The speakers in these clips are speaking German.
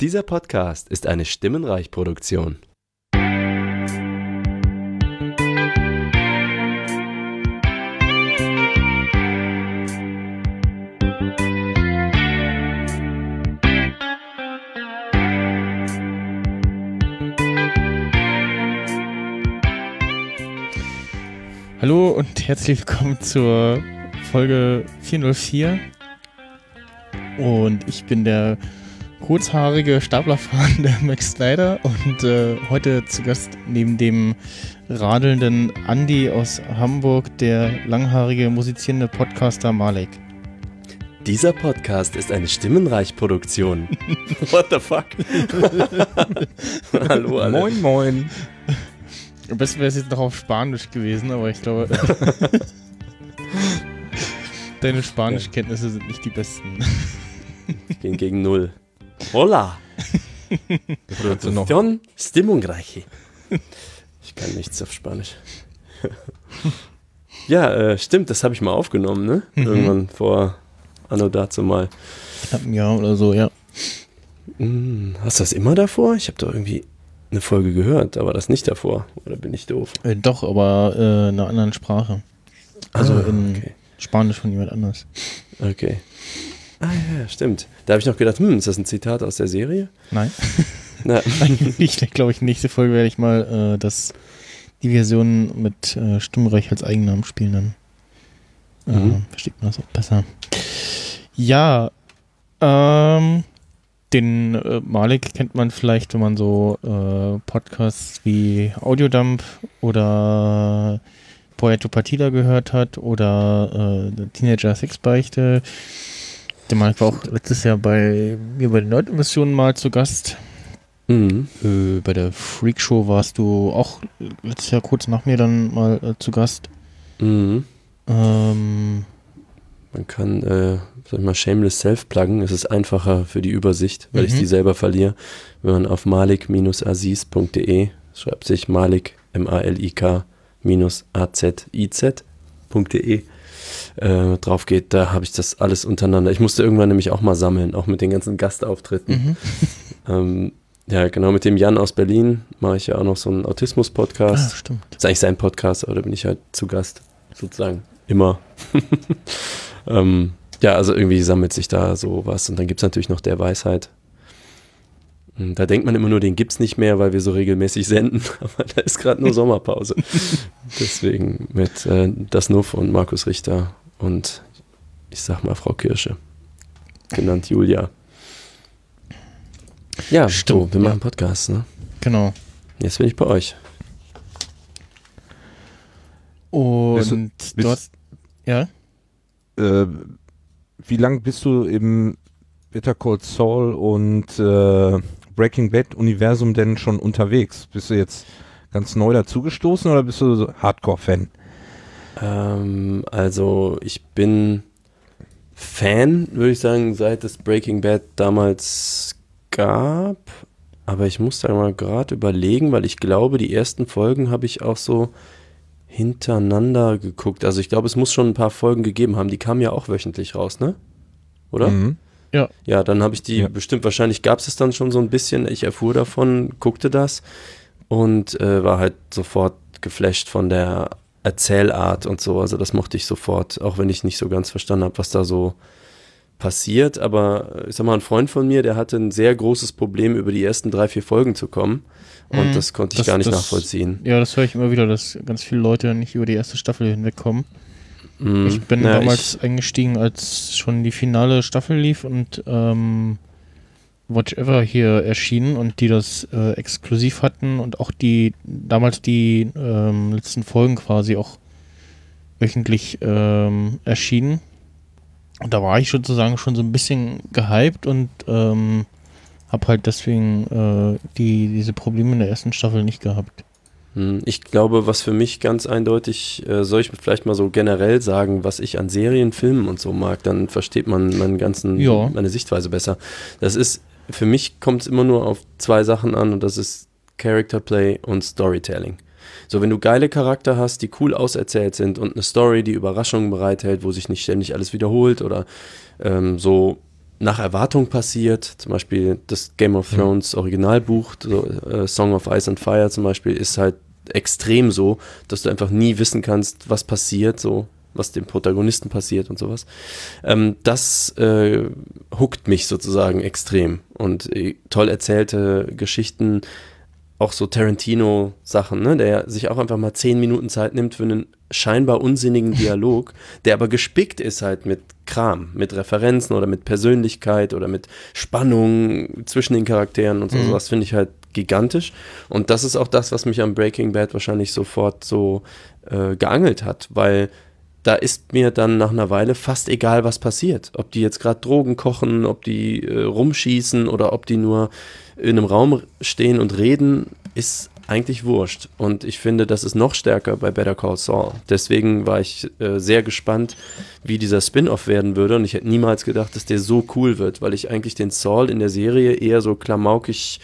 Dieser Podcast ist eine Stimmenreich-Produktion. Hallo und herzlich willkommen zur Folge 404. Und ich bin der kurzhaarige Staplerfahrende Max Snyder und äh, heute zu Gast neben dem radelnden Andy aus Hamburg der langhaarige musizierende Podcaster Malek. Dieser Podcast ist eine Stimmenreich-Produktion. What the fuck? Hallo alle. Moin, moin. Am besten wäre es jetzt noch auf Spanisch gewesen, aber ich glaube, deine Spanischkenntnisse sind nicht die besten. Gehen gegen Null. Hola. Produktion Stimmungreiche. Ich kann nichts auf Spanisch. ja, äh, stimmt, das habe ich mal aufgenommen, ne? Mhm. Irgendwann vor Anno dazu mal. Ein Jahr oder so, ja. Hm, hast du das immer davor? Ich habe doch irgendwie eine Folge gehört, aber das nicht davor. Oder bin ich doof? Äh, doch, aber äh, in einer anderen Sprache. Also Ah, in okay. Spanisch von jemand anders. Okay. Ah ja, stimmt. Da habe ich noch gedacht, hm, ist das ein Zitat aus der Serie? Nein. Na, ich glaube, ich nächste Folge werde ich mal äh, das, die Version mit äh, Stimmreich als Eigennamen spielen, dann äh, Mhm. versteht man das auch besser. Ja, ähm, den äh, Malik kennt man vielleicht, wenn man so äh, Podcasts wie Audiodump oder Poeto Partida gehört hat oder äh, Teenager Sexbeichte. Der Malik war auch letztes Jahr bei mir bei den Nerd-Emissionen mal zu Gast. mhm. Äh, bei der Freakshow warst du auch letztes Jahr kurz nach mir dann mal äh, zu Gast. Mhm. Ähm, Man kann, äh, sag ich mal, shameless self-pluggen. Es ist einfacher für die Übersicht, weil ich Mhm. die selber verliere. Wenn man auf malik-aziz.de schreibt sich Malik, M-A-L-I-K minus A-Z-I-Z.de äh, drauf geht, da habe ich das alles untereinander. Ich musste irgendwann nämlich auch mal sammeln, auch mit den ganzen Gastauftritten. mhm. Ähm, ja, genau, mit dem Jan aus Berlin mache ich ja auch noch so einen ah, Autismus-Podcast. stimmt. Das ist eigentlich sein Podcast, aber da bin ich halt zu Gast, sozusagen. Immer. ähm, ja, also irgendwie sammelt sich da so was. Und dann gibt es natürlich noch der Weisheit. Und Da denkt man immer nur, den gibt es nicht mehr, weil wir so regelmäßig senden. Aber da ist gerade nur Sommerpause. Deswegen mit äh, Das Nuff und Markus Richter und ich sag mal Frau Kirsche. Genannt Julia. Ja, Stimmt, so, wir ja. machen Podcasts, ne? Genau. Jetzt bin ich bei euch. Und Bist du- bist- hast, ja, Äh, wie lang bist du im Better Call Saul und äh, Breaking Bad Universum denn schon unterwegs? Bist du jetzt ganz neu dazugestoßen oder bist du so Hardcore-Fan? Ähm, also ich bin Fan, würde ich sagen, seit es Breaking Bad damals gab. Aber ich muss da mal gerade überlegen, weil ich glaube, die ersten Folgen habe ich auch so hintereinander geguckt. Also ich glaube, es muss schon ein paar Folgen gegeben haben. Die kamen ja auch wöchentlich raus, ne? Oder? Mhm. Ja, dann habe ich die Ja. bestimmt, wahrscheinlich gab es es dann schon so ein bisschen. Ich erfuhr davon, guckte das und äh, war halt sofort geflasht von der Erzählart und so. Also das mochte ich sofort, auch wenn ich nicht so ganz verstanden habe, was da so passiert. Aber äh, ich sag mal, ein Freund von mir, der hatte ein sehr großes Problem, über die ersten drei, vier Folgen zu kommen. Und Mhm. das konnte ich Das- gar nicht das- nachvollziehen. ja, das höre ich immer wieder, dass ganz viele Leute nicht über die erste Staffel hinwegkommen. Mhm. Ich bin Na, damals eingestiegen, als schon die finale Staffel lief und ähm, Watch Ever hier erschien und die das äh, exklusiv hatten und auch die damals die ähm, letzten Folgen quasi auch wöchentlich ähm, erschienen. Und da war ich sozusagen schon so ein bisschen gehypt und ähm, habe halt deswegen äh, die, diese Probleme in der ersten Staffel nicht gehabt. Hm, Ich glaube, was für mich ganz eindeutig, äh, soll ich vielleicht mal so generell sagen, was ich an Serien, Filmen und so mag, dann versteht man meinen ganzen, Ja. meine Sichtweise besser. Das ist, für mich kommt es immer nur auf zwei Sachen an und das ist Character Play und Storytelling. So, wenn du geile Charakter hast, die cool auserzählt sind und eine Story, die Überraschungen bereithält, wo sich nicht ständig alles wiederholt oder ähm, so nach Erwartung passiert. Zum Beispiel das Game of Thrones Originalbuch, so, äh, Song of Ice and Fire zum Beispiel, ist halt extrem so, dass du einfach nie wissen kannst, was passiert, so was dem Protagonisten passiert und sowas. Ähm, das äh, huckt mich sozusagen extrem. Und äh, toll erzählte Geschichten, auch so Tarantino-Sachen, ne, der sich auch einfach mal zehn Minuten Zeit nimmt für einen scheinbar unsinnigen Dialog, der aber gespickt ist halt mit Kram, mit Referenzen oder mit Persönlichkeit oder mit Spannung zwischen den Charakteren und so. Mhm. Das finde ich halt gigantisch. Und das ist auch das, was mich am Breaking Bad wahrscheinlich sofort so äh, geangelt hat, weil da ist mir dann nach einer Weile fast egal, was passiert. Ob die jetzt gerade Drogen kochen, ob die äh, rumschießen oder ob die nur in einem Raum stehen und reden, ist eigentlich wurscht. Und ich finde, das ist noch stärker bei Better Call Saul. Deswegen war ich äh, sehr gespannt, wie dieser Spin-off werden würde. Und ich hätte niemals gedacht, dass der so cool wird, weil ich eigentlich den Saul in der Serie eher so klamaukig,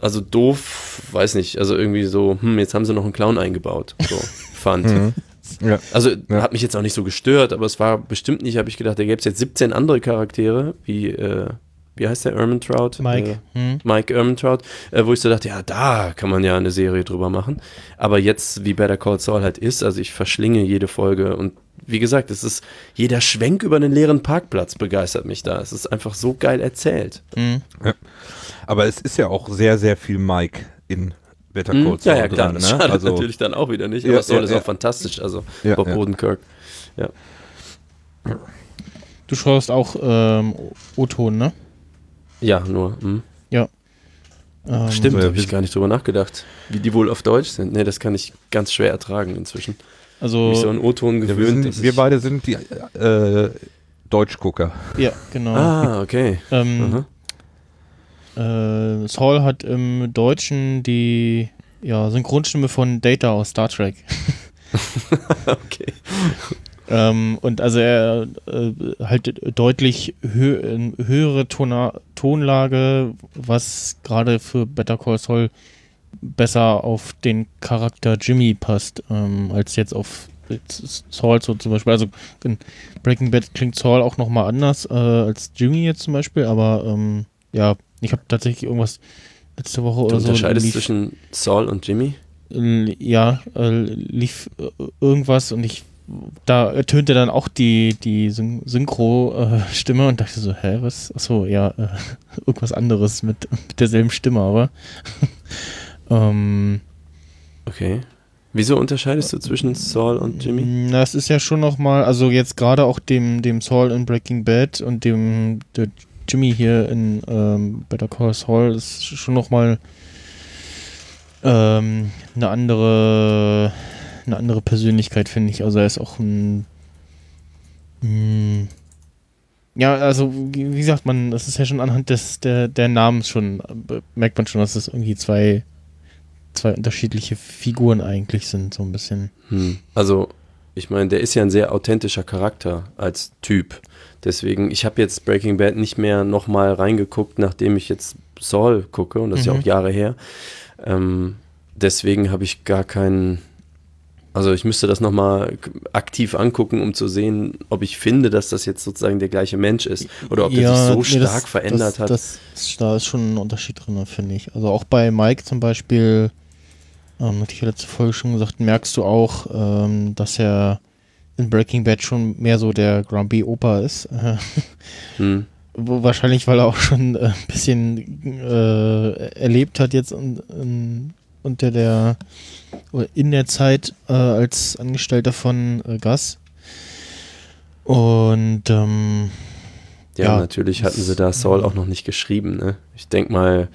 also doof, weiß nicht, also irgendwie so, hm, jetzt haben sie noch einen Clown eingebaut, so fand. Mhm. Ja. Also Ja. hat mich jetzt auch nicht so gestört, aber es war bestimmt nicht, habe ich gedacht, da gäbe es jetzt 17 andere Charaktere, wie, äh, wie heißt der, Ermentrout? Mike. Äh, Hm? Mike Ermentrout, äh, wo ich so dachte, ja, da kann man ja eine Serie drüber machen. Aber jetzt, wie Better Call Saul halt ist, also ich verschlinge jede Folge und wie gesagt, es ist jeder Schwenk über einen leeren Parkplatz begeistert mich da. Es ist einfach so geil erzählt. Hm. Aber es ist ja auch sehr, sehr viel Mike in Better Hm? Call Saul ja, ja, klar, drin. das Ne? schadet Also, natürlich dann auch wieder nicht, Ja, aber Saul ja, ist ja. auch fantastisch, also ja, Bob ja. Odenkirk. Du schaust auch ähm, O-Ton, ne? Ja, nur. Hm. Ähm, Stimmt, So, da ja, habe ich gar nicht drüber nachgedacht, wie die wohl auf Deutsch sind. Nee, das kann ich ganz schwer ertragen inzwischen. Also, Mich so an O-Ton Ja, wir, gewöhnt. sind, wir beide sind die äh, Deutschgucker. ja, genau. Ah, okay. Ähm, äh, Saul hat im Deutschen die ja, Synchronstimme von Data aus Star Trek. okay. Ähm, und also er äh, halt deutlich hö höhere Tona Tonlage, was gerade für Better Call Saul besser auf den Charakter Jimmy passt, ähm, als jetzt auf Saul so zum Beispiel. Also in Breaking Bad klingt Saul auch nochmal anders äh, als Jimmy jetzt zum Beispiel, aber ähm, ja, ich habe tatsächlich irgendwas letzte Woche Du oder so unterscheidest lief- zwischen Saul und Jimmy? Ja, äh, lief äh, irgendwas und ich da ertönte dann auch die, die Syn Synchro-Stimme und dachte so, hä, was? Achso, ja, äh, irgendwas anderes mit, mit derselben Stimme, aber ähm, Okay. Wieso unterscheidest du zwischen Saul und Jimmy? na, es ist ja schon nochmal, also jetzt gerade auch dem, dem Saul in Breaking Bad und dem der Jimmy hier in ähm, Better Call Saul ist schon nochmal ähm, eine andere eine andere Persönlichkeit, finde ich. Also er ist auch ein mh, ja, also wie wie sagt man, das ist ja schon anhand des der, der Namens schon, merkt man schon, dass das irgendwie zwei zwei unterschiedliche Figuren eigentlich sind, so ein bisschen. Hm. Also, ich meine, der ist ja ein sehr authentischer Charakter als Typ. Deswegen, ich habe jetzt Breaking Bad nicht mehr nochmal reingeguckt, nachdem ich jetzt Saul gucke, und das ist ja Mhm. auch Jahre her. Ähm, deswegen habe ich gar keinen. Also ich müsste das nochmal aktiv angucken, um zu sehen, ob ich finde, dass das jetzt sozusagen der gleiche Mensch ist. Oder ob der sich so nee, stark das, verändert das, hat. Das, da ist schon ein Unterschied drin, finde ich. Also auch bei Mike zum Beispiel, ähm, hatte ich ja letzte Folge schon gesagt, merkst du auch, ähm, dass er in Breaking Bad schon mehr so der Grumpy Opa ist. Hm. wo wahrscheinlich, weil er auch schon äh, ein bisschen äh, erlebt hat jetzt un, un, unter der oder in der Zeit äh, als Angestellter von äh, Gas. Und ähm, Ja, Ja, natürlich hatten sie da Saul auch noch nicht geschrieben. Ne? Ich denke mal,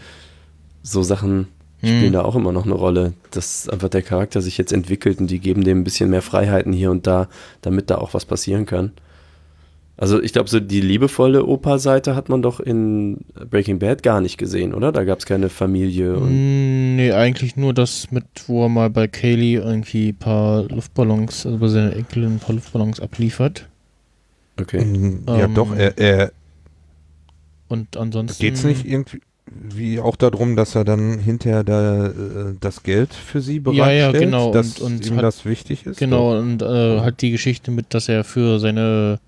so Sachen spielen hm, da auch immer noch eine Rolle, dass einfach der Charakter sich jetzt entwickelt und die geben dem ein bisschen mehr Freiheiten hier und da, damit da auch was passieren kann. Also ich glaube, so die liebevolle Opa-Seite hat man doch in Breaking Bad gar nicht gesehen, oder? Da gab es keine Familie und Mm, Nee, eigentlich nur das mit, wo er mal bei Kaylee irgendwie ein paar Luftballons, also bei seiner Enkelin ein paar Luftballons abliefert. okay. Mhm. Ja, Ähm, doch, er, er Und ansonsten. geht es nicht irgendwie wie auch darum, dass er dann hinterher da, äh, das Geld für sie Ja, ja, bereitstellt, genau, dass und- und ihm hat- das wichtig ist? Genau, und äh, halt die Geschichte mit, dass er für seine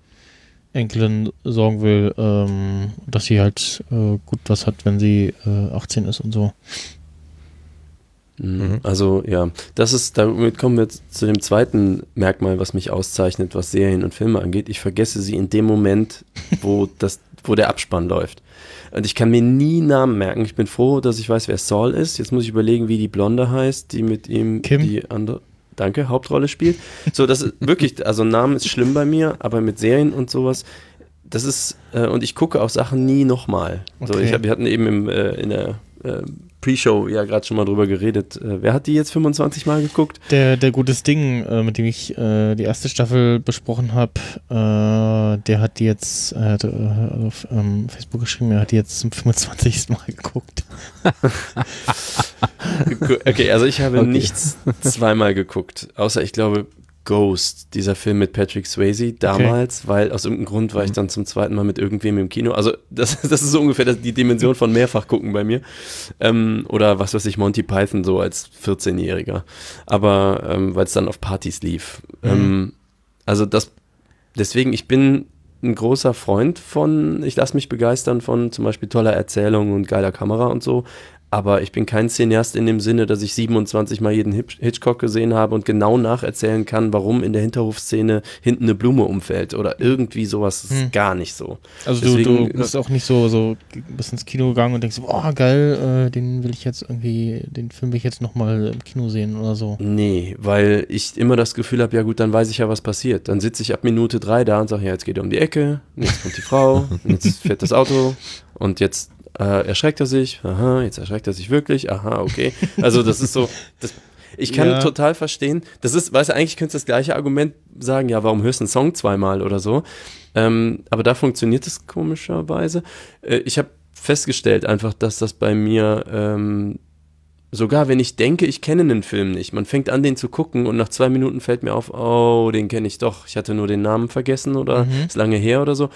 Enkelin sorgen will, ähm, dass sie halt äh, gut was hat, wenn sie äh, 18 ist und so. Mhm. Mhm. Also ja, das ist, damit kommen wir zu dem zweiten Merkmal, was mich auszeichnet, was Serien und Filme angeht. Ich vergesse sie in dem Moment, wo das, wo der Abspann läuft. Und ich kann mir nie Namen merken. Ich bin froh, dass ich weiß, wer Saul ist. Jetzt muss ich überlegen, wie die Blonde heißt, die mit ihm Kim? die andere, danke, Hauptrolle spielt. So, das ist wirklich, also Namen ist schlimm bei mir, aber mit Serien und sowas, das ist, äh, und ich gucke auch Sachen nie nochmal. So, Okay. ich hab, wir hatten eben im, äh, in der äh, Pre-Show ja gerade schon mal drüber geredet. Äh, wer hat die jetzt 25 Mal geguckt? Der, der gutes Ding, äh, mit dem ich äh, die erste Staffel besprochen habe, äh, der hat die jetzt, hat äh, auf ähm, Facebook geschrieben, er hat die jetzt zum 25. Mal geguckt. Okay, also ich habe Okay. nichts zweimal geguckt, außer ich glaube Ghost, dieser Film mit Patrick Swayze damals, weil aus irgendeinem Grund war ich dann zum zweiten Mal mit irgendwem im Kino. Also das, das ist so ungefähr die Dimension von mehrfach gucken bei mir. Ähm, oder was weiß ich, Monty Python so als 14-Jähriger. Aber ähm, weil es dann auf Partys lief. Mhm. Ähm, also das, deswegen, ich bin ein großer Freund von, ich lasse mich begeistern von zum Beispiel toller Erzählung und geiler Kamera und so. Aber ich bin kein Cineast in dem Sinne, dass ich 27 Mal jeden Hitch- Hitchcock gesehen habe und genau nacherzählen kann, warum in der Hinterhofszene hinten eine Blume umfällt oder irgendwie sowas. Das ist Hm. gar nicht so. Also du, Deswegen, du bist auch nicht so, so bist ins Kino gegangen und denkst, oh geil, äh, den will ich jetzt irgendwie, den Film will ich jetzt nochmal im Kino sehen oder so. Nee, weil ich immer das Gefühl habe, ja gut, dann weiß ich ja, was passiert. Dann sitze ich ab Minute drei da und sage, ja, jetzt geht er um die Ecke, jetzt kommt die Frau, jetzt fährt das Auto und jetzt äh, erschreckt er sich, aha, jetzt erschreckt er sich wirklich, aha, okay. Also das ist so, das, ich kann Ja. total verstehen, das ist, weißt du, eigentlich könntest du das gleiche Argument sagen, ja, warum hörst du einen Song zweimal oder so, ähm, aber da funktioniert es komischerweise. Äh, ich habe festgestellt einfach, dass das bei mir ähm, sogar wenn ich denke, ich kenne einen Film nicht, man fängt an, den zu gucken und nach zwei Minuten fällt mir auf, oh, den kenne ich doch. Ich hatte nur den Namen vergessen oder Mhm. ist lange her oder so.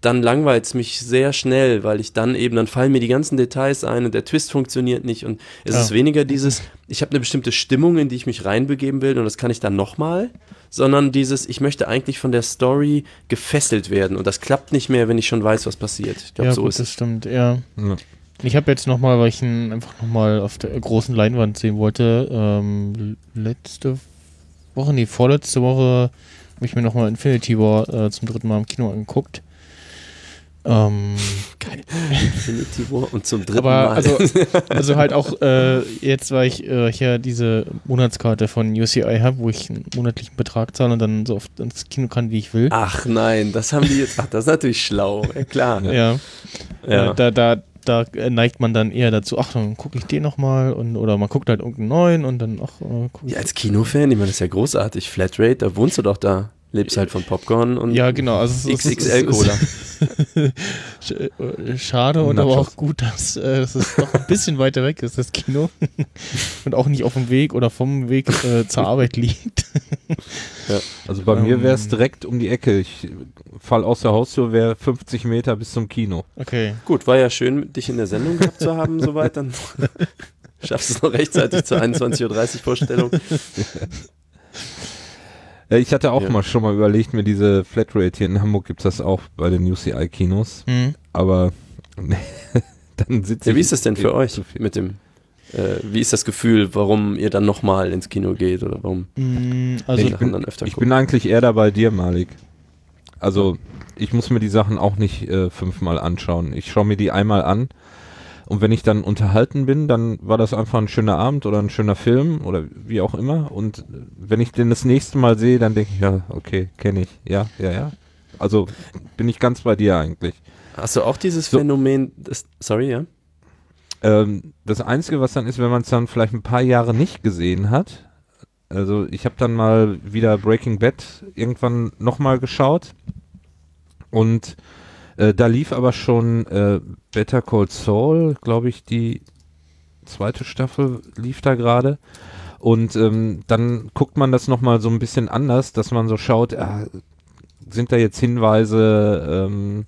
Dann langweilt es mich sehr schnell, weil ich dann eben, dann fallen mir die ganzen Details ein und der Twist funktioniert nicht und es Ja. ist weniger dieses, ich habe eine bestimmte Stimmung, in die ich mich reinbegeben will und das kann ich dann nochmal, sondern dieses, ich möchte eigentlich von der Story gefesselt werden und das klappt nicht mehr, wenn ich schon weiß, was passiert. Ich glaube, ja, so gut, ist das stimmt, ja. Ja. Ich habe jetzt nochmal, weil ich ihn einfach nochmal auf der großen Leinwand sehen wollte, ähm, letzte Woche, nee, vorletzte Woche habe ich mir nochmal Infinity War äh, zum dritten Mal im Kino angeguckt. Ähm, Geil. Infinity War und zum dritten aber Mal. also, also halt auch äh, jetzt, weil ich äh, hier diese Monatskarte von UCI habe, wo ich einen monatlichen Betrag zahle und dann so oft ins Kino kann, wie ich will. Ach nein, das haben die jetzt. Ach, das ist natürlich schlau. Ja, klar. Ja. Ja. Äh, da, da, da neigt man dann eher dazu, ach, dann gucke ich den nochmal und oder man guckt halt irgendeinen neuen und dann, ach, äh, guck ich. Ja, als Kinofan, ich meine, das ist ja großartig. Flatrate, da wohnst du doch da. Lebst halt von Popcorn und Ja, genau. Also es ist- XXL es ist- Cola. Äh, Schade und aber auch gut, dass, äh, dass es noch ein bisschen weiter weg ist, das Kino. und auch nicht auf dem Weg oder vom Weg äh, zur Arbeit liegt. Also bei mir wäre es Ähm. direkt um die Ecke. Ich fall aus der Haustür, wäre 50 Meter bis zum Kino. Okay. Gut, war ja schön, dich in der Sendung gehabt zu haben, soweit. Dann schaffst du es noch rechtzeitig zur 21.30 Uhr Vorstellung. Äh, Ich hatte auch Ja. mal schon mal überlegt, mir diese Flatrate hier in Hamburg gibt es das auch bei den UCI-Kinos. Hm. Aber dann sitze Ja, ich. wie ist das denn für euch mit dem? Äh, wie ist das Gefühl, warum ihr dann nochmal ins Kino geht oder warum ihr Also, ich Sachen bin- dann öfter Ich bin eigentlich eher da bei dir, Malik. Also, ich muss mir die Sachen auch nicht äh, fünfmal anschauen. Ich schaue mir die einmal an und wenn ich dann unterhalten bin, dann war das einfach ein schöner Abend oder ein schöner Film oder wie auch immer. Und wenn ich den das nächste Mal sehe, dann denke ich, ja, okay, kenne ich. Ja, ja, ja. Also bin ich ganz bei dir eigentlich. Hast du auch dieses So. Phänomen, das, sorry, ja? Ähm, das Einzige, was dann ist, wenn man es dann vielleicht ein paar Jahre nicht gesehen hat. Also ich habe dann mal wieder Breaking Bad irgendwann nochmal geschaut und äh, da lief aber schon äh, Better Call Saul, glaube ich, die zweite Staffel lief da gerade. Und ähm, dann guckt man das nochmal so ein bisschen anders, dass man so schaut, ah, sind da jetzt Hinweise, ähm,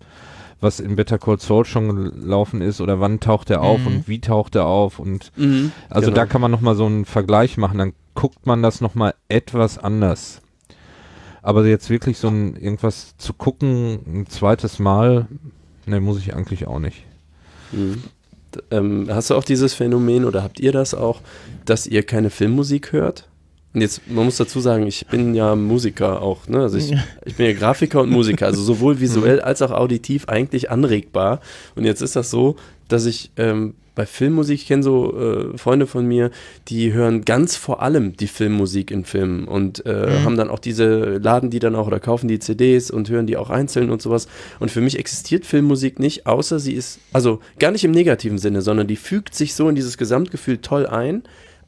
was in Better Call Saul schon gelaufen ist oder wann taucht er auf Mhm. und wie taucht er auf und also genau. da kann man nochmal so einen Vergleich machen, dann guckt man das nochmal etwas anders. Aber jetzt wirklich so ein irgendwas zu gucken, ein zweites Mal, ne, muss ich eigentlich auch nicht. Mhm. Ähm, hast du auch dieses Phänomen oder habt ihr das auch, dass ihr keine Filmmusik hört? Und jetzt, man muss dazu sagen, ich bin ja Musiker auch, ne? Also ich, ich bin ja Grafiker und Musiker, also sowohl visuell als auch auditiv eigentlich anregbar. Und jetzt ist das so, dass ich ähm, bei Filmmusik, ich kenne so äh, Freunde von mir, die hören ganz vor allem die Filmmusik in Filmen und äh, Mhm. haben dann auch diese, laden die dann auch oder kaufen die CDs und hören die auch einzeln und sowas. Und für mich existiert Filmmusik nicht, außer sie ist, also gar nicht im negativen Sinne, sondern die fügt sich so in dieses Gesamtgefühl toll ein.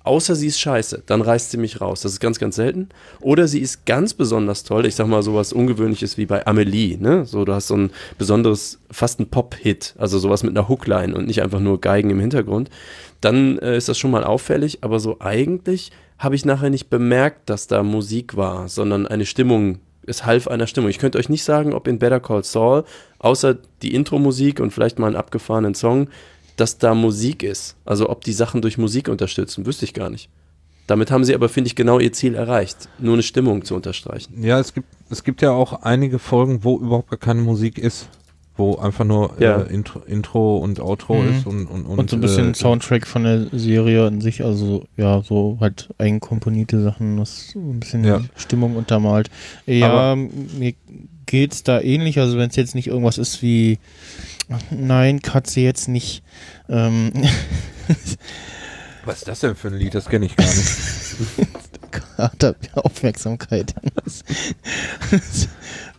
Außer sie ist scheiße, dann reißt sie mich raus. Das ist ganz, ganz selten. Oder sie ist ganz besonders toll. Ich sag mal sowas Ungewöhnliches wie bei Amelie. Ne? So, du hast so ein besonderes, fast ein Pop-Hit, also sowas mit einer Hookline und nicht einfach nur Geigen im Hintergrund. Dann äh, ist das schon mal auffällig. Aber so eigentlich habe ich nachher nicht bemerkt, dass da Musik war, sondern eine Stimmung. Es half einer Stimmung. Ich könnte euch nicht sagen, ob in Better Call Saul, außer die Intro-Musik und vielleicht mal einen abgefahrenen Song, dass da Musik ist. Also ob die Sachen durch Musik unterstützen, wüsste ich gar nicht. Damit haben sie aber, finde ich, genau ihr Ziel erreicht, nur eine Stimmung zu unterstreichen. Ja, es gibt, es gibt ja auch einige Folgen, wo überhaupt gar keine Musik ist. Wo einfach nur Ja. äh, Intro, Intro und Outro Mhm. ist und, und, Und, so ein bisschen äh, Soundtrack von der Serie an sich, also ja, so halt eigenkomponierte Sachen, das so ein bisschen Ja. Stimmung untermalt. Ja, mir geht's da ähnlich, also wenn es jetzt nicht irgendwas ist wie nein, Katze jetzt nicht. Ähm, Was ist das denn für ein Lied? Das kenne ich gar nicht. er Aufmerksamkeit.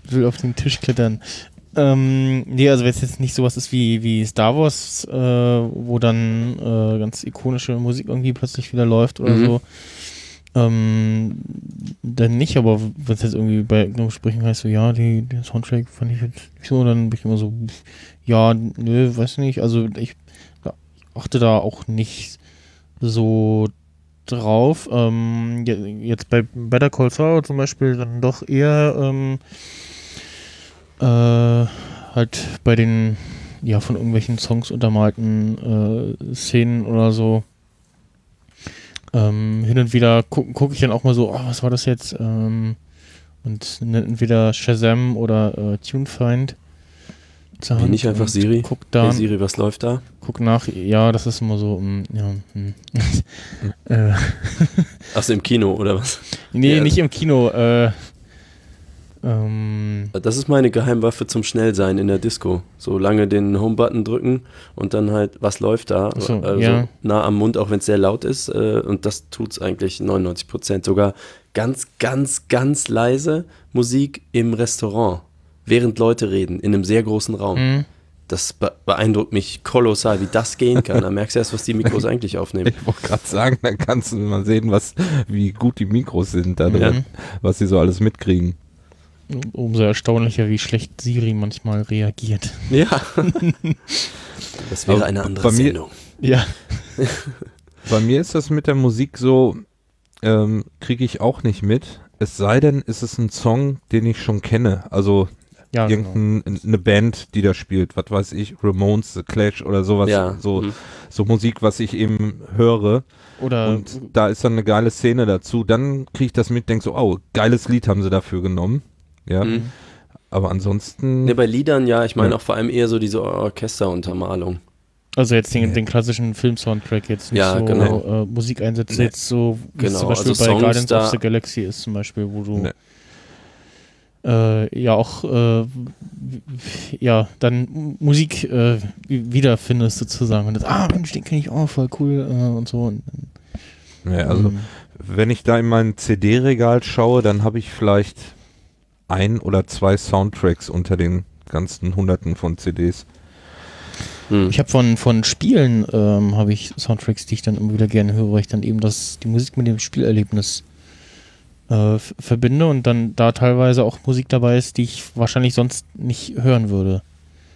will auf den Tisch klettern. Ähm, nee, also wenn es jetzt nicht sowas ist wie, wie Star Wars, äh, wo dann äh, ganz ikonische Musik irgendwie plötzlich wieder läuft oder Mhm. so, ähm, dann nicht, aber wenn es jetzt irgendwie bei irgendeinem Gespräch heißt, so, ja, die, den Soundtrack fand ich jetzt nicht so, dann bin ich immer so, ja, nö, weiß nicht, also ich achte da auch nicht so drauf. Ähm, je- jetzt bei Better Call Saul zum Beispiel dann doch eher ähm, äh, halt bei den ja von irgendwelchen Songs untermalten äh, Szenen oder so. Ähm, hin und wieder gucke guck ich dann auch mal so, oh, was war das jetzt? Ähm, und ne- entweder Shazam oder äh, TuneFind. Wie Hand nicht einfach Siri? Guck Hey da, Siri, was läuft da? guck nach. Ja, das ist immer so, mm, ja. mm. äh, Achso, im Kino oder was? Nee, Ja. nicht im Kino. Äh, ähm, Das ist meine Geheimwaffe zum Schnellsein in der Disco. So lange den Home-Button drücken und dann halt, was läuft da? So, also ja. nah am Mund, auch wenn es sehr laut ist. Äh, und das tut's eigentlich 99 Prozent. Sogar ganz, ganz, ganz leise Musik im Restaurant, während Leute reden, in einem sehr großen Raum. mh. Das be beeindruckt mich kolossal, wie das gehen kann. Da merkst du erst, was die Mikros eigentlich aufnehmen. Ich wollte gerade sagen, dann kannst du mal sehen, was, wie gut die Mikros sind, da drin, Mhm. was sie so alles mitkriegen. umso erstaunlicher, wie schlecht Siri manchmal reagiert. Ja. Das wäre eine andere bei mir- Sendung. Ja. Bei mir ist das mit der Musik so, ähm, kriege ich auch nicht mit. Es sei denn, ist es ein Song, den ich schon kenne. Also Ja, genau. irgendeine Band, die da spielt, was weiß ich, Ramones, The Clash oder sowas. Ja. So, mhm. so Musik, was ich eben höre. Oder Und da ist dann eine geile Szene dazu. Dann kriege ich das mit, denke so, oh, geiles Lied haben sie dafür genommen. Ja, Mhm. aber ansonsten. Ne, bei Liedern ja, ich meine Ja. auch vor allem eher so diese Orchesteruntermalung. also jetzt den, Nee. den klassischen Film-Soundtrack jetzt nicht Ja, so genau. äh, Musikeinsätze Nee. jetzt so wie es Genau, zum Beispiel also bei Songs Guardians of the Galaxy ist zum Beispiel, wo du Nee. Äh, ja auch äh, ja dann Musik äh, wiederfindest sozusagen und das, ah Mensch, den kenne ich auch voll cool äh, und so und, Ja, also, ähm, wenn ich da in mein CD-Regal schaue, dann habe ich vielleicht ein oder zwei Soundtracks unter den ganzen Hunderten von CDs. Hm. Ich habe von, von Spielen ähm, habe ich Soundtracks, die ich dann immer wieder gerne höre, weil ich dann eben das, die Musik mit dem Spielerlebnis äh, verbinde und dann da teilweise auch Musik dabei ist, die ich wahrscheinlich sonst nicht hören würde.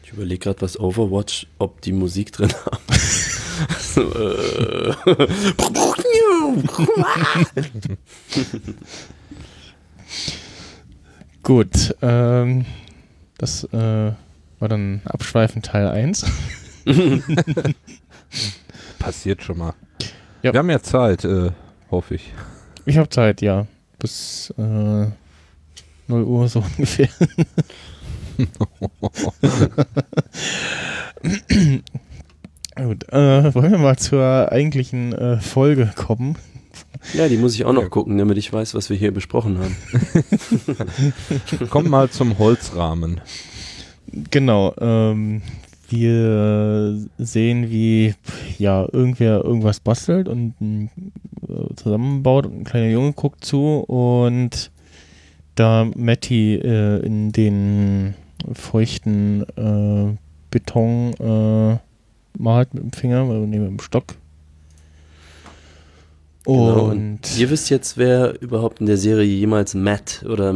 Ich überlege gerade, was Overwatch, ob die Musik drin haben. so, äh. Gut, ähm, das äh, war dann abschweifend Teil 1. Passiert schon mal. Ja. Wir haben ja Zeit, äh, hoffe ich. Ich habe Zeit, ja. Bis, äh, 0 Uhr so ungefähr. Gut, äh, wollen wir mal zur eigentlichen äh, Folge kommen? Ja, die muss ich auch noch Ja. gucken, damit ich weiß, was wir hier besprochen haben. Komm mal zum Holzrahmen. Genau, ähm, wir sehen, wie ja irgendwer irgendwas bastelt und äh, zusammenbaut und ein kleiner Junge guckt zu und da Matty äh, in den feuchten äh, Beton äh, malt mit dem Finger, äh, nee, mit dem Stock. Genau, Und Ihr wisst jetzt, wer überhaupt in der Serie jemals Matt oder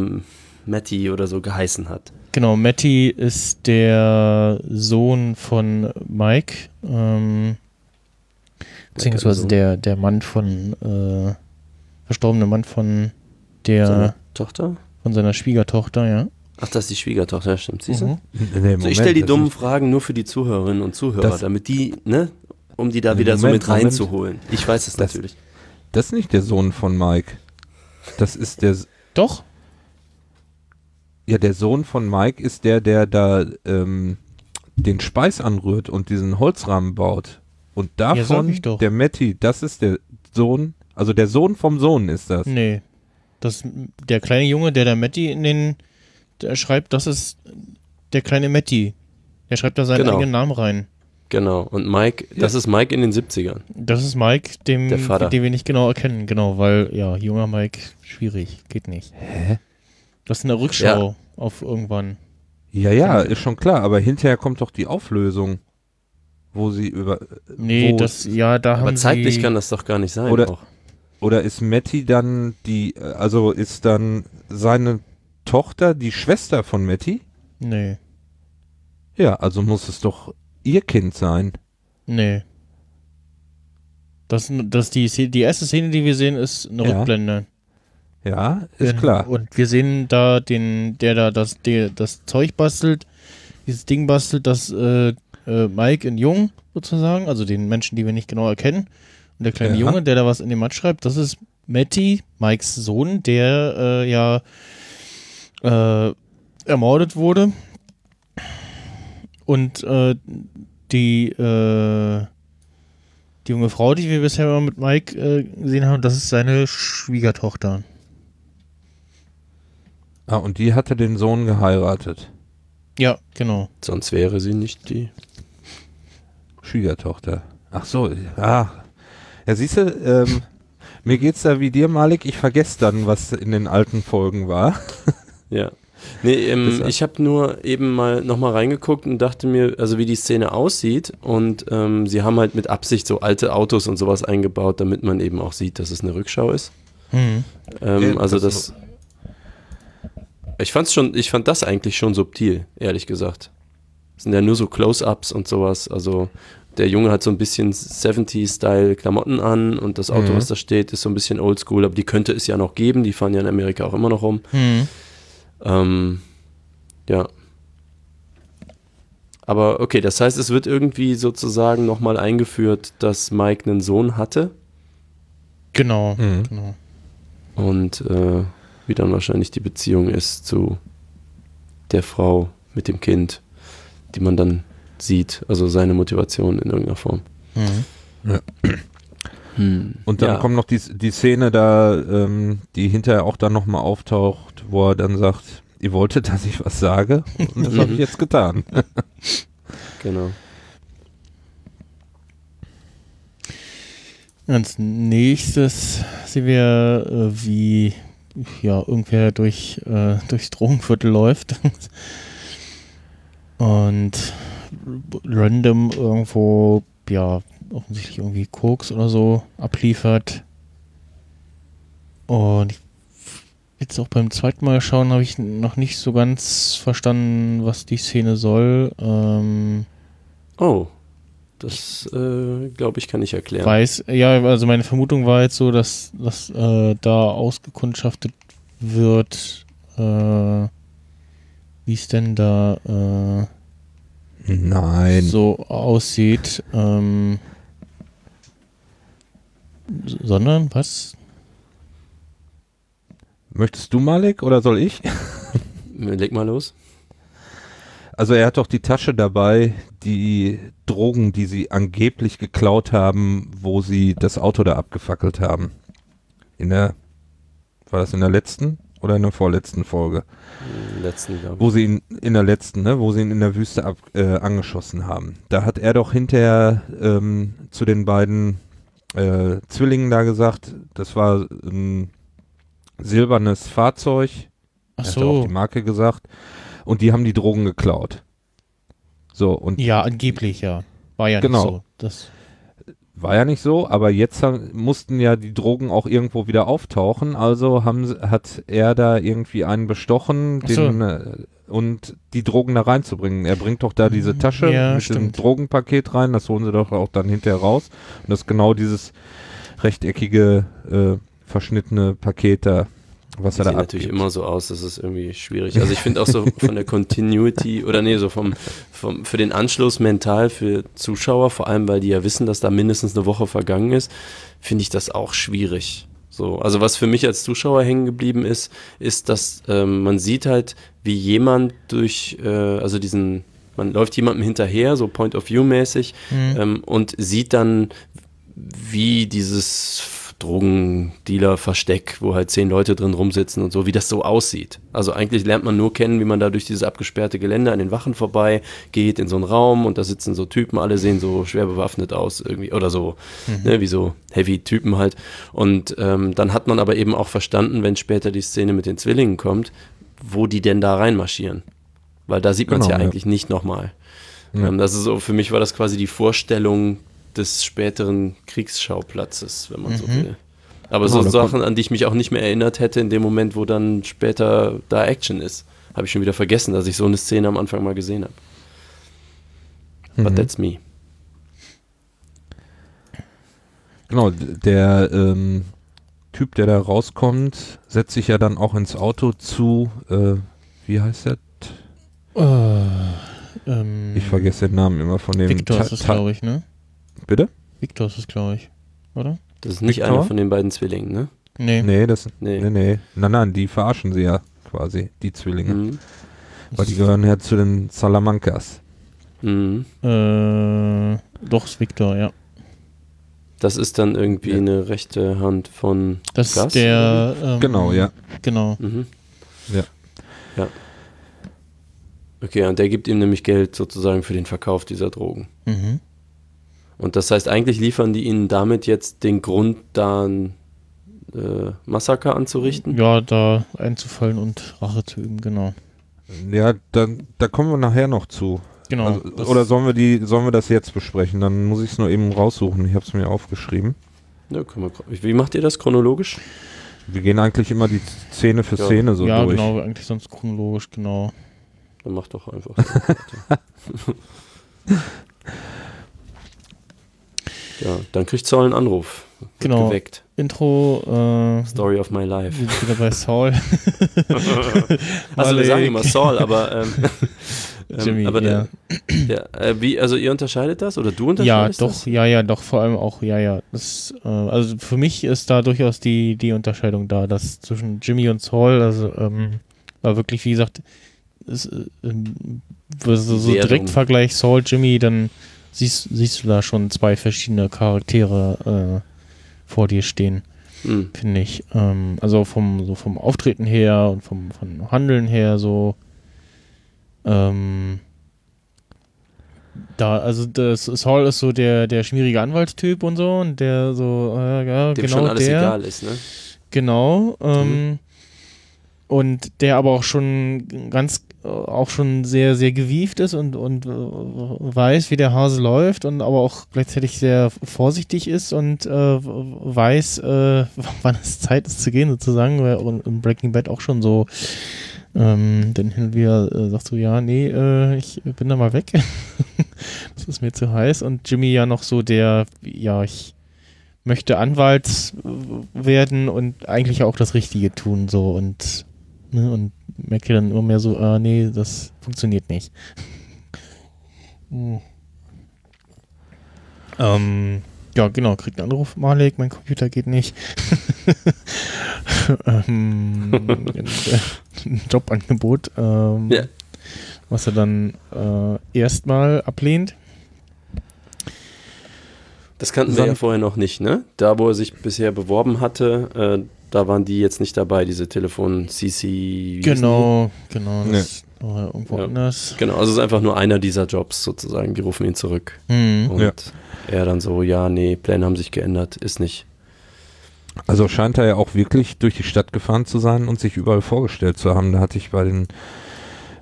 Matty oder so geheißen hat. Genau, Matty ist der Sohn von Mike, ähm, beziehungsweise Sohn. der, der Mann von, äh, verstorbene Mann von der, Seine Tochter? von seiner Schwiegertochter, ja. Ach, das ist die Schwiegertochter, stimmt. Siehst du? Mhm. Nee, So, ich stelle die dummen Fragen nur für die Zuhörerinnen und Zuhörer, damit die, ne, um die da Nee, wieder so Moment, mit Moment. reinzuholen. Ich weiß es Das- natürlich. Das ist nicht der Sohn von Mike. Das ist der, Doch, ja, der Sohn von Mike ist der, der da ähm, den Speis anrührt und diesen Holzrahmen baut. Und davon, ich doch. der Matti, das ist der Sohn, also der Sohn vom Sohn ist das. nee. Das, der kleine Junge, der da Matty in den, der schreibt, das ist der kleine Matty. Der schreibt da seinen Genau. eigenen Namen rein. Genau. Und Mike, das ist Mike in den 70ern. Das ist Mike, dem, Der Vater. den wir nicht genau erkennen, genau, weil, ja, junger Mike, schwierig, geht nicht. Hä? Das ist eine Rückschau auf irgendwann. Ja, ja, ist schon klar, aber hinterher kommt doch die Auflösung, wo sie über. Nee, das, ja, da Aber haben zeitlich sie, kann das doch gar nicht sein. Oder- auch. Oder ist Matti dann die, also ist dann seine Tochter die Schwester von Matti? Nee, Ja, also muss es doch ihr Kind sein. nee. Das, das die, die erste Szene, die wir sehen, ist eine Ja. Rückblende. Ja, ist Gen- klar. Und wir sehen da den, der da das, der, das Zeug bastelt, dieses Ding bastelt, das äh, äh, Mike in Jung sozusagen, also den Menschen, die wir nicht genau erkennen. Und der kleine Ja. Junge, der da was in den Matsch schreibt, das ist Matty, Mikes Sohn, der äh, ja äh, ermordet wurde. Und äh, die, äh, die junge Frau, die wir bisher immer mit Mike äh, gesehen haben, das ist seine Schwiegertochter. Ah, und die hatte den Sohn geheiratet. Ja, genau. Sonst wäre sie nicht die. Schwiegertochter. Ach so, ja. Ja, siehst du, ähm, mir geht's da wie dir, Malik. Ich vergesse dann, was in den alten Folgen war. Ja. Nee, ähm, ich habe nur eben mal nochmal reingeguckt und dachte mir, also wie die Szene aussieht. Und ähm, sie haben halt mit Absicht so alte Autos und sowas eingebaut, damit man eben auch sieht, dass es eine Rückschau ist. Mhm. Ähm, Ja, also das- das. Ich fand's schon, ich fand das eigentlich schon subtil, ehrlich gesagt. Das sind ja nur so Close-ups und sowas. Also der Junge hat so ein bisschen 70-Style Klamotten an und das Auto, Mhm. was da steht, ist so ein bisschen oldschool, aber die könnte es ja noch geben. Die fahren ja in Amerika auch immer noch rum. Mhm. Ähm, ja. Aber okay, das heißt, es wird irgendwie sozusagen nochmal eingeführt, dass Mike einen Sohn hatte Genau. Mhm. genau. und äh, wie dann wahrscheinlich die Beziehung ist zu der Frau mit dem Kind, die man dann sieht, also seine Motivation in irgendeiner Form. Mhm. Hm. Und dann ja. kommt noch die, die Szene da, ähm, die hinterher auch dann nochmal auftaucht, wo er dann sagt, ihr wolltet, dass ich was sage? Und das habe ich jetzt getan. Genau. Als nächstes sehen wir, äh, wie ja, irgendwer durch, äh, durchs Drogenviertel läuft und random irgendwo, ja, offensichtlich irgendwie Koks oder so abliefert. Und jetzt auch beim zweiten Mal schauen habe ich noch nicht so ganz verstanden, was die Szene soll. Ähm, Oh, das äh, glaube ich, kann ich erklären. weiß, ja, also meine Vermutung war jetzt so, dass, dass äh, da ausgekundschaftet wird, äh, wie es denn da äh, Nein. so aussieht. Ähm, sondern was? Möchtest du, Malik, oder soll ich? Leg mal los. Also er hat doch die Tasche dabei, die Drogen, die sie angeblich geklaut haben, wo sie das Auto da abgefackelt haben. In der, war das in der letzten oder in der vorletzten Folge? Im letzten, glaube Wo sie ihn, in der letzten, ne, wo sie ihn in der Wüste ab, äh, angeschossen haben. Da hat er doch hinterher ähm, zu den beiden äh, Zwillingen da gesagt, das war ein silbernes Fahrzeug, Ach er hat auch so. die Marke gesagt, und die haben die Drogen geklaut. So, und Ja, angeblich, ja. War ja Genau. nicht so. Das, War ja nicht so, aber jetzt haben, mussten ja die Drogen auch irgendwo wieder auftauchen. Also haben, hat er da irgendwie einen bestochen so. den, äh, und die Drogen da reinzubringen. Er bringt doch da diese Tasche Ja, mit dem stimmt. Drogenpaket rein. Das holen sie doch auch dann hinterher raus. Und das ist genau dieses rechteckige, äh, verschnittene Paket da, was Das sieht da natürlich immer so aus, das ist irgendwie schwierig. Also ich finde auch so von der Continuity oder nee, so vom, vom für den Anschluss mental für Zuschauer, vor allem weil die ja wissen, dass da mindestens eine Woche vergangen ist, finde ich das auch schwierig. So, also was für mich als Zuschauer hängen geblieben ist, ist, dass ähm, man sieht halt, wie jemand durch, äh, also diesen, man läuft jemandem hinterher, so Point of View mäßig, Mhm. ähm, und sieht dann, wie dieses Drogendealer-Versteck, wo halt zehn Leute drin rumsitzen und so, wie das so aussieht. Also eigentlich lernt man nur kennen, wie man da durch dieses abgesperrte Gelände an den Wachen vorbei geht in so einen Raum und da sitzen so Typen, alle sehen so schwer bewaffnet aus irgendwie oder so, ne, wie so Heavy-Typen halt. Und ähm, dann hat man aber eben auch verstanden, wenn später die Szene mit den Zwillingen kommt, wo die denn da reinmarschieren. Weil da sieht man es Genau, ja ja. eigentlich nicht nochmal. Ja. Ähm, das ist so, für mich war das quasi die Vorstellung des späteren Kriegsschauplatzes, wenn man so Mhm. will. Aber Genau, so Sachen, an die ich mich auch nicht mehr erinnert hätte, in dem Moment, wo dann später da Action ist. Habe ich schon wieder vergessen, dass ich so eine Szene am Anfang mal gesehen habe. But Mhm. that's me. Genau, der ähm, Typ, der da rauskommt, setzt sich ja dann auch ins Auto zu, äh, wie heißt der? äh, ähm, Ich vergesse den Namen immer von dem. Victor Ta- ist glaube ich, ne? Bitte? Victor ist es, glaube ich. Oder? Das ist nicht Victor? einer von den beiden Zwillingen, ne? Nee. Nee, das, Nee. nee, nee. Nein, nein, die verarschen sie ja quasi, die Zwillinge. Mhm. Weil die gehören ja zu den Salamancas. Mhm. Äh, doch, ist Victor, ja. Das ist dann irgendwie Ja. eine rechte Hand von Das Gus, ist der. Ähm, Genau, ja. Genau. Mhm. Ja. Ja. Okay, und der gibt ihm nämlich Geld sozusagen für den Verkauf dieser Drogen. Mhm. Und das heißt, eigentlich liefern die ihnen damit jetzt den Grund, da ein äh, Massaker anzurichten. Ja, da einzufallen und Rache zu üben, genau. Ja, dann, da kommen wir nachher noch zu. Genau. Also, oder sollen wir die, sollen wir das jetzt besprechen? Dann muss ich es nur eben raussuchen. Ich habe es mir aufgeschrieben. Ja, können wir, wie macht ihr das chronologisch? Wir gehen eigentlich immer die Szene für Ja. Szene so ja, durch. genau, eigentlich sonst chronologisch, genau. Dann mach doch einfach. So. Ja, dann kriegt Saul einen Anruf. Wird Genau. Geweckt. Intro, äh, Story of my life. wieder bei Saul. Also wir sagen immer Saul, aber ähm, ähm, Jimmy, aber ja. der, ja, äh, wie, also ihr unterscheidet das oder du Ja, unterscheidest doch, das? ja, ja, doch, vor allem auch, ja, ja. Das, äh, also für mich ist da durchaus die, die Unterscheidung da, dass zwischen Jimmy und Saul, also ähm, war wirklich, wie gesagt, ist, äh, ähm, so, so Wertung. Direktvergleich Saul, Jimmy, dann siehst, siehst du da schon zwei verschiedene Charaktere äh, vor dir stehen, Hm. finde ich. Ähm, also vom, so vom Auftreten her und vom, vom Handeln her so. Ähm, da, also das Saul ist so der, der schmierige Anwaltstyp und so und der so, äh, ja, Dem genau schon alles der. egal ist, ne? Genau. Ähm, Mhm. Und der aber auch schon ganz, auch schon sehr, sehr gewieft ist und, und äh, weiß, wie der Hase läuft und aber auch gleichzeitig sehr vorsichtig ist und äh, weiß, äh, wann es Zeit ist zu gehen, sozusagen. Weil im Breaking Bad auch schon so, ähm, dann hin und wieder äh, sagst du, ja, nee, äh, ich bin da mal weg. das ist mir zu heiß. Und Jimmy ja noch so der, ja, ich möchte Anwalt äh, werden und eigentlich auch das Richtige tun, so und, ne, und merke dann immer mehr so, ah, nee, das funktioniert nicht. Hm. ähm, ja, genau, kriegt einen Anruf, Malik, mein Computer geht nicht. ähm, äh, Jobangebot, ähm, Ja. was er dann äh, erstmal ablehnt. Das kannten wir ja vorher noch nicht, ne? Da, wo er sich bisher beworben hatte, äh, da waren die jetzt nicht dabei, diese Telefon-CC. Genau, genau. Das war irgendwo Ja. anders. Genau, also es ist einfach nur einer dieser Jobs sozusagen. Die rufen ihn zurück. Hm. Und Ja. er dann so, ja, nee, Pläne haben sich geändert, ist nicht. Also scheint er ja auch wirklich durch die Stadt gefahren zu sein und sich überall vorgestellt zu haben. Da hatte ich bei den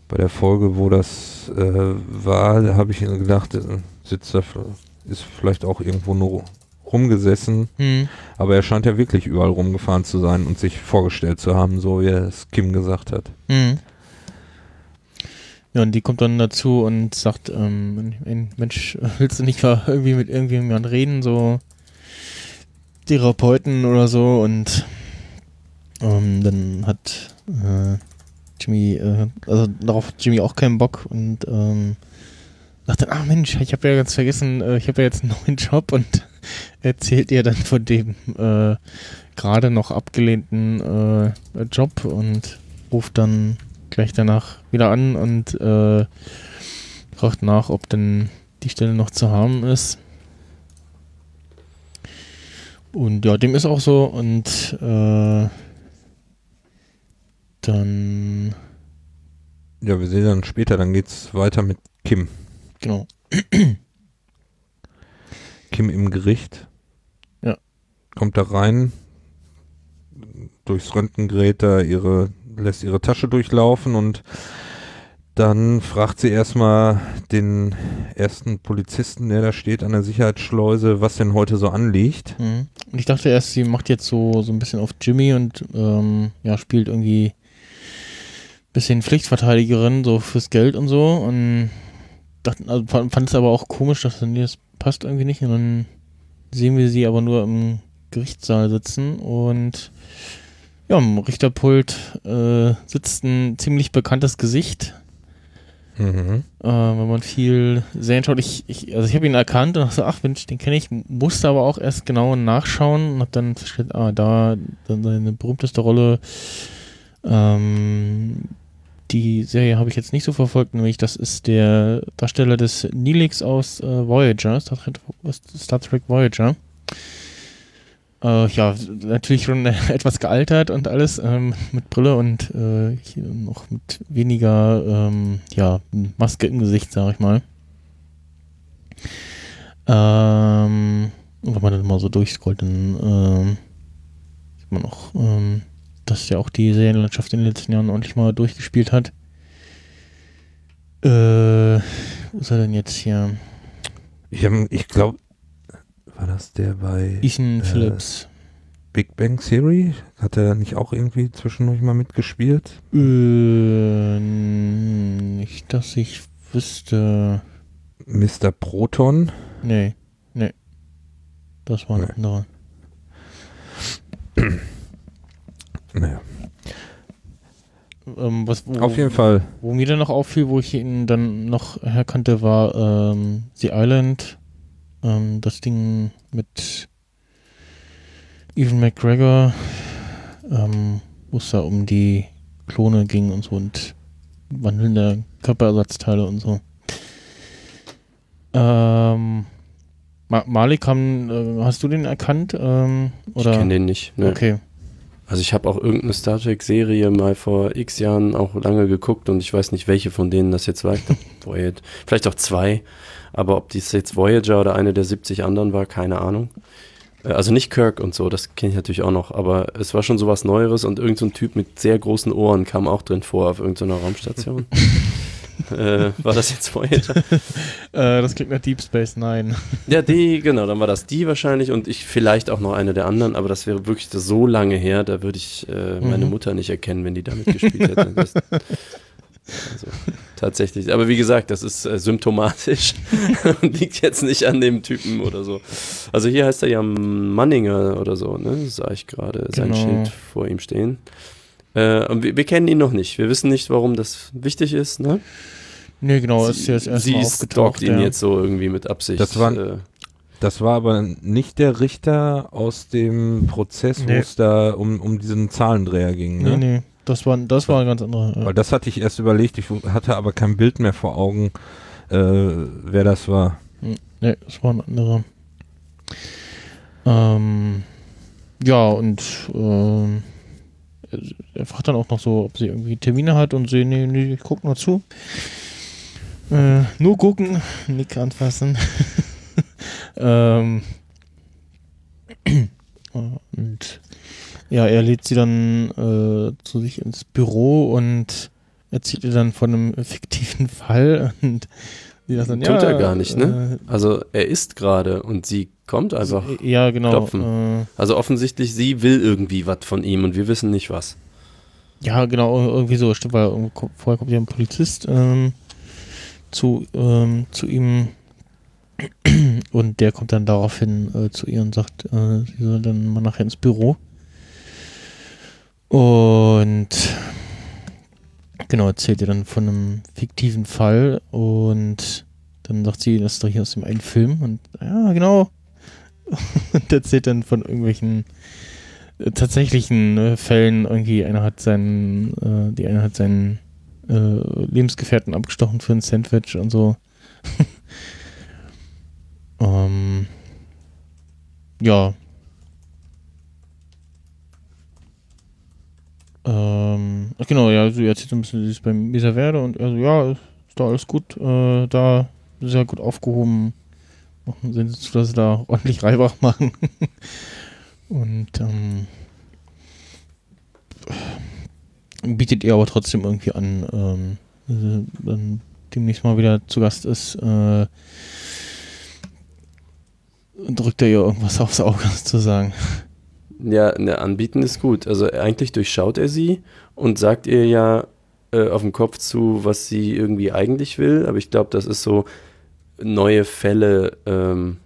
bei der Folge, wo das äh, war, da habe ich gedacht, äh, sitzt da, ist vielleicht auch irgendwo nur rumgesessen, Hm. aber er scheint ja wirklich überall rumgefahren zu sein und sich vorgestellt zu haben, so wie es Kim gesagt hat. Hm. Ja, und die kommt dann dazu und sagt, ähm, Mensch, willst du nicht mal irgendwie mit irgendjemandem reden, so Therapeuten oder so und ähm, dann hat äh, Jimmy, äh, also darauf hat Jimmy auch keinen Bock und ähm, dann, ah Mensch, ich habe ja ganz vergessen, äh, ich habe ja jetzt einen neuen Job und erzählt ihr dann von dem äh, gerade noch abgelehnten äh, Job und ruft dann gleich danach wieder an und äh, fragt nach, ob denn die Stelle noch zu haben ist. Und ja, dem ist auch so und äh, dann, Ja, wir sehen dann später, dann geht's weiter mit Kim. Genau. Kim im Gericht. Ja. Kommt da rein, durchs Röntgengerät da ihre, lässt ihre Tasche durchlaufen und dann fragt sie erstmal den ersten Polizisten, der da steht an der Sicherheitsschleuse, was denn heute so anliegt. Mhm. Und ich dachte erst, sie macht jetzt so, so ein bisschen auf Jimmy und ähm, ja, spielt irgendwie bisschen Pflichtverteidigerin, so fürs Geld und so. Und dachte, also fand, es aber auch komisch, dass nee, das passt irgendwie nicht. Und dann sehen wir sie aber nur im Gerichtssaal sitzen und ja, am Richterpult äh, sitzt ein ziemlich bekanntes Gesicht. Mhm. Äh, wenn man viel Serien schaut, ich, ich, also ich habe ihn erkannt und dachte, so, ach Mensch, den kenne ich, musste aber auch erst genau nachschauen und habe dann festgestellt, ah, da dann seine berühmteste Rolle, ähm, die Serie habe ich jetzt nicht so verfolgt, nämlich das ist der Darsteller des Neelix aus äh, Voyager, Star Trek, Star Trek Voyager. Äh, ja, natürlich schon etwas gealtert und alles ähm, mit Brille und äh, noch mit weniger ähm, ja, Maske im Gesicht, sag ich mal. Ähm, und wenn man dann mal so durchscrollt, dann ähm, sieht man auch, ähm, dass ja auch die Serienlandschaft in den letzten Jahren ordentlich mal durchgespielt hat. Äh, wo ist er denn jetzt hier? Ich, ich glaube, war das der bei Ethan Äh, Phillips. Big Bang Theory? Hat er nicht auch irgendwie zwischendurch mal mitgespielt? Äh, nicht, dass ich wüsste. Mr. Proton? Nee, nee. Das war ein Nee. anderer. Naja. Ähm, was, wo, Auf jeden Fall. Wo mir dann noch auffiel, wo ich ihn dann noch herkannte, war ähm, The Island. Ähm, das Ding mit Evan McGregor, ähm, wo es da um die Klone ging und so und wandelnde Körperersatzteile und so. Ähm, Ma Malik, haben, äh, hast du den erkannt? Ähm, oder? Ich kenne den nicht. Ne? Okay. Also ich habe auch irgendeine Star Trek-Serie mal vor x Jahren auch lange geguckt und ich weiß nicht, welche von denen das jetzt war. Voyager. Vielleicht auch zwei. Aber ob dies jetzt Voyager oder eine der 70 anderen war, keine Ahnung. Äh, Also nicht Kirk und so, das kenne ich natürlich auch noch. Aber es war schon sowas Neueres und irgendein so Typ mit sehr großen Ohren kam auch drin vor auf irgendeiner Raumstation. äh, war das jetzt Voyager? Äh, das klingt nach Deep Space Nine. Ja, die, genau, dann war das die wahrscheinlich und ich vielleicht auch noch eine der anderen, aber das wäre wirklich so lange her, da würde ich äh, meine Mhm. Mutter nicht erkennen, wenn die damit gespielt hätte. Das, also, tatsächlich. Aber wie gesagt, das ist äh, symptomatisch und liegt jetzt nicht an dem Typen oder so. Also hier heißt er ja Manninger oder so, ne? Sah ich gerade sein Genau. Schild vor ihm stehen. Äh, und wir, wir kennen ihn noch nicht. Wir wissen nicht, warum das wichtig ist, ne? Nee, genau, ist jetzt sie stalkt ihn ja. jetzt so irgendwie mit Absicht. Das waren- äh, Das war aber nicht der Richter aus dem Prozess, wo Nee. es da um, um diesen Zahlendreher ging. Ne? Nee, nee, das war, das war ein ganz anderer. Ja. Weil das hatte ich erst überlegt, ich hatte aber kein Bild mehr vor Augen, äh, wer das war. Nee, das war ein anderer. Ähm, ja, und ähm, er fragt dann auch noch so, ob sie irgendwie Termine hat und sie, nee, nee, ich guck nur zu. Äh, nur gucken, Nick anfassen. ähm, und ja, er lädt sie dann äh, zu sich ins Büro und erzählt ihr dann von einem fiktiven Fall und sagt dann, Tut ja, er gar nicht, ne? äh, Also er ist gerade und sie kommt einfach. ja, genau. klopfen. Äh, Also offensichtlich, sie will irgendwie was von ihm und wir wissen nicht was. ja, genau, irgendwie so. Stimmt, weil vorher kommt ja ein Polizist ähm, zu, ähm, zu ihm und der kommt dann daraufhin äh, zu ihr und sagt, äh, sie soll dann mal nachher ins Büro. Und genau, erzählt ihr dann von einem fiktiven Fall und dann sagt sie, das ist doch hier aus dem einen Film und ja, genau. Und erzählt dann von irgendwelchen äh, tatsächlichen äh, Fällen irgendwie, einer hat seinen, äh, die eine hat seinen äh, Lebensgefährten abgestochen für ein Sandwich und so. ähm, ja. Ähm, ach genau, ja, sie erzählt so ein bisschen, sie ist beim Misaverde und also ja, ist da alles gut, äh, da sehr gut aufgehoben. Sehen sie zu, dass sie da ordentlich Reibach machen. und ähm, bietet ihr aber trotzdem irgendwie an, ähm, sie dann demnächst mal wieder zu Gast ist, äh, drückt er ihr irgendwas aufs Auge sozusagen. Ja, ne, anbieten ist gut. Also eigentlich durchschaut er sie und sagt ihr ja äh, auf dem Kopf zu, was sie irgendwie eigentlich will. Aber ich glaube, das ist so neue Fälle. Ähm,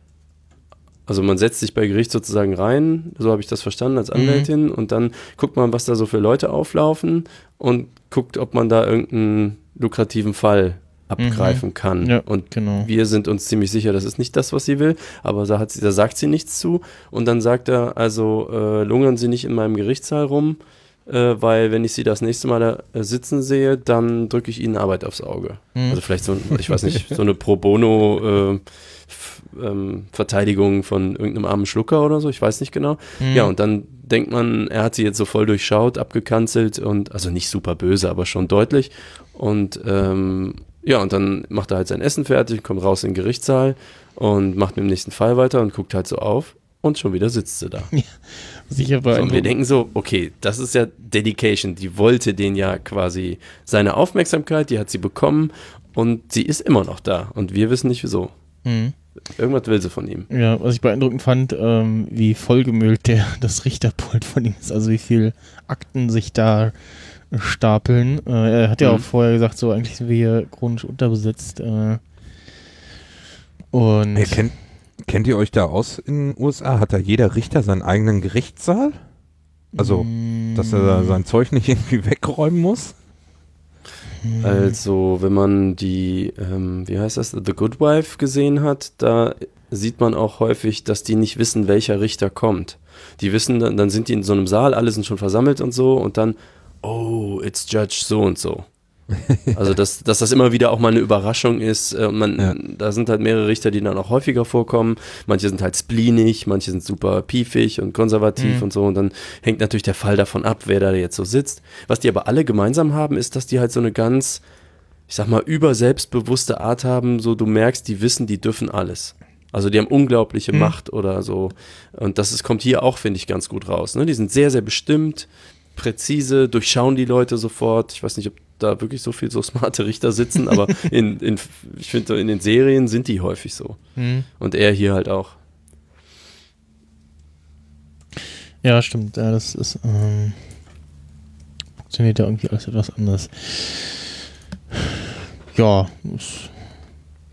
also man setzt sich bei Gericht sozusagen rein, so habe ich das verstanden als Anwältin, und dann guckt man, was da so für Leute auflaufen und guckt, ob man da irgendeinen lukrativen Fall abgreifen kann. Ja, und genau. wir sind uns ziemlich sicher, das ist nicht das, was sie will, aber da, hat sie, da sagt sie nichts zu. Und dann sagt er, also äh, lungern Sie nicht in meinem Gerichtssaal rum, äh, weil wenn ich Sie das nächste Mal da äh, sitzen sehe, dann drücke ich Ihnen Arbeit aufs Auge. Mhm. Also vielleicht so, ich weiß nicht, so eine Pro Bono äh, ähm, Verteidigung von irgendeinem armen Schlucker oder so, ich weiß nicht genau. Mhm. Ja, und dann denkt man, er hat sie jetzt so voll durchschaut, abgekanzelt und, also nicht super böse, aber schon deutlich. Und ähm, ja, und dann macht er halt sein Essen fertig, kommt raus in den Gerichtssaal und macht mit dem nächsten Fall weiter und guckt halt so auf und schon wieder sitzt sie da. Sicher So, und wir denken so, okay, das ist ja Dedication, die wollte den ja quasi seine Aufmerksamkeit, die hat sie bekommen und sie ist immer noch da und wir wissen nicht wieso. Mhm. Irgendwas will sie von ihm. Ja, was ich beeindruckend fand, ähm, wie vollgemüllt der, das Richterpult von ihm ist, also wie viel Akten sich da stapeln. Äh, er hat ja Mhm. auch vorher gesagt, so eigentlich sind wir hier chronisch unterbesetzt. Äh, und Ey, kennt, kennt ihr euch da aus in den USA? Hat da jeder Richter seinen eigenen Gerichtssaal? Also, Mm, dass er da sein Zeug nicht irgendwie wegräumen muss? Also, wenn man die, ähm, wie heißt das, The Good Wife gesehen hat, da sieht man auch häufig, dass die nicht wissen, welcher Richter kommt. Die wissen, dann, dann sind die in so einem Saal, alle sind schon versammelt und so und dann, oh, it's Judge so und so. Also, dass, dass das immer wieder auch mal eine Überraschung ist. äh, Man, Ja. Da sind halt mehrere Richter, die dann auch häufiger vorkommen. Manche sind halt spleenig, manche sind super piefig und konservativ Mhm. und so. Und dann hängt natürlich der Fall davon ab, wer da jetzt so sitzt. Was die aber alle gemeinsam haben, ist, dass die halt so eine ganz, ich sag mal, überselbstbewusste Art haben. So, du merkst, die wissen, die dürfen alles. Also die haben unglaubliche Mhm. Macht oder so. Und das ist, kommt hier auch, finde ich, ganz gut raus. Ne? Die sind sehr, sehr bestimmt, präzise, durchschauen die Leute sofort. Ich weiß nicht, ob da wirklich so viel so smarte Richter sitzen, aber in, in, ich finde, in den Serien sind die häufig so. Mhm. Und er hier halt auch. Ja, stimmt. Ja, das ist, ähm, funktioniert ja irgendwie alles etwas anders. Ja,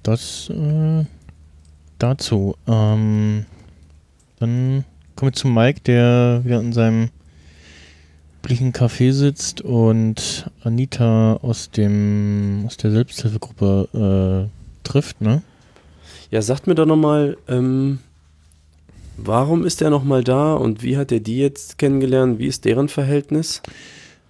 das, äh, dazu. Ähm, dann kommen wir zu Mike, der wieder in seinem üblichen Café sitzt und Anita aus dem aus der Selbsthilfegruppe äh, trifft, ne? Ja, sagt mir doch nochmal, ähm, warum ist der nochmal da und wie hat er die jetzt kennengelernt? Wie ist deren Verhältnis?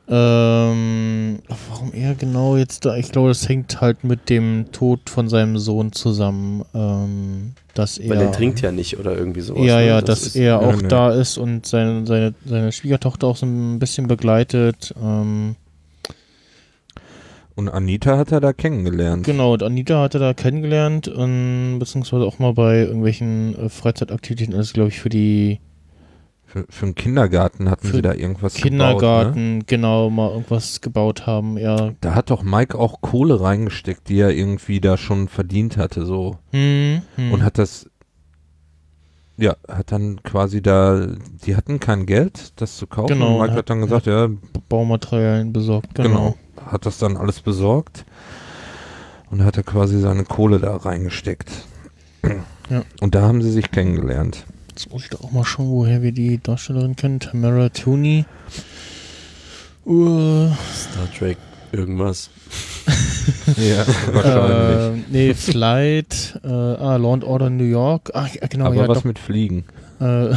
Ähm, warum er genau jetzt da? Ich glaube, das hängt halt mit dem Tod von seinem Sohn zusammen, ähm, dass er. Weil er trinkt ja nicht oder irgendwie sowas. Ja, ne? ja, dass ist- er auch nee. da ist und seine, seine, seine Schwiegertochter auch so ein bisschen begleitet. Ähm, Und Anita hat er da kennengelernt. genau, und Anita hatte da kennengelernt, ähm, beziehungsweise auch mal bei irgendwelchen äh, Freizeitaktivitäten, also glaube ich für die Für, für den Kindergarten hatten Für sie da irgendwas Gebaut, ne? Kindergarten, genau, mal irgendwas gebaut haben, ja. Da hat doch Mike auch Kohle reingesteckt, die er irgendwie da schon verdient hatte, so. Hm, hm. Und hat das, ja, hat dann quasi da, die hatten kein Geld, das zu kaufen. Genau, Und Mike hat- hat dann gesagt, ja, Baumaterialien besorgt, genau. genau. Hat das dann alles besorgt. Und hat er quasi seine Kohle da reingesteckt. Ja. Und da haben sie sich kennengelernt. Jetzt muss ich doch auch mal schauen, woher wir die Darstellerin kennen. Tamara Tooney. Uh, Star Trek irgendwas. Ja, wahrscheinlich. äh, nee, Flight, äh, ah, Law and Order New York. Ach, ja, genau, Aber ja, was doch. mit Fliegen? Äh,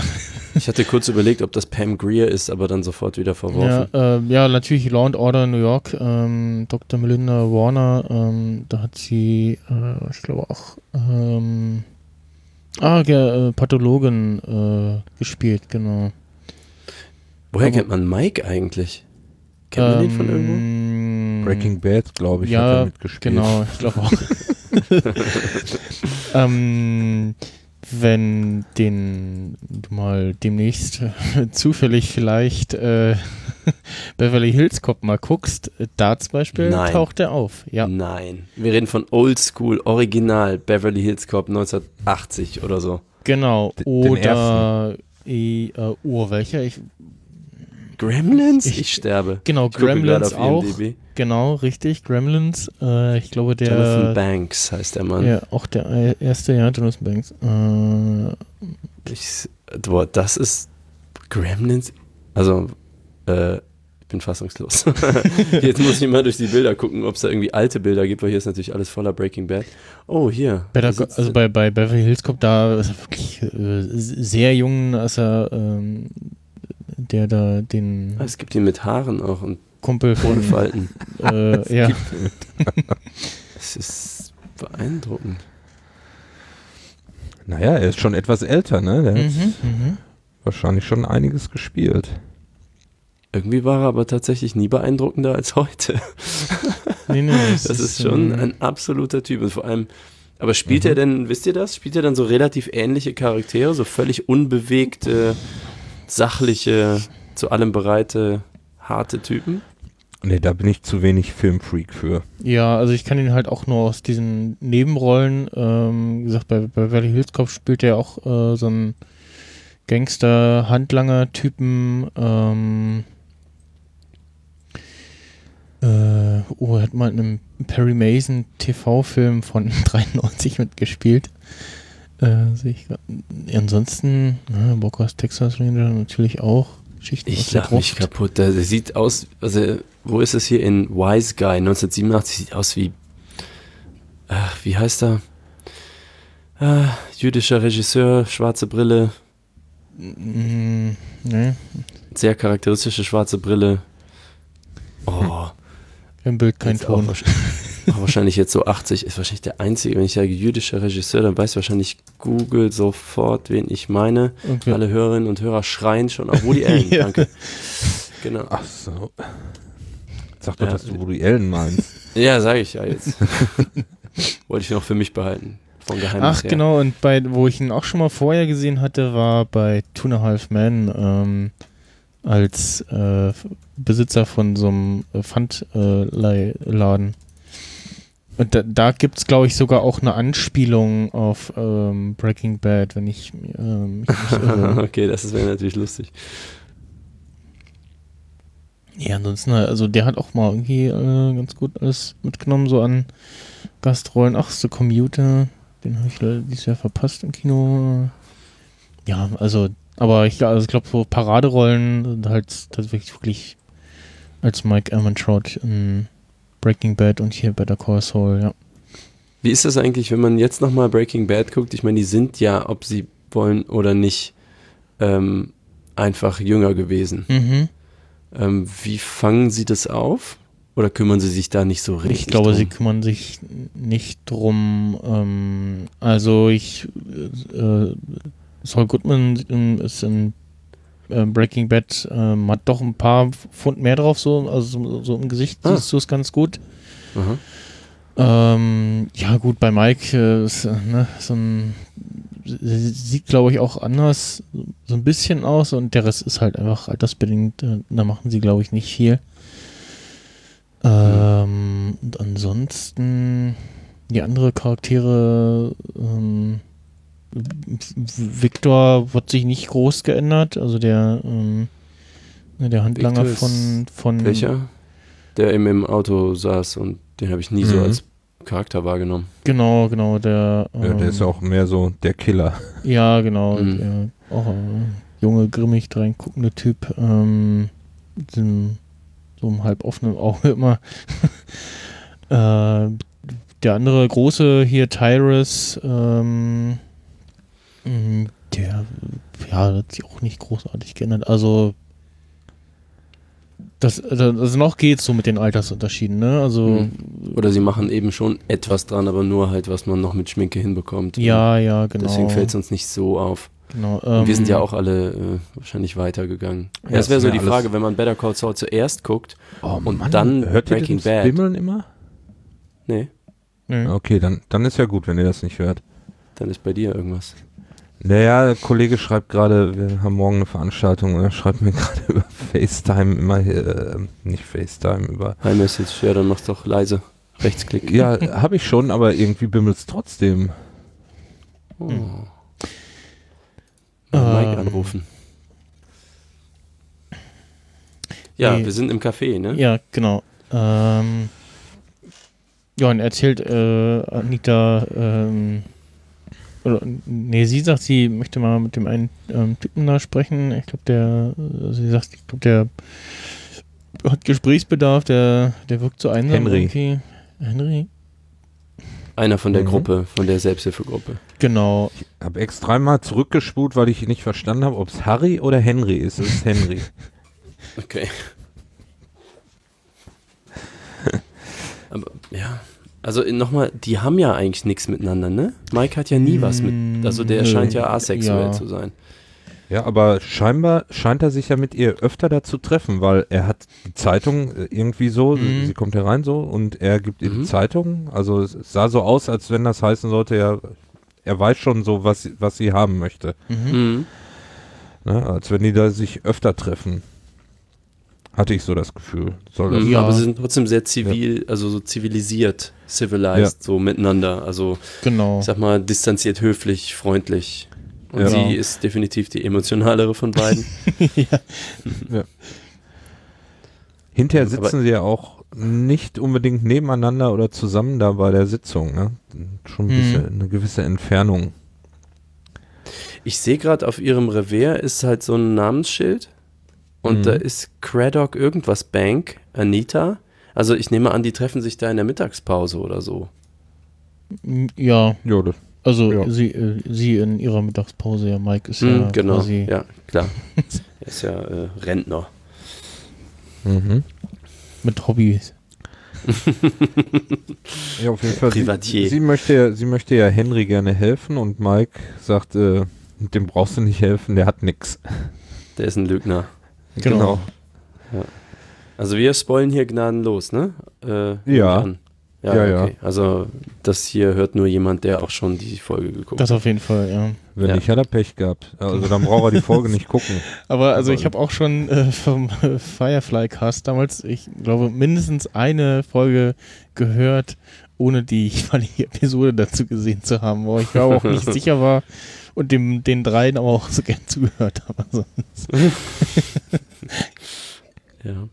Ich hatte kurz überlegt, ob das Pam Greer ist, aber dann sofort wieder ja, verworfen. äh, ja, natürlich Law and Order New York. Ähm, Dr. Melinda Warner, ähm, da hat sie, äh, ich glaube auch, ähm, ah, ja, äh, Pathologin äh, gespielt, genau. Woher aber- kennt man Mike eigentlich? Kennt man den von irgendwo? Ähm, Breaking Bad, glaube ich, hat ja, er mitgespielt. Genau, ich glaube auch. ähm, wenn den du mal demnächst zufällig vielleicht äh, Beverly Hills Cop mal guckst, da zum Beispiel Nein. taucht er auf. Ja, Nein. Wir reden von Oldschool, Original, Beverly Hills Cop 1980 oder so. genau. D- den Oder äh, oh, welcher? Ich, Gremlins? Ich, Ich- sterbe. genau, Ich Gremlins auf auch. IMDb. Genau, richtig, Gremlins. Äh, ich glaube, Jonathan der Banks heißt der Mann. ja, auch der äh, erste, ja, Jonathan Banks. Äh, Ich, boah, das ist Gremlins. Also, äh, ich bin fassungslos. Jetzt muss ich mal durch die Bilder gucken, ob es da irgendwie alte Bilder gibt, weil hier ist natürlich alles voller Breaking Bad. Oh, hier. Better, also bei, bei Beverly Hills Cop, da ist er wirklich äh, sehr jung, als er ähm, der da den Ah, es gibt ihn mit Haaren auch und Kumpel ohne von Falten. äh, ja, Es ist beeindruckend. Naja, er ist schon etwas älter, ne? Der hat mhm, mhm. wahrscheinlich schon einiges gespielt. Irgendwie war er aber tatsächlich nie beeindruckender als heute. Nee, nee, Das ist schon ähm, ein absoluter Typ. Und vor allem, aber spielt Mhm. er denn, wisst ihr das? Spielt er dann so relativ ähnliche Charaktere, so völlig unbewegte, sachliche, zu allem bereite, harte Typen? Nee, da bin ich zu wenig Filmfreak für. Ja, also ich kann ihn halt auch nur aus diesen Nebenrollen, ähm, wie gesagt, bei, bei Beverly Hills Cop spielt er auch äh, so einen Gangster-Handlanger-Typen, ähm, äh, oh, er hat mal in einem Perry Mason TV-Film von 93 mitgespielt. Äh, sehe ich grad. Ansonsten, ne, Bocas Texas Ranger natürlich auch. Geschichten aus Ich lach mich kaputt. Der, sieht aus, also, wo ist es hier in Wise Guy 1987? Sieht aus wie, ach, wie heißt er? Ah, jüdischer Regisseur, schwarze Brille, Mm, ne, sehr charakteristische schwarze Brille. Oh, im Bild kein Ton. Wahrscheinlich, jetzt so 80, ist wahrscheinlich der einzige. Wenn ich sage jüdischer Regisseur, dann weiß wahrscheinlich Google sofort, wen ich meine. Okay. Alle Hörerinnen und Hörer schreien schon auf Woody Allen, Ja. danke. Genau. Ach so. Sag doch, Ja. dass du Woody Allen meinst. Ja, sage ich ja jetzt. Wollte ich noch für mich behalten. Von Geheimnis Ach her. genau, und bei, wo ich ihn auch schon mal vorher gesehen hatte, war bei Two and a Half Men ähm, als äh, Besitzer von so einem äh, Pfandladen. Und da, da gibt es, glaube ich, sogar auch eine Anspielung auf ähm, Breaking Bad, wenn ich ähm, okay, das wäre natürlich lustig. Ja, ansonsten, also der hat auch mal irgendwie äh, ganz gut alles mitgenommen, so an Gastrollen. Ach, The Commuter, den habe ich leider dieses Jahr verpasst im Kino. Ja, also, aber ich, also ich glaube, so Paraderollen sind halt tatsächlich wirklich als Mike Ehrmantraut in Breaking Bad und hier Better Call Saul, ja. Wie ist das eigentlich, wenn man jetzt nochmal Breaking Bad guckt? Ich meine, die sind ja, ob sie wollen oder nicht, ähm, einfach jünger gewesen. Mhm. Ähm, wie fangen Sie das auf? Oder kümmern Sie sich da nicht so richtig? Ich glaube, drum? sie kümmern sich nicht drum. Ähm, also ich, äh, Saul Goodman ähm, ist in äh, Breaking Bad, ähm, hat doch ein paar Pfund mehr drauf, so, also so, so im Gesicht Ah. siehst du es ganz gut. Aha. Ähm, ja gut, bei Mike äh, ist, äh, ne, so ein, sie- sieht glaube ich auch anders so ein bisschen aus und der Rest ist halt einfach altersbedingt, äh, da machen sie glaube ich nicht viel. Ähm, und ansonsten die andere Charaktere, ähm, Victor wird sich nicht groß geändert, also der, ähm, ne, der Handlanger von, von Welcher? Der eben im Auto saß und den habe ich nie so Mhm. als Charakter wahrgenommen. Genau, genau, der. Ja, der ist ähm, auch mehr so der Killer. Ja, genau. Mhm. Der, auch ein junge, grimmig reinguckende Typ. Ähm, mit dem, so einem halb offenen Auge immer. äh, der andere große hier, Tyrus, ähm, der, ja, hat sich auch nicht großartig geändert. Also, das, also noch geht's so mit den Altersunterschieden, ne? Also, Mhm. Oder sie machen eben schon etwas dran, aber nur halt, was man noch mit Schminke hinbekommt. ja, ja, genau. Deswegen fällt es uns nicht so auf. genau, Und wir sind ja ähm, auch alle äh, wahrscheinlich weitergegangen. Ja, das wäre so die Frage, wenn man Better Call Saul zuerst guckt. Oh, Und dann hört ihr Breaking das Bad. Wimmeln immer? Nee, nö. Okay, dann, dann ist ja gut, wenn ihr das nicht hört. dann ist bei dir irgendwas. Naja, der Kollege schreibt gerade, wir haben morgen eine Veranstaltung und er schreibt mir gerade über FaceTime immer, äh, nicht FaceTime, über. Hi Message, ja, dann mach's doch leise. Rechtsklick. Ja, habe ich schon, aber irgendwie bimmelt es trotzdem. Oh. Hm. Mike Ähm. anrufen. Ja, Nee. wir sind im Café, ne? Ja, genau. Ähm, ja, und erzählt äh, Anita, ähm, oder, nee, sie sagt, sie möchte mal mit dem einen ähm, Typen da sprechen. Ich glaube, der, äh, sie sagt, ich glaube, der hat Gesprächsbedarf, der, der wirkt so einsam. Henry. irgendwie. Henry? Einer von der Mhm. Gruppe, von der Selbsthilfegruppe. Genau. Habe extra mal zurückgespult, weil ich nicht verstanden habe, ob es Harry oder Henry ist. Es ist Henry. Okay. Aber ja, also nochmal, die haben ja eigentlich nichts miteinander, ne? Mike hat ja nie was mit, also der Nö. scheint ja asexuell Ja. zu sein. Ja, aber scheinbar scheint er sich ja mit ihr öfter dazu treffen, weil er hat die Zeitung äh, irgendwie so, Mhm. sie kommt herein so und er gibt ihr Mhm. die Zeitung. Also es sah so aus, als wenn das heißen sollte, er, er weiß schon so, was, sie- was sie haben möchte. Mhm. Mhm. Ne? Als wenn die da sich öfter treffen. Hatte ich so das Gefühl. Soll das Mhm, Ja. Aber sie sind trotzdem sehr zivil, also so zivilisiert, civilized, so miteinander. Also Genau. ich sag mal, distanziert, höflich, freundlich. Und Ja. sie ist definitiv die emotionalere von beiden. ja. Hinterher Aber- sitzen sie ja auch nicht unbedingt nebeneinander oder zusammen da bei der Sitzung. Ne? Schon ein Mhm. bisschen, eine gewisse Entfernung. Ich sehe gerade auf ihrem Revers ist halt so ein Namensschild und Mhm. da ist Craddock irgendwas Bank, Anita. Also ich nehme an, die treffen sich da in der Mittagspause oder so. Ja, Ja, das, also Ja. sie, äh, sie in ihrer Mittagspause, ja, Mike ist Hm, ja genau, quasi ja, klar. er ist ja äh, Rentner. mhm. mit Hobbys. ja, auf jeden Fall. Sie, Privatier. sie, möchte ja, sie möchte ja Henry gerne helfen und Mike sagt, äh, dem brauchst du nicht helfen, der hat nix. Der ist ein Lügner. Genau. Also wir spoilen hier gnadenlos, ne? Äh, Ja. Ja, Ja, ja. okay. Also das hier hört nur jemand, der auch schon die Folge geguckt Das hat. auf jeden Fall, ja. Wenn Ja. nicht, hat er Pech gehabt. Also dann braucht er die Folge nicht gucken. Aber also ich habe auch schon äh, vom äh, Firefly Cast damals, ich glaube, mindestens eine Folge gehört, ohne die jeweilige Episode dazu gesehen zu haben, wo ich aber auch nicht sicher war und dem, den dreien aber auch so gern zugehört habe. Also, Ja.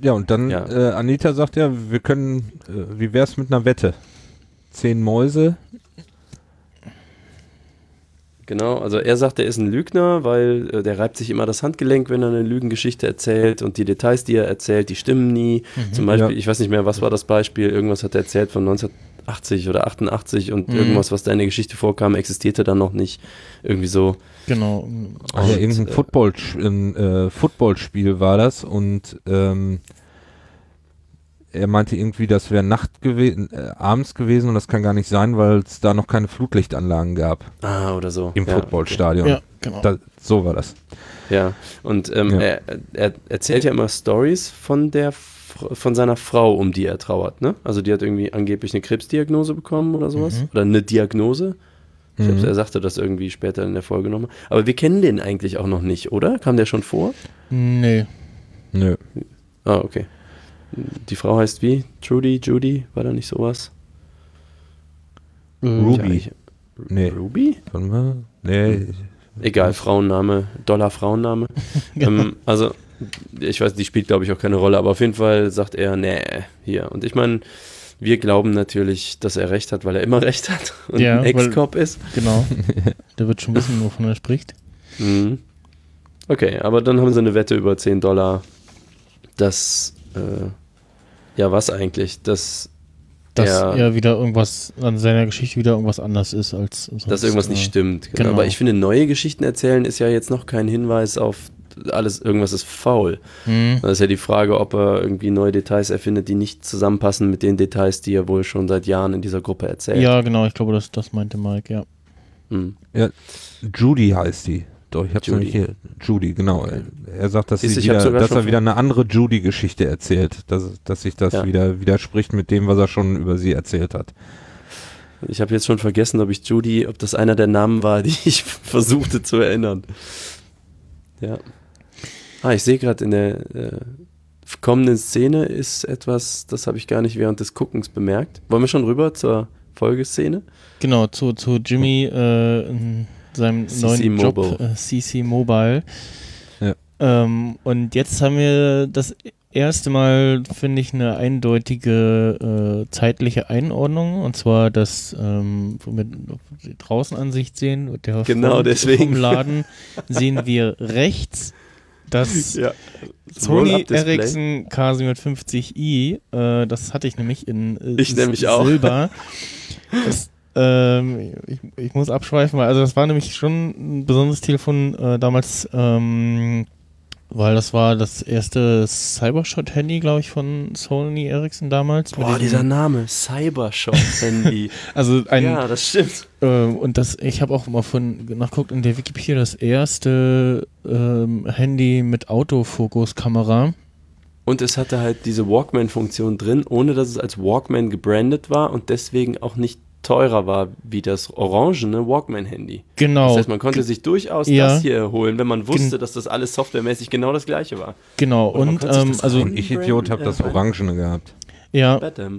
Ja, und dann, Ja. Äh, Anita sagt ja, wir können, äh, wie wär's mit einer Wette? Zehn Mäuse. Genau, also er sagt, er ist ein Lügner, weil äh, der reibt sich immer das Handgelenk, wenn er eine Lügengeschichte erzählt und die Details, die er erzählt, die stimmen nie. Mhm. Zum Beispiel, Ja. ich weiß nicht mehr, was war das Beispiel, irgendwas hat er erzählt von 80 oder 88 und Mhm. irgendwas, was da in der Geschichte vorkam, existierte dann noch nicht. Irgendwie so. Genau. Ja, Und, irgendein äh, Football, ein, äh, Footballspiel war das und ähm, er meinte irgendwie, das wäre Nacht gewesen, äh, abends gewesen und das kann gar nicht sein, weil es da noch keine Flutlichtanlagen gab Ah, oder so. im ja, Footballstadion. Ja, genau. Da, so war das. Okay. Ja, und ähm, Ja. Er, er erzählt ja immer Stories von der von seiner Frau, um die er trauert, ne? Also die hat irgendwie angeblich eine Krebsdiagnose bekommen oder sowas. Mhm. Oder eine Diagnose. Ich glaub, Mhm. Er sagte das irgendwie später in der Folge nochmal. Aber wir kennen den eigentlich auch noch nicht, oder? Kam der schon vor? Nee. Nö. Ah, okay. Die Frau heißt wie? Trudy, Judy? War da nicht sowas? Äh, Ruby. Ja, ich, Nee. Ruby? Warte mal. Nee. Egal, Frauenname, Dollar Frauenname. ähm, also, ich weiß, die spielt, glaube ich, auch keine Rolle, aber auf jeden Fall sagt er, nee, hier. Und ich meine, wir glauben natürlich, dass er recht hat, weil er immer recht hat und Ja, ein Ex-Cop ist. Genau. Der wird schon wissen, wovon er spricht. Mhm. Okay, aber dann haben sie eine Wette über 10 Dollar, dass, äh, ja, was eigentlich, dass, Dass er, er wieder irgendwas an seiner Geschichte wieder irgendwas anders ist als sonst, dass irgendwas nicht äh, stimmt. Genau. genau. Aber ich finde, neue Geschichten erzählen ist ja jetzt noch kein Hinweis auf alles, irgendwas ist faul. hm. Da ist ja die Frage, ob er irgendwie neue Details erfindet, die nicht zusammenpassen mit den Details, die er wohl schon seit Jahren in dieser Gruppe erzählt. Ja, genau, ich glaube, das, das meinte Mike, ja. Hm. Judy heißt die. Doch, ich hab's Judy. hier. Judy, genau. Er, sagt, dass, hab wieder, dass er wieder eine andere Judy-Geschichte erzählt. Dass, dass sich das Ja. wieder widerspricht mit dem, was er schon über sie erzählt hat. Ich habe jetzt schon vergessen, ob ich Judy, ob das einer der Namen war, die ich versuchte zu erinnern. Ja. Ah, ich sehe gerade in der äh, kommenden Szene ist etwas, das habe ich gar nicht während des Guckens bemerkt. Wollen wir schon rüber zur Folgeszene? Genau, zu, zu Jimmy äh, in seinem CC neuen Job, Mobile. äh, CC Mobile. Ja. Ähm, und jetzt haben wir das erste Mal, finde ich, eine eindeutige äh, zeitliche Einordnung. Und zwar das, ähm, wo wir die Draußenansicht sehen, der Genau, deswegen. vom Laden, sehen wir rechts das Ja. Sony. Ericsson K750i, äh, das hatte ich nämlich in äh, Ich nämlich auch. Silber. Das, ähm, ich, ich muss abschweifen, weil also das war nämlich schon ein besonderes Telefon äh, damals, ähm, weil das war das erste Cybershot-Handy, glaube ich, von Sony Ericsson damals. Boah, dieser Name, Cybershot-Handy. Also ein, ja, das stimmt. ähm, und das, ich habe auch mal von nachguckt in der Wikipedia das erste ähm, Handy mit Autofokuskamera. Und es hatte halt diese Walkman-Funktion drin, ohne dass es als Walkman gebrandet war und deswegen auch nicht teurer war wie das orangene Walkman-Handy. Genau. Das heißt, man konnte sich durchaus Ja. das hier holen, wenn man wusste, Gen- dass das alles softwaremäßig genau das gleiche war. Genau, Oder und ähm, also Und ich Idiot habe das. Orangene gehabt. ja,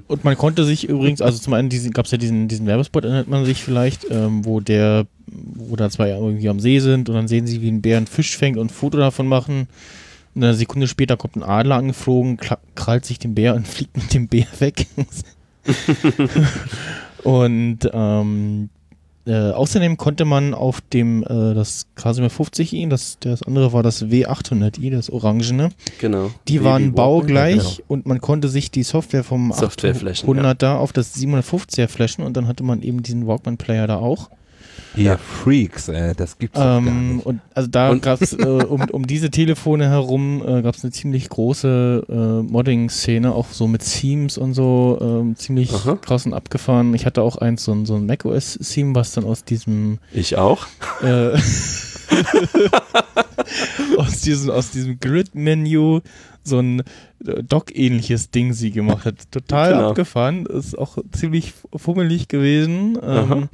und man konnte sich übrigens, also zum einen gab es ja diesen, diesen Werbespot, erinnert man sich vielleicht, ähm, wo der, wo da zwei irgendwie am See sind und dann sehen sie, wie ein Bär einen Fisch fängt und ein Foto davon machen. Und eine Sekunde später kommt ein Adler angeflogen, krallt sich den Bär und fliegt mit dem Bär weg. und ähm, äh, außerdem konnte man auf dem, äh, das K750i, das, das andere war das W800i, das Orangene, Genau. die Baby waren baugleich und man konnte sich die Software vom Software flashen, 800er auf das 750er flashen und dann hatte man eben diesen Walkman-Player da auch. Ihr Freaks, ey, das gibt's doch gar Ähm, nicht. und also da Und- gab es äh, um, um diese Telefone herum äh, gab es eine ziemlich große äh, Modding-Szene, auch so mit Themes und so, ähm, ziemlich Aha. krass und abgefahren. Ich hatte auch eins, so ein, so ein macOS-Theme, was dann aus diesem Ich auch. äh, aus diesem, aus diesem Grid-Menü so ein äh, Dock-ähnliches Ding sie gemacht hat. Total Genau. abgefahren. Ist auch ziemlich fummelig gewesen. Ähm,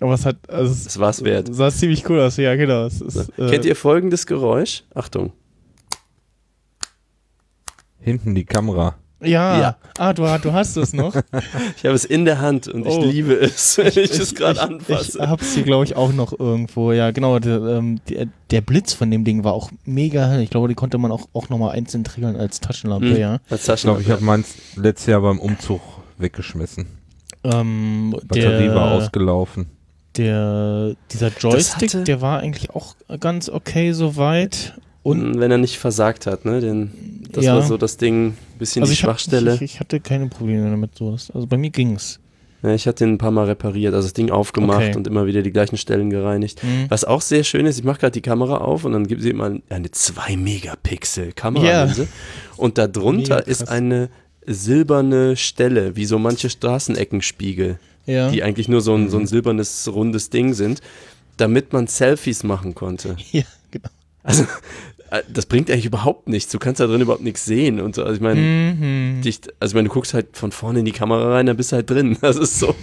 aber es hat, also es war's wert. sah ziemlich cool aus. Ja, genau. Es ist, äh, Kennt ihr folgendes Geräusch? Achtung. Hinten die Kamera. Ja. Ja. Ah, du, du hast es noch. Ich habe es in der Hand und ich Oh. liebe es, wenn ich es gerade Ich anfasse. hab's hier, glaube ich, auch noch irgendwo. Ja, genau. Der, ähm, der, der Blitz von dem Ding war auch mega hell. Ich glaube, die konnte man auch, auch nochmal einzeln triggern als Taschenlampe, Hm. ja. Als Ich Taschen glaube, ich habe meins letztes Jahr beim Umzug weggeschmissen. Ähm, Batterie der, war ausgelaufen. der, dieser Joystick, der war eigentlich auch ganz okay soweit. Und wenn er nicht versagt hat, ne? Den, das Ja. war so das Ding, bisschen also die ich, hab, Schwachstelle. ich, ich hatte keine Probleme damit. So. Das, also bei mir ging's. Ja, ich hatte ihn ein paar Mal repariert, also das Ding aufgemacht Okay. und immer wieder die gleichen Stellen gereinigt. Mhm. Was auch sehr schön ist, ich mache gerade die Kamera auf und dann gibt sie mal eine 2 Megapixel Kameralinse und darunter ist eine silberne Stelle, wie so manche Straßeneckenspiegel, Ja. die eigentlich nur so ein, Mhm. so ein silbernes rundes Ding sind, damit man Selfies machen konnte. ja, genau. Also das bringt eigentlich überhaupt nichts. Du kannst da drin überhaupt nichts sehen und so. Also ich meine, Mhm. also ich meine, du guckst halt von vorne in die Kamera rein, dann bist du halt drin. Das ist so.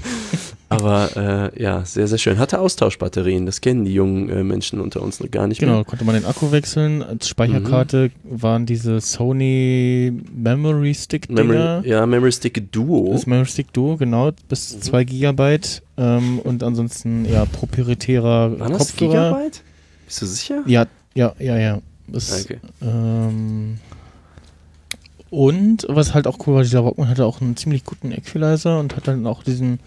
Aber äh, ja, sehr, sehr schön. Hatte Austauschbatterien, das kennen die jungen äh, Menschen unter uns noch gar nicht Genau, mehr. konnte man den Akku wechseln. Als Speicherkarte waren diese Sony Memory Stick Dinger. Memory, ja, Memory Stick Duo. Das Memory Stick Duo, genau, bis 2 Gigabyte. Ähm, und ansonsten, ja, proprietärer Waren das Kopfhörer. Gigabyte? Bist du sicher? Ja, ja, ja, ja. Das, Okay. ähm, und was halt auch cool war, dieser Walkman hatte auch einen ziemlich guten Equalizer und hat dann auch diesen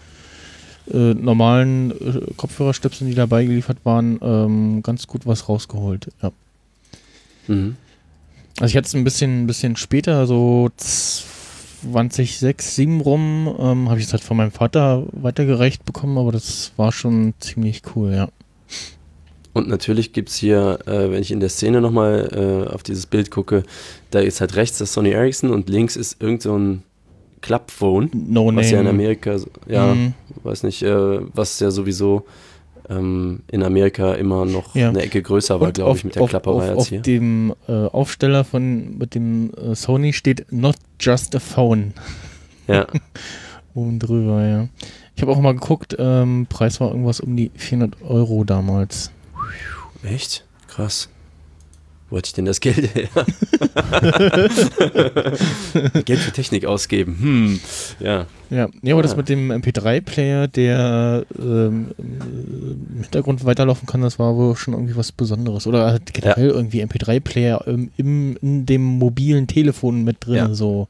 äh, normalen äh, Kopfhörerstöpseln, die dabei geliefert waren, ähm, ganz gut was rausgeholt. Ja. Mhm. Also ich hatte es ein bisschen, ein bisschen später, so 2006, 7 rum, ähm, habe ich es halt von meinem Vater weitergereicht bekommen, aber das war schon ziemlich cool, ja. Und natürlich gibt es hier, äh, wenn ich in der Szene nochmal äh, auf dieses Bild gucke, da ist halt rechts das Sony Ericsson und links ist irgend so ein Klappphone, No was ja in Amerika, ja, Mhm. weiß nicht, äh, was ja sowieso ähm, in Amerika immer noch Ja. eine Ecke größer war, glaube auf, ich, mit der auf, Klapperei auf, als auf hier. dem äh, Aufsteller von mit dem äh, Sony steht Not Just a Phone Ja, oben drüber, ja. Ich habe auch mal geguckt, ähm, Preis war irgendwas um die 400 Euro damals. Echt? Krass. Wo hatte ich denn das Geld her? Geld für Technik ausgeben. Hm, ja. Ja, ja aber das Ah. mit dem MP3-Player, der ähm, im Hintergrund weiterlaufen kann, das war wohl schon irgendwie was Besonderes. Oder halt generell irgendwie MP3-Player im, im, in dem mobilen Telefon mit drin, Ja. so.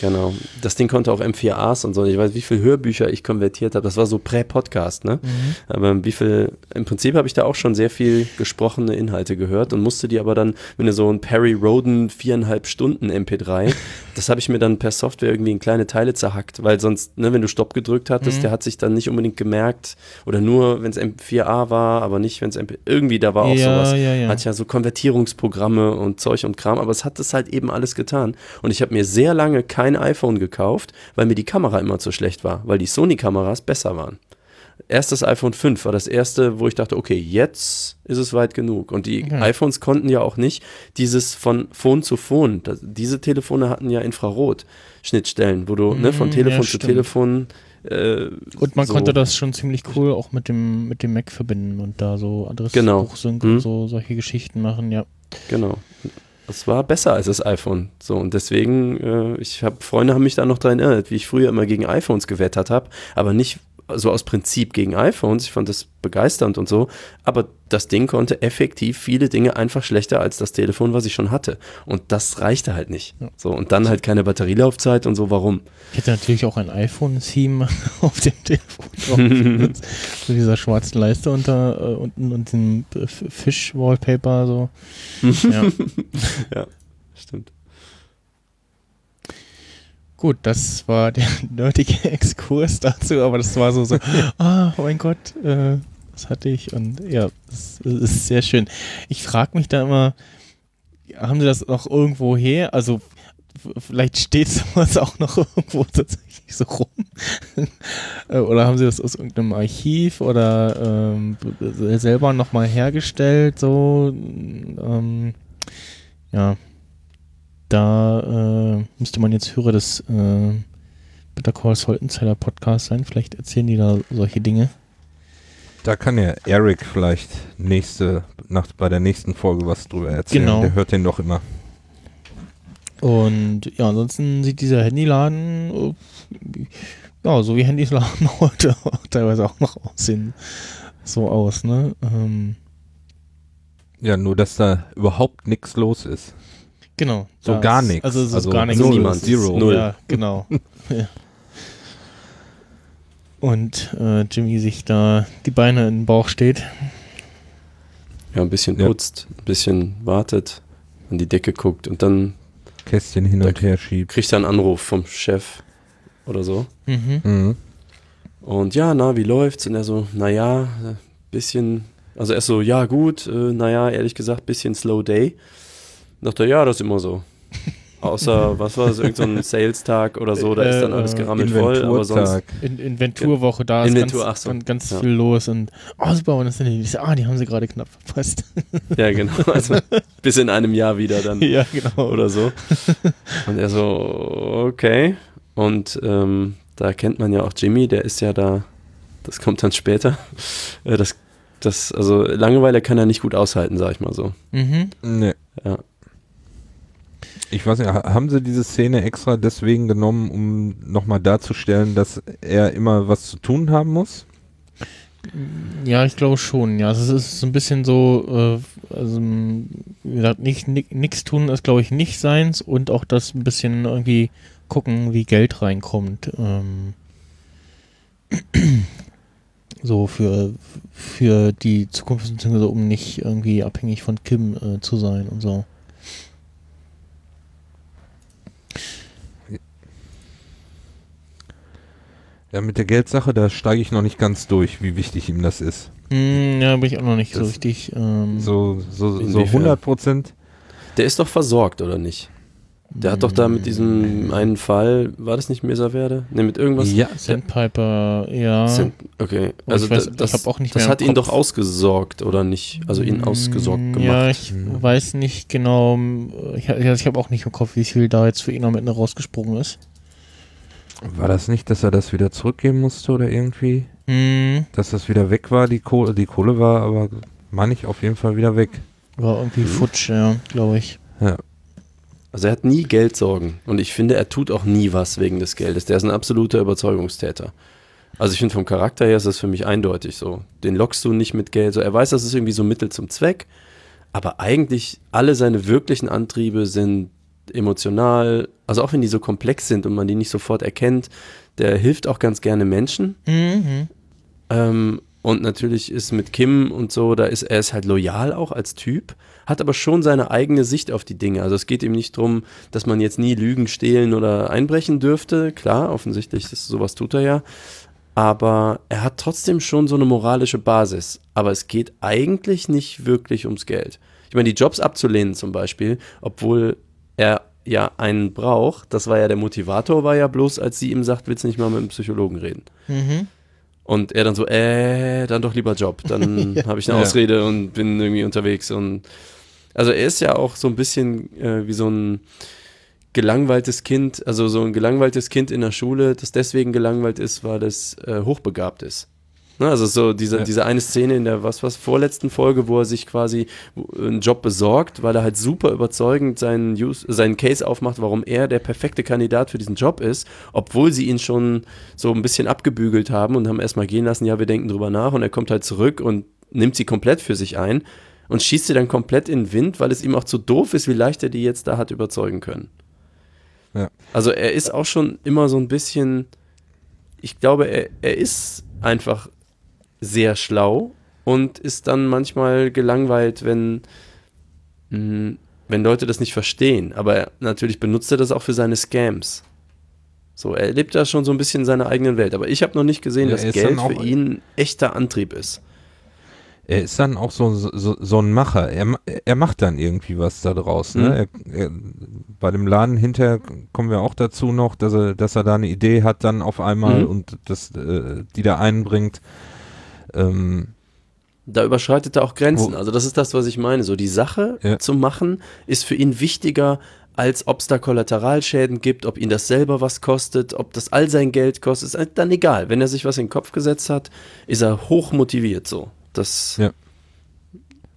Genau. Das Ding konnte auch M4As und so. Ich weiß, wie viele Hörbücher ich konvertiert habe. Das war so Prä-Podcast, ne? Aber wie viel, im Prinzip habe ich da auch schon sehr viel gesprochene Inhalte gehört und musste die aber dann, wenn du so ein Perry Roden viereinhalb Stunden MP3, das habe ich mir dann per Software irgendwie in kleine Teile zerhackt, weil sonst, ne, wenn du Stopp gedrückt hattest, Mhm. der hat sich dann nicht unbedingt gemerkt oder nur, wenn es M4A war, aber nicht, wenn es MP, irgendwie da war auch ja, sowas. ja, ja. Hat ja so Konvertierungsprogramme und Zeug und Kram, aber es hat das halt eben alles getan. Und ich habe mir sehr lange kein iPhone gekauft, weil mir die Kamera immer zu schlecht war, weil die Sony-Kameras besser waren. Erst das iPhone 5 war das erste, wo ich dachte, okay, jetzt ist es weit genug. Und die Okay. iPhones konnten ja auch nicht dieses von Phone zu Phone. Das, diese Telefone hatten ja Infrarot-Schnittstellen, wo du ne, von Mm, Telefon ja, zu stimmt. Telefon. Äh, Und man so- konnte das schon ziemlich cool auch mit dem, mit dem Mac verbinden und da so Genau. Adressbuchsync Mhm. und so solche Geschichten machen, ja. Genau. Es war besser als das iPhone. So, und deswegen, äh, ich habe, Freunde haben mich da noch daran erinnert, wie ich früher immer gegen iPhones gewettert habe, aber nicht so aus Prinzip gegen iPhones. Ich fand das begeisternd und so. Aber das Ding konnte effektiv viele Dinge einfach schlechter als das Telefon, was ich schon hatte. Und das reichte halt nicht. Ja. So, und dann halt keine Batterielaufzeit und so, warum? Ich hätte natürlich auch ein iPhone-Theme auf dem Telefon drauf. so dieser schwarzen Leiste unter äh, unten und dem F- Fish-Wallpaper so. ja. Stimmt. Gut, das war der nerdige Exkurs dazu, aber das war so, so ah, oh mein Gott, äh, das hatte ich und ja, das, ist sehr schön. Ich frage mich da immer, haben sie das noch irgendwo her? Also vielleicht steht sowas auch noch irgendwo tatsächlich so rum. Äh, oder haben sie das aus irgendeinem Archiv oder ähm, selber nochmal hergestellt, so ähm, ja da äh, müsste man jetzt Hörer des äh, Better Call Saul Insider Podcast sein. Vielleicht erzählen die da solche Dinge. Da kann ja Eric vielleicht nächste, nach, bei der nächsten Folge was drüber erzählen. Genau. Der hört den doch immer. Und ja, ansonsten sieht dieser Handyladen äh, ja, so wie Handyladen heute teilweise auch noch aussehen. So aus, ne? Ähm, Ja, nur dass da überhaupt nichts los ist. Genau. So da gar nichts. Also, so Also gar nichts. Niemand. zero. Null. Ja, genau. ja. Und äh, Jimmy sich da die Beine in den Bauch steht. Ja, ein bisschen Ja. putzt, ein bisschen wartet, an die Decke guckt und dann Kästchen hin und her schiebt. kriegt er einen Anruf vom Chef oder so. Mhm. Mhm. Und ja, na, wie läuft's? Und er so, naja, bisschen, also er so, ja, gut, äh, naja, ehrlich gesagt, bisschen slow day. Dachte, ja, das ist immer so. Außer, was war das, irgendein so Sales-Tag oder so, da ist dann alles Äh, gerammelt voll, aber sonst. In Inventurwoche, da ist Inventur, ganz, so. ganz, Ja. viel los und super, und das sind die, so, ah, die haben sie gerade knapp verpasst. Ja, genau. Also bis in einem Jahr wieder dann ja, genau. oder so. Und er so, okay. Und ähm, da kennt man ja auch Jimmy, der ist ja da, das kommt dann später. Äh, Das, das, also Langeweile kann er nicht gut aushalten, sag ich mal so. Mhm. Nee. Ja. Ich weiß nicht, ha- haben sie diese Szene extra deswegen genommen, um nochmal darzustellen, dass er immer was zu tun haben muss? Ja, ich glaube schon. Ja, also es ist so ein bisschen so, äh, also wie gesagt, nicht nichts tun ist, glaube ich, nicht seins und auch das ein bisschen irgendwie gucken, wie Geld reinkommt. Ähm, so für für die Zukunft, beziehungsweise um nicht irgendwie abhängig von Kim äh, zu sein und so. Ja, mit der Geldsache, da steige ich noch nicht ganz durch, wie wichtig ihm das ist. Hm, ja, bin ich auch noch nicht so Das- richtig. Ähm, So, so, so Inwiefern? 100 Prozent. Der ist doch versorgt, oder nicht? Der hat doch da mit diesem einen Fall, war das nicht Mesaverde? Ne, mit irgendwas? Ja, Sandpiper, ja. Sind, okay, Aber also ich weiß- das, hab auch nicht das hat ihn doch ausgesorgt, oder nicht? Also ihn ausgesorgt Mm, gemacht. Ja, ich Hm. weiß nicht genau. Ich, also ich habe auch nicht im Kopf, wie viel da jetzt für ihn am Ende rausgesprungen ist. War das nicht, dass er das wieder zurückgeben musste oder irgendwie? Hm, Dass das wieder weg war, die Kohle, die Kohle war aber, meine ich, auf jeden Fall wieder weg. war irgendwie Mhm. futsch, ja, glaube ich. Also er hat nie Geldsorgen und ich finde, er tut auch nie was wegen des Geldes. Der ist ein absoluter Überzeugungstäter. Also ich finde vom Charakter her ist das für mich eindeutig so. Den lockst du nicht mit Geld. So, er weiß, das ist irgendwie so Mittel zum Zweck, aber eigentlich alle seine wirklichen Antriebe sind emotional, also auch wenn die so komplex sind und man die nicht sofort erkennt, der hilft auch ganz gerne Menschen. Mhm. Ähm, und natürlich ist mit Kim und so, da ist er ist halt loyal auch als Typ, hat aber schon seine eigene Sicht auf die Dinge. Also es geht ihm nicht darum, dass man jetzt nie Lügen, stehlen oder einbrechen dürfte. Klar, offensichtlich, das, sowas tut er ja. Aber er hat trotzdem schon so eine moralische Basis. Aber es geht eigentlich nicht wirklich ums Geld. Ich meine, die Jobs abzulehnen zum Beispiel, obwohl er ja einen braucht, das war ja der Motivator, war ja bloß, als sie ihm sagt, willst du nicht mal mit einem Psychologen reden? Mhm. Und er dann so, äh, dann doch lieber Job. Dann habe ich eine Ja. Ausrede und bin irgendwie unterwegs. Und also er ist ja auch so ein bisschen äh, wie so ein gelangweiltes Kind, also so ein gelangweiltes Kind in der Schule, das deswegen gelangweilt ist, weil es äh, hochbegabt ist. Ne, also so diese, Ja. diese eine Szene in der was was vorletzten Folge, wo er sich quasi einen Job besorgt, weil er halt super überzeugend seinen, Use, seinen Case aufmacht, warum er der perfekte Kandidat für diesen Job ist, obwohl sie ihn schon so ein bisschen abgebügelt haben und haben erstmal gehen lassen, ja, wir denken drüber nach und er kommt halt zurück und nimmt sie komplett für sich ein und schießt sie dann komplett in den Wind, weil es ihm auch zu doof ist, wie leicht er die jetzt da hat überzeugen können. Ja. Also er ist auch schon immer so ein bisschen, ich glaube, er, er ist einfach sehr schlau und ist dann manchmal gelangweilt, wenn, mh, wenn Leute das nicht verstehen. Aber er, natürlich benutzt er das auch für seine Scams. So, er lebt da schon so ein bisschen in seiner eigenen Welt. Aber ich habe noch nicht gesehen, Ja, dass Geld für ihn echter Antrieb ist. Er ist dann auch so, so, so ein Macher. Er, er macht dann irgendwie was da draus. Mhm. Ne? Er, er, bei dem Laden hinterher kommen wir auch dazu noch, dass er, dass er da eine Idee hat dann auf einmal Mhm. und das, äh, die da einbringt. Ähm, Da überschreitet er auch Grenzen. Wo- Also das ist das, was ich meine. So die Sache Ja. zu machen, ist für ihn wichtiger, als ob es da Kollateralschäden gibt, ob ihn das selber was kostet, ob das all sein Geld kostet, ist dann egal. Wenn er sich was in den Kopf gesetzt hat, ist er hoch motiviert so. Das, Ja.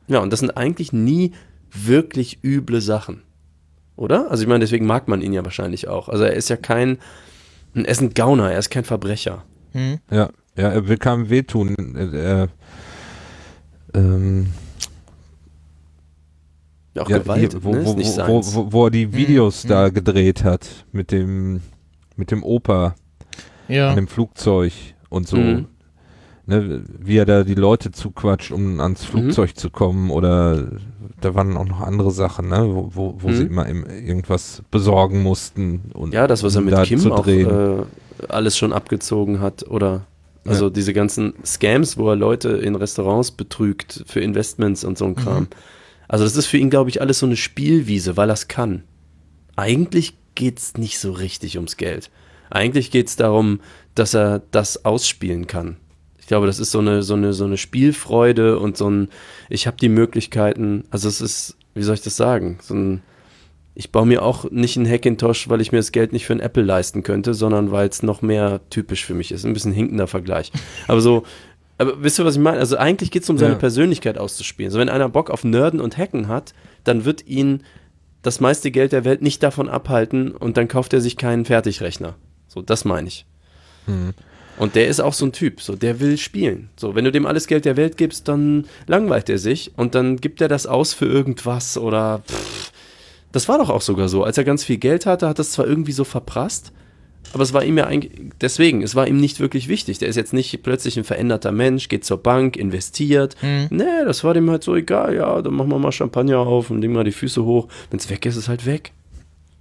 ja, und das sind eigentlich nie wirklich üble Sachen. Oder? Also ich meine, deswegen mag man ihn ja wahrscheinlich auch. Also er ist ja kein, er ist ein Gauner, er ist kein Verbrecher. Hm. ja, ja, er will keinem wehtun. Er, er, ähm, Auch ja, Gewalt, hier, wo, ne? wo, wo, wo, wo, wo er die Videos Mhm. da gedreht hat mit dem mit dem Opa Ja. an dem Flugzeug und so. Mhm. Ne, wie er da die Leute zuquatscht, um ans Mhm. Flugzeug zu kommen oder da waren auch noch andere Sachen, ne, wo, wo, wo Mhm. sie immer im, irgendwas besorgen mussten und Ja, das, was er mit da Kim auch äh, alles schon abgezogen hat oder Also diese ganzen Scams, wo er Leute in Restaurants betrügt für Investments und so ein Kram. Also das ist für ihn, glaube ich, alles so eine Spielwiese, weil er es kann. Eigentlich geht es nicht so richtig ums Geld. Eigentlich geht es darum, dass er das ausspielen kann. Ich glaube, das ist so eine, so eine, so eine Spielfreude und so ein, ich habe die Möglichkeiten, also es ist, wie soll ich das sagen, so ein, ich baue mir auch nicht einen Hackintosh, weil ich mir das Geld nicht für einen Apple leisten könnte, sondern weil es noch mehr typisch für mich ist. Ein bisschen hinkender Vergleich. Aber so, aber wisst ihr, was ich meine? Also eigentlich geht es um seine Ja. Persönlichkeit auszuspielen. So, wenn einer Bock auf Nerden und Hacken hat, dann wird ihn das meiste Geld der Welt nicht davon abhalten und dann kauft er sich keinen Fertigrechner. So, das meine ich. Hm. Und der ist auch so ein Typ, so der will spielen. So, wenn du dem alles Geld der Welt gibst, dann langweilt er sich und dann gibt er das aus für irgendwas oder pff. Das war doch auch sogar so. Als er ganz viel Geld hatte, hat das zwar irgendwie so verprasst, aber es war ihm ja eigentlich, deswegen, es war ihm nicht wirklich wichtig. Der ist jetzt nicht plötzlich ein veränderter Mensch, geht zur Bank, investiert. Hm. Nee, das war dem halt so egal. Ja, dann machen wir mal Champagner auf und legen mal die Füße hoch. Wenn es weg ist, ist es halt weg.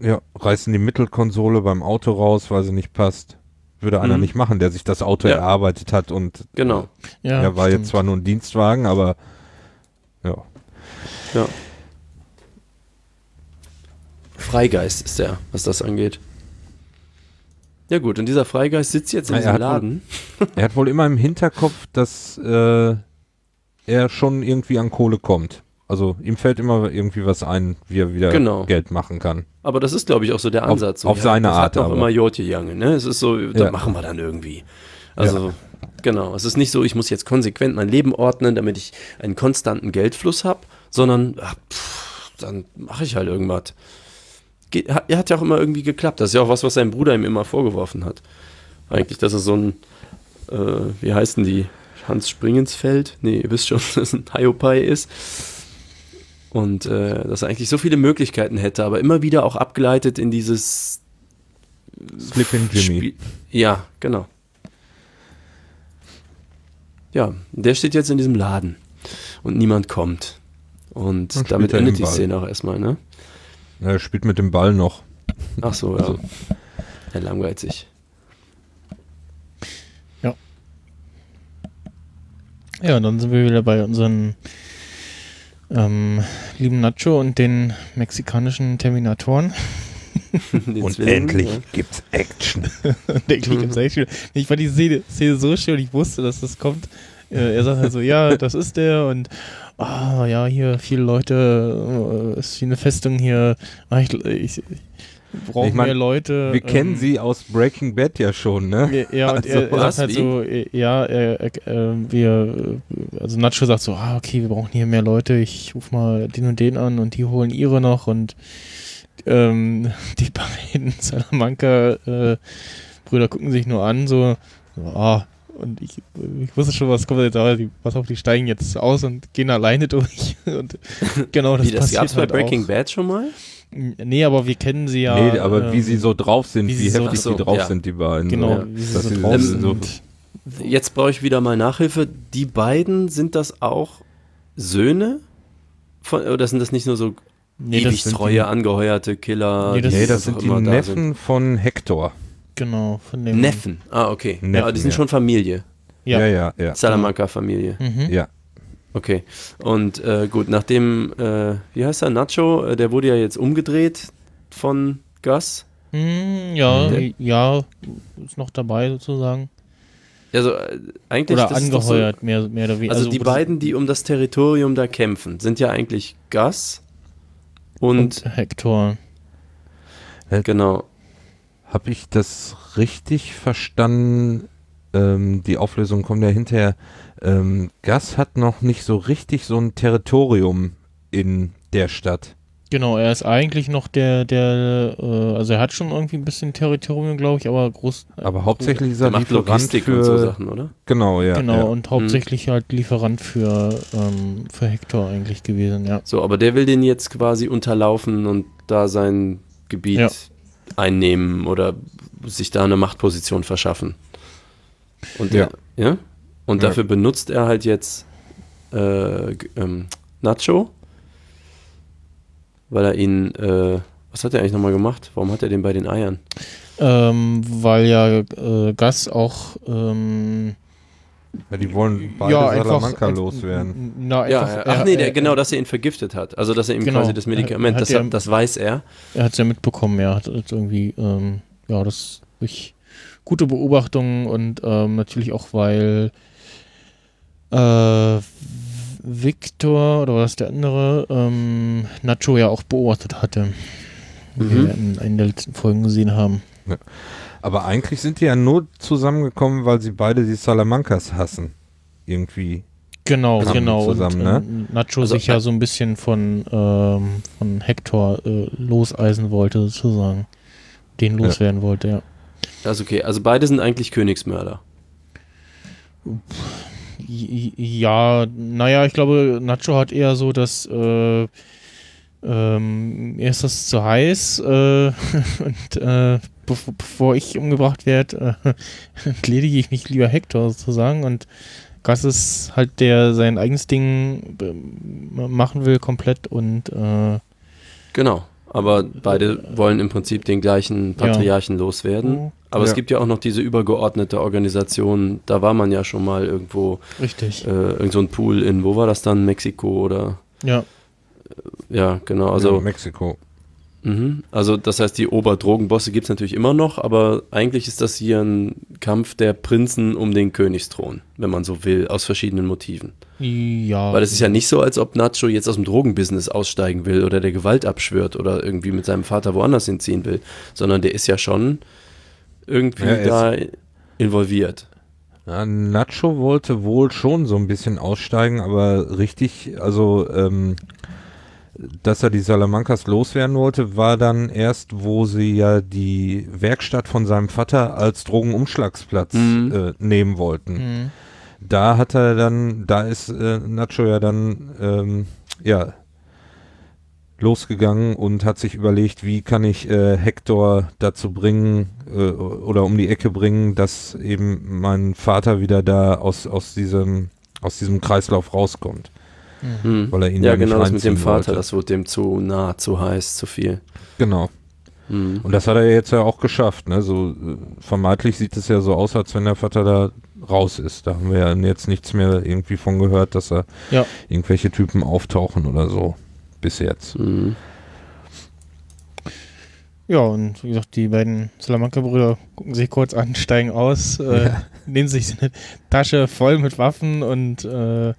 Ja, reißen die Mittelkonsole beim Auto raus, weil sie nicht passt. Würde einer Mhm. nicht machen, der sich das Auto Ja. erarbeitet hat und Genau. Ja, er war stimmt. jetzt zwar nur ein Dienstwagen, aber ja. Ja. Freigeist ist der, was das angeht. Ja gut, und dieser Freigeist sitzt jetzt in er diesem hat wohl- Laden. Er hat wohl immer im Hinterkopf, dass äh, er schon irgendwie an Kohle kommt. Also ihm fällt immer irgendwie was ein, wie er wieder Genau. Geld machen kann. Aber das ist, glaube ich, auch so der Auf- Ansatz. So, auf seine das Art Hat aber. immer Jotje Jange, ne? Es ist so, da Ja. machen wir dann irgendwie. Also, genau. Es ist nicht so, ich muss jetzt konsequent mein Leben ordnen, damit ich einen konstanten Geldfluss habe, sondern, ach, pff, dann mache ich halt irgendwas. Hat, er hat ja auch immer irgendwie geklappt. Das ist ja auch was, was sein Bruder ihm immer vorgeworfen hat. Eigentlich, dass er so ein, äh, wie heißen die? Hans Springensfeld? Nee, ihr wisst schon, dass ein Hiopai ist. Und äh, dass er eigentlich so viele Möglichkeiten hätte, aber immer wieder auch abgeleitet in dieses Slipping Jimmy. Spiel. Ja, genau. Ja, der steht jetzt in diesem Laden und niemand kommt. Und Dann damit endet die Ball. Szene auch erstmal, ne? Er spielt mit dem Ball noch. Ach so, ja. Also- Er langweilt sich. Ja, dann sind wir wieder bei unseren ähm, lieben Nacho und den mexikanischen Terminatoren. Den Und Zwillingen, endlich ja. gibt's Action. Und ich, Mhm. find's echt schön. ich fand die Szene, Szene so schön, ich wusste, dass das kommt. Äh, er sagt halt so, ja, das ist der und ah, ja, hier viele Leute, äh, ist wie eine Festung hier. Ah, ich ich, ich brauche Ich mein, mehr Leute. Wir kennen ähm, sie aus Breaking Bad ja schon, ne? Ja, und Also, er, er sagt halt so, äh, ja, er, er, äh, wir, äh, also Nacho sagt so, ah, okay, wir brauchen hier mehr Leute, ich ruf mal den und den an und die holen ihre noch und ähm, die beiden Salamanca-Brüder gucken sich nur an, so, ah, und ich, ich wusste schon, was kommt jetzt, aber die, pass auf, die steigen jetzt aus und gehen alleine durch und genau das Wie, das passiert gab's bei halt Breaking auch. Bad schon mal? Nee, aber wir kennen sie ja. nee, aber wie ähm, sie so drauf sind, wie wie, heftig so, die drauf ja. sind, die beiden. Genau, so. wie sie Dass so sie drauf so- sind. Jetzt brauche ich wieder mal Nachhilfe. Die beiden, sind das auch Söhne? Von, oder sind das nicht nur so Nee, ewig das sind treue, angeheuerte Killer? Nee, das Nee, das sind die da Neffen von Hector. Genau, von dem. Neffen. Ah, okay. ja, Neffen, die sind ja. schon Familie. Ja. Ja, ja, ja. Salamanca-Familie. Mhm. Ja. Okay. Und äh, gut, nachdem, äh, wie heißt er, Nacho, äh, der wurde ja jetzt umgedreht von Gus. Hm, ja, Mhm. ja, ist noch dabei sozusagen. Also äh, eigentlich Oder das ist doch angeheuert, mehr, mehr oder So, weniger. also, die beiden, die um das Territorium da kämpfen, sind ja eigentlich Gus und, und Hector. genau. Habe ich das richtig verstanden? Ähm, die Auflösung kommt ja hinterher. Ähm, Gas hat noch nicht so richtig so ein Territorium in der Stadt. Genau, er ist eigentlich noch der, der, äh, also er hat schon irgendwie ein bisschen Territorium, glaube ich, aber groß. äh, Aber hauptsächlich ist er macht Lieferant Logistik für und so Sachen, oder? genau ja. genau, ja. und hauptsächlich halt Lieferant für, ähm, für Hector eigentlich gewesen, ja. So, aber der will den jetzt quasi unterlaufen und da sein Gebiet Ja. Einnehmen oder sich da eine Machtposition verschaffen. Und der, ja. Und Ja. dafür benutzt er halt jetzt äh, ähm, Nacho, weil er ihn, äh, was hat er eigentlich nochmal gemacht? Warum hat er den bei den Eiern? Ähm, weil ja äh, Gas auch ähm, Ja, die wollen beide ja, einfach, Salamanca ein- loswerden. Na, Ja, einfach, ja. Ach nee, der, er- genau, dass er ihn vergiftet hat. Also, dass er ihm Genau. quasi das Medikament, Hat das, er- hat, das weiß er. Er hat es ja mitbekommen, er hat jetzt irgendwie, ähm, ja, das durch gute Beobachtungen und ähm, natürlich auch, weil äh, Victor oder was der andere, ähm, Nacho ja auch beobachtet hatte. Wie Mhm. wir in einer der letzten Folgen gesehen haben. Aber eigentlich sind die ja nur zusammengekommen, weil sie beide die Salamancas hassen. Irgendwie. Genau, Zusammen- genau. zusammen, und, ne? ähm, Nacho Also, sich ja äh, so ein bisschen von, ähm, von Hector äh, loseisen wollte, sozusagen. Den Ja. loswerden wollte, ja. Also, okay. Also, beide sind eigentlich Königsmörder. Ja, naja, ich glaube, Nacho hat eher so das, äh, ähm, ist das zu heiß äh, und äh, bev bevor ich umgebracht werde, äh, entledige ich mich lieber Hector sozusagen und Gas ist halt der sein eigenes Ding äh, machen will komplett und äh, Genau. Aber beide wollen im Prinzip den gleichen Patriarchen loswerden. Aber es Ja. gibt ja auch noch diese übergeordnete Organisation. Da war man ja schon mal irgendwo, richtig. äh, irgend so ein Pool in, wo war das dann? Mexiko oder? Ja, Ja, genau. ja, Also, Mexiko. Mhm. also das heißt, die Oberdrogenbosse gibt es natürlich immer noch, aber eigentlich ist das hier ein Kampf der Prinzen um den Königsthron, wenn man so will, aus verschiedenen Motiven. ja. Weil es ist ja nicht so, als ob Nacho jetzt aus dem Drogenbusiness aussteigen will oder der Gewalt abschwört oder irgendwie mit seinem Vater woanders hinziehen will, sondern der ist ja schon irgendwie Ja, da involviert. Ja, Nacho wollte wohl schon so ein bisschen aussteigen, aber richtig, also ähm, dass er die Salamancas loswerden wollte, war dann erst, wo sie ja die Werkstatt von seinem Vater als Drogenumschlagsplatz Mhm. äh, nehmen wollten. Mhm. Da hat er dann, da ist äh, Nacho ja dann, ähm, ja, losgegangen und hat sich überlegt, wie kann ich äh, Hector dazu bringen äh, oder um die Ecke bringen, dass eben mein Vater wieder da aus, aus diesem aus diesem Kreislauf rauskommt, Mhm. Weil er ihn Ja, ja, nicht genau, das mit dem Vater, wollte. das wurde dem zu nah, zu heiß, zu viel. Genau. Mhm. Und das hat er jetzt ja auch geschafft. Ne? So äh, vermeintlich sieht es ja so aus, als wenn der Vater da raus ist. Da haben wir ja jetzt nichts mehr irgendwie von gehört, dass da Ja. irgendwelche Typen auftauchen oder so. Bis jetzt. Mhm. Ja, und wie gesagt, die beiden Salamanca-Brüder gucken sich kurz an, steigen aus, äh, Ja. nehmen sich eine Tasche voll mit Waffen und äh,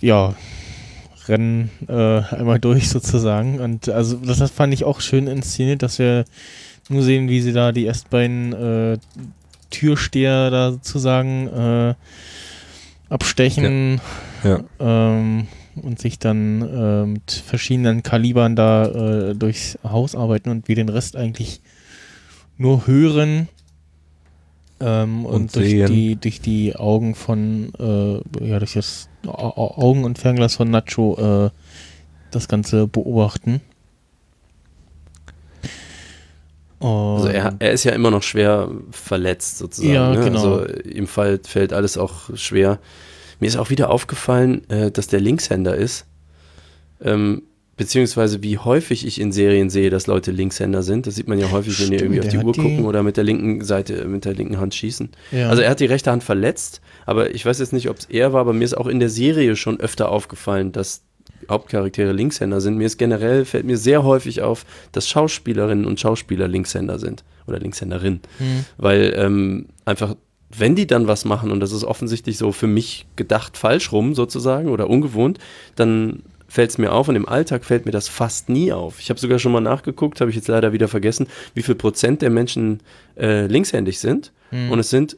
ja, rennen äh, einmal durch sozusagen. Und also das, das fand ich auch schön inszeniert, dass wir nur sehen, wie sie da die erst beiden äh, Türsteher da sozusagen äh, abstechen Ja. ähm, und sich dann äh, mit verschiedenen Kalibern da äh, durchs Haus arbeiten und wir den Rest eigentlich nur hören ähm, und, Und durch, sehen. die, durch die Augen von, äh, ja, durch das Au- Au- Augen- und Fernglas von Nacho äh, das Ganze beobachten. Also er, er ist ja immer noch schwer verletzt sozusagen. Ja, ne? genau. Also ihm fall, fällt alles auch schwer. Mir ist auch wieder aufgefallen, äh, dass der Linkshänder ist. Ähm, beziehungsweise wie häufig ich in Serien sehe, dass Leute Linkshänder sind. Das sieht man ja häufig, wenn die Stimmt, irgendwie auf die Uhr die- gucken oder mit der linken Seite, mit der linken Hand schießen. ja. Also er hat die rechte Hand verletzt, aber ich weiß jetzt nicht, ob es er war, aber mir ist auch in der Serie schon öfter aufgefallen, dass Hauptcharaktere Linkshänder sind. Mir ist generell, fällt mir sehr häufig auf, dass Schauspielerinnen und Schauspieler Linkshänder sind oder Linkshänderinnen. Hm. Weil ähm, einfach, wenn die dann was machen und das ist offensichtlich so für mich gedacht falsch rum sozusagen oder ungewohnt, dann fällt es mir auf und im Alltag fällt mir das fast nie auf. Ich habe sogar schon mal nachgeguckt, habe ich jetzt leider wieder vergessen, wie viel Prozent der Menschen äh, linkshändig sind. Hm. Und es sind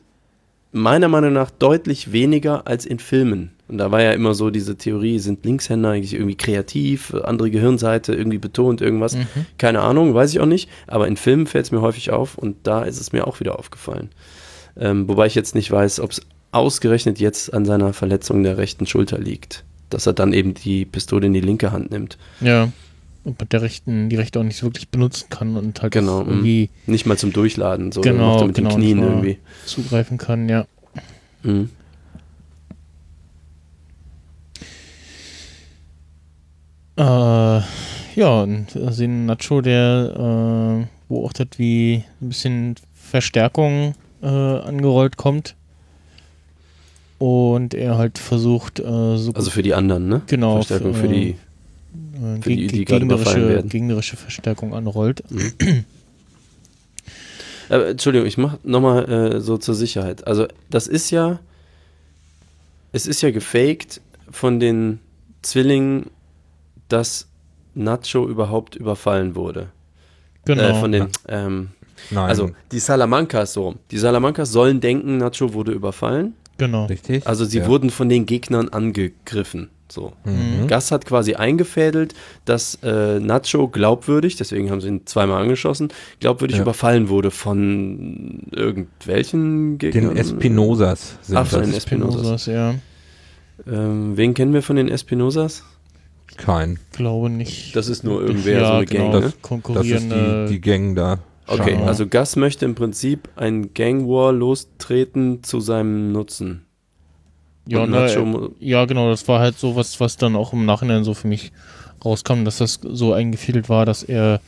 meiner Meinung nach deutlich weniger als in Filmen. Und da war ja immer so diese Theorie, sind Linkshänder eigentlich irgendwie kreativ, andere Gehirnseite irgendwie betont, irgendwas. Mhm. Keine Ahnung, weiß ich auch nicht. Aber in Filmen fällt es mir häufig auf und da ist es mir auch wieder aufgefallen. Ähm, wobei ich jetzt nicht weiß, ob es ausgerechnet jetzt an seiner Verletzung der rechten Schulter liegt. Dass er dann eben die Pistole in die linke Hand nimmt. Ja. Und mit der rechten, die rechte auch nicht so wirklich benutzen kann und halt Genau, auch irgendwie Nicht mal zum Durchladen, so Genau, macht er mit genau, den Knien irgendwie. zugreifen kann, ja. Mhm. Äh, ja, und wir sehen Nacho, der äh, beobachtet, wie ein bisschen Verstärkung äh, angerollt kommt. Und er halt versucht, äh, so Also für die anderen, ne? genau Verstärkung für die. äh, für die, die gegnerische, gegnerische Verstärkung anrollt. Äh, Entschuldigung, ich mach nochmal äh, so zur Sicherheit. Also das ist ja, es ist ja gefaked von den Zwillingen, dass Nacho überhaupt überfallen wurde. Genau. Äh, von den, ähm, Nein, also die Salamancas so. rum. Die Salamancas sollen denken, Nacho wurde überfallen. Genau. richtig? Also sie Ja. wurden von den Gegnern angegriffen. So. Mhm. Gas hat quasi eingefädelt, dass äh, Nacho glaubwürdig, deswegen haben sie ihn zweimal angeschossen, glaubwürdig Ja. überfallen wurde von irgendwelchen Gegnern. Den Espinosas sind Ach, von das. den Espinosas. Espinosas, ja. Ähm, wen kennen wir von den Espinosas? Kein. Glaube nicht. Das ist nur irgendwer, ja, so eine genau, Gang, ne? Das ist konkurrierende. die, die Gang da. Okay, Schau. also Gus möchte im Prinzip ein Gang War lostreten zu seinem Nutzen. ja, ne, ja, genau, das war halt so was, was dann auch im Nachhinein so für mich rauskam, dass das so eingefädelt war, dass er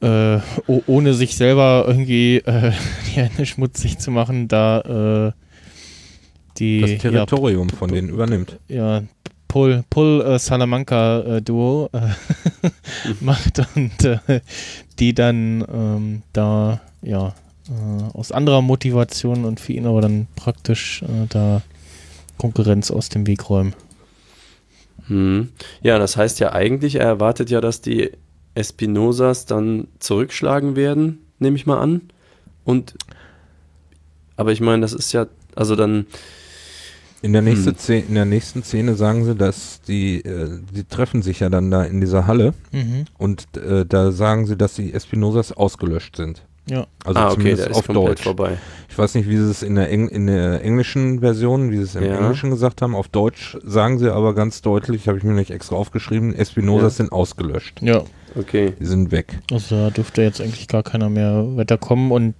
äh, oh, ohne sich selber irgendwie äh, die Hände schmutzig zu machen, da äh, die Das ja, Territorium von denen übernimmt. ja, Pull, Pull äh, Salamanca äh, Duo äh, macht und äh, die dann ähm, da ja äh, aus anderer Motivation und für ihn aber dann praktisch äh, da Konkurrenz aus dem Weg räumen. Hm. Ja, das heißt ja eigentlich, er erwartet ja, dass die Espinosas dann zurückschlagen werden, nehme ich mal an. Und aber ich meine, das ist ja, also dann, In der, nächste Hm. Szene, in der nächsten Szene sagen sie, dass die, äh, die treffen sich ja dann da in dieser Halle Mhm. und äh, da sagen sie, dass die Espinosas ausgelöscht sind. Ja. Also ah, okay, zumindest ist auf Deutsch. vorbei. Ich weiß nicht, wie sie es in der, Eng in der englischen Version, wie sie es im Ja. Englischen gesagt haben. Auf Deutsch sagen sie aber ganz deutlich, habe ich mir nicht extra aufgeschrieben, Espinosas Ja. sind ausgelöscht. Ja, Okay. Die sind weg. also da dürfte jetzt eigentlich gar keiner mehr weiterkommen und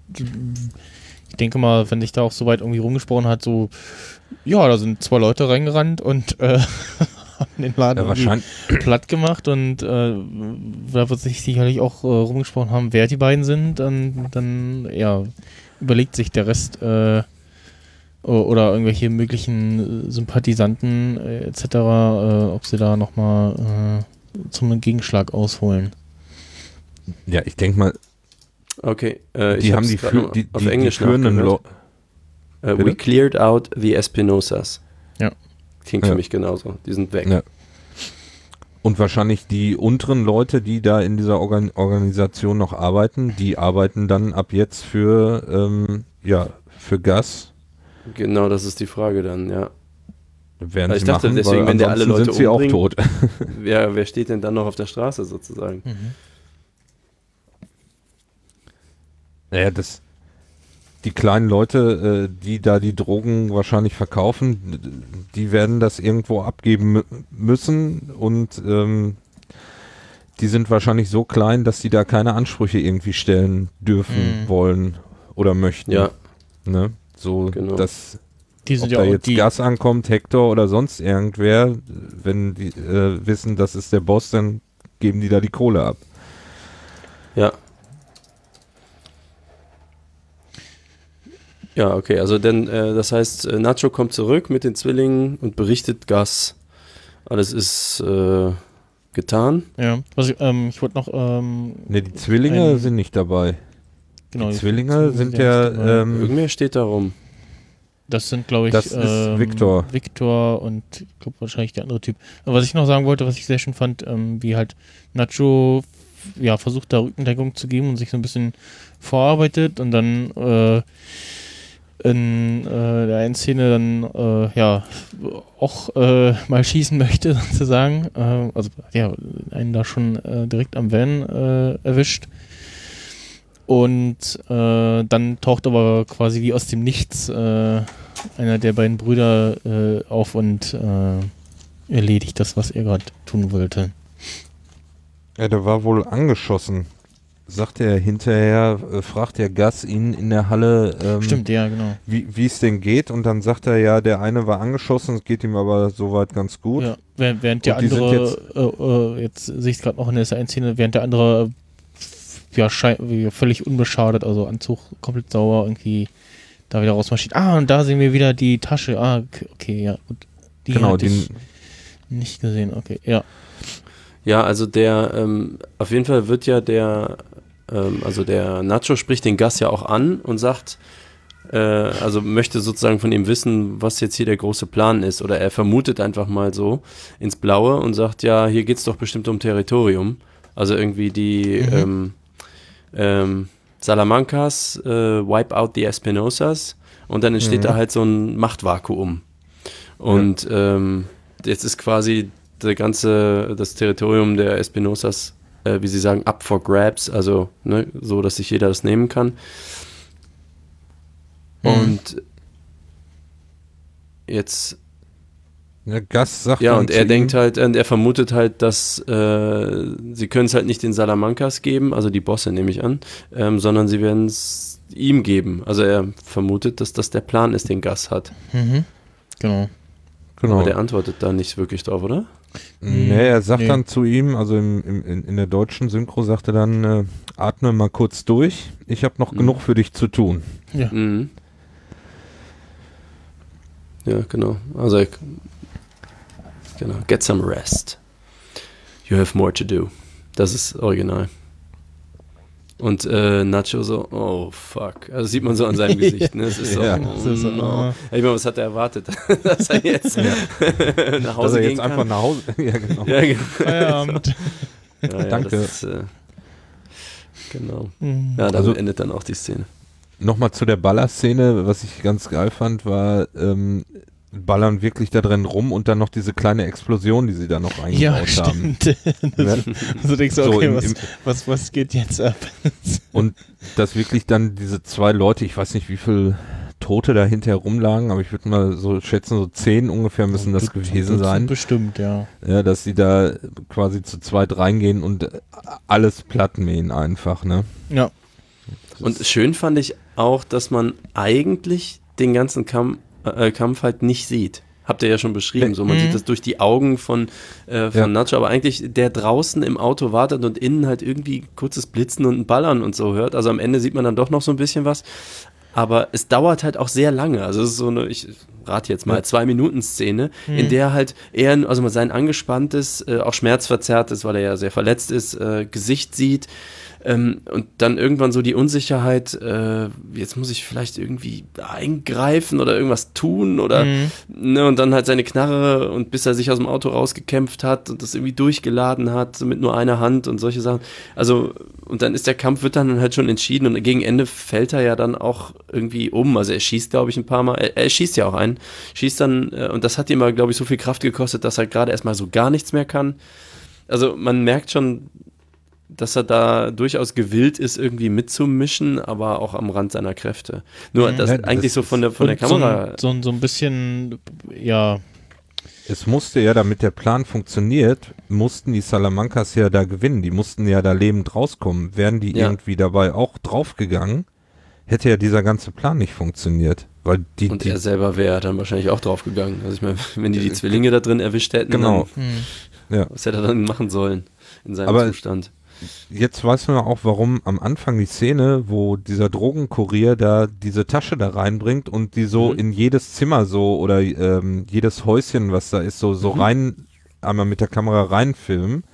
denke mal, wenn sich da auch so weit irgendwie rumgesprochen hat, so, ja, da sind zwei Leute reingerannt und äh, haben den Laden Ja, platt gemacht und äh, da wird sich sicherlich auch äh, rumgesprochen haben, wer die beiden sind, dann, dann ja, überlegt sich der Rest äh, oder irgendwelche möglichen äh, Sympathisanten äh, etc., ob sie da nochmal äh, zum Gegenschlag ausholen. ja, ich denke mal, Okay. Äh, ich die haben die, für, die, auf die, die Englisch führenden Bitte? we cleared out the Espinosas. Ja. Klingt Ja. für mich genauso. Die sind weg. Ja. Und wahrscheinlich die unteren Leute, die da in dieser Organ Organisation noch arbeiten, die arbeiten dann ab jetzt für, ähm, ja, für Gas. Genau, das ist die Frage dann, ja. Werden Also ich sie dachte machen, deswegen, weil wenn der alle Leute sind sie auch tot. Wer, wer steht denn dann noch auf der Straße sozusagen? Naja, das, die kleinen Leute, äh, die da die Drogen wahrscheinlich verkaufen, die werden das irgendwo abgeben mü- müssen und ähm, die sind wahrscheinlich so klein, dass die da keine Ansprüche irgendwie stellen dürfen, Mhm. wollen oder möchten. Ja, Ne? So, Genau. dass Die ob sind ja da auch jetzt die, Gas ankommt, Hector oder sonst irgendwer, wenn die äh, wissen, das ist der Boss, dann geben die da die Kohle ab. ja. Ja, okay, also denn, äh, das heißt, äh, Nacho kommt zurück mit den Zwillingen und berichtet Gas. Alles ist äh, getan. ja, was ich, ähm, ich wollte noch, ähm, Ne, die Zwillinge Ein- sind nicht dabei. genau, die Zwillinge sind ja, nicht dabei. ähm, Irgendwer steht da rum. Das sind, glaube ich, Das ist ähm, Victor. Victor und ich glaube wahrscheinlich der andere Typ. Aber was ich noch sagen wollte, was ich sehr schön fand, ähm, wie halt Nacho ja, versucht, da Rückendeckung zu geben und sich so ein bisschen vorarbeitet und dann äh, in äh, der einen Szene dann äh, ja auch äh, mal schießen möchte, sozusagen. Äh, also ja, einen da schon äh, direkt am Van äh, erwischt. Und dann taucht aber quasi wie aus dem Nichts einer der beiden Brüder auf und erledigt das, was er gerade tun wollte. Ja, der war wohl angeschossen. Sagt er hinterher, äh, fragt der Gas ihn in der Halle, ähm, Stimmt, ja, genau. wie es denn geht. Und dann sagt er, ja, der eine war angeschossen, es geht ihm aber soweit ganz gut. Ja, während, während der andere, jetzt- äh, äh, jetzt sehe ich es gerade noch in der Szene, während der andere äh, ja, völlig unbeschadet, also Anzug komplett sauber, irgendwie da wieder rausmarschiert. Ah, und da sehen wir wieder die Tasche. Ah, okay, ja, gut. Die genau, ich den, nicht gesehen, okay, ja. Ja, also der, ähm, auf jeden Fall wird ja der, ähm, also der Nacho spricht den Gas ja auch an und sagt, äh, also möchte sozusagen von ihm wissen, was jetzt hier der große Plan ist. Oder er vermutet einfach mal so ins Blaue und sagt, ja, hier geht es doch bestimmt um Territorium. Also irgendwie die Mhm. ähm, ähm, Salamancas äh, wipe out the Espinosas und dann entsteht Mhm. da halt so ein Machtvakuum. Und ähm, jetzt ist quasi der ganze, das Territorium der Espinosas, äh, wie sie sagen, up for grabs, also ne, so, dass sich jeder das nehmen kann. Mhm. Und jetzt, ja, Gas sagt ja, und er denkt halt, und er vermutet halt, dass äh, sie können es halt nicht den Salamancas geben, also die Bosse nehme ich an, ähm, sondern sie werden es ihm geben. Also er vermutet, dass das der Plan ist, den Gas hat. Mhm. Genau. genau. Aber der antwortet da nicht wirklich drauf, oder? Nee, er sagt Nee. dann zu ihm, also im, im, in, in der deutschen Synchro sagt er dann, äh, atme mal kurz durch, ich habe noch Mhm. genug für dich zu tun. Ja. Mhm. Ja, genau. Also, ich- genau. Get some rest. You have more to do. Das ist original. Und äh, Nacho so, oh fuck. Also sieht man so an seinem Gesicht. Ne? Es ist so, Ja. oh, Das ist so, no. ah. Ich meine, was hat er erwartet? Dass er jetzt nach Dass Hause er gehen jetzt kann? einfach nach Hause, ja genau. ja, genau. Feierabend. Ja, ja, Danke. Das ist, äh, genau. Mhm. Ja, damit Also- endet dann auch die Szene. Nochmal zu der Ballerszene, was ich ganz geil fand, war, ähm, ballern wirklich da drin rum und dann noch diese kleine Explosion, die sie da noch Ja, eingebaut haben. stimmt. Ja? so denkst du, So okay, im- was, im- was, was geht jetzt ab? Und dass wirklich dann diese zwei Leute, ich weiß nicht, wie viele Tote da hinterher rumlagen, aber ich würde mal so schätzen, so zehn ungefähr müssen das Dutzend- gewesen Dutzend sein. Bestimmt, ja. Ja, dass sie da quasi zu zweit reingehen und äh, alles platt mähen einfach, ne? Ja. Und schön fand ich auch, dass man eigentlich den ganzen Kampf, äh, Kampf halt nicht sieht. Habt ihr ja schon beschrieben. So, man Mhm. sieht das durch die Augen von, äh, von Ja. Nacho, aber eigentlich der draußen im Auto wartet und innen halt irgendwie kurzes Blitzen und ein Ballern und so hört. Also am Ende sieht man dann doch noch so ein bisschen was. Aber es dauert halt auch sehr lange. Also es ist so eine, ich rate jetzt mal, Ja. zwei Minuten Szene, in der halt er, also mal sein angespanntes, äh, auch schmerzverzerrtes, weil er ja sehr verletzt ist, äh, Gesicht sieht. Ähm, und dann irgendwann so die Unsicherheit, äh, jetzt muss ich vielleicht irgendwie eingreifen oder irgendwas tun oder Mhm. ne, und dann halt seine Knarre und bis er sich aus dem Auto rausgekämpft hat und das irgendwie durchgeladen hat, mit nur einer Hand und solche Sachen. Also, und dann ist der Kampf, wird dann halt schon entschieden und gegen Ende fällt er ja dann auch irgendwie um. Also er schießt, glaube ich, ein paar Mal, er, er schießt ja auch einen, schießt dann, äh, und das hat ihm aber, glaube ich, so viel Kraft gekostet, dass er gerade erstmal so gar nichts mehr kann. Also man merkt schon, dass er da durchaus gewillt ist, irgendwie mitzumischen, aber auch am Rand seiner Kräfte. Nur Mhm. das das eigentlich so von der, von der so Kamera. So, ein- so ein bisschen, ja, Es musste ja, damit der Plan funktioniert, mussten die Salamancas ja da gewinnen. Die mussten ja da lebend rauskommen. Wären die Ja. irgendwie dabei auch draufgegangen, hätte ja dieser ganze Plan nicht funktioniert. Weil die, und die er selber wäre dann wahrscheinlich auch draufgegangen. Also ich meine, wenn die die Zwillinge da drin erwischt hätten, Genau. hm. ja. dann, was hätte er dann machen sollen in seinem Aber- Zustand? Jetzt weiß man auch, warum am Anfang die Szene, wo dieser Drogenkurier da diese Tasche da reinbringt und die so Mhm. in jedes Zimmer so oder ähm, jedes Häuschen, was da ist, so, so Mhm. rein, einmal mit der Kamera reinfilmen.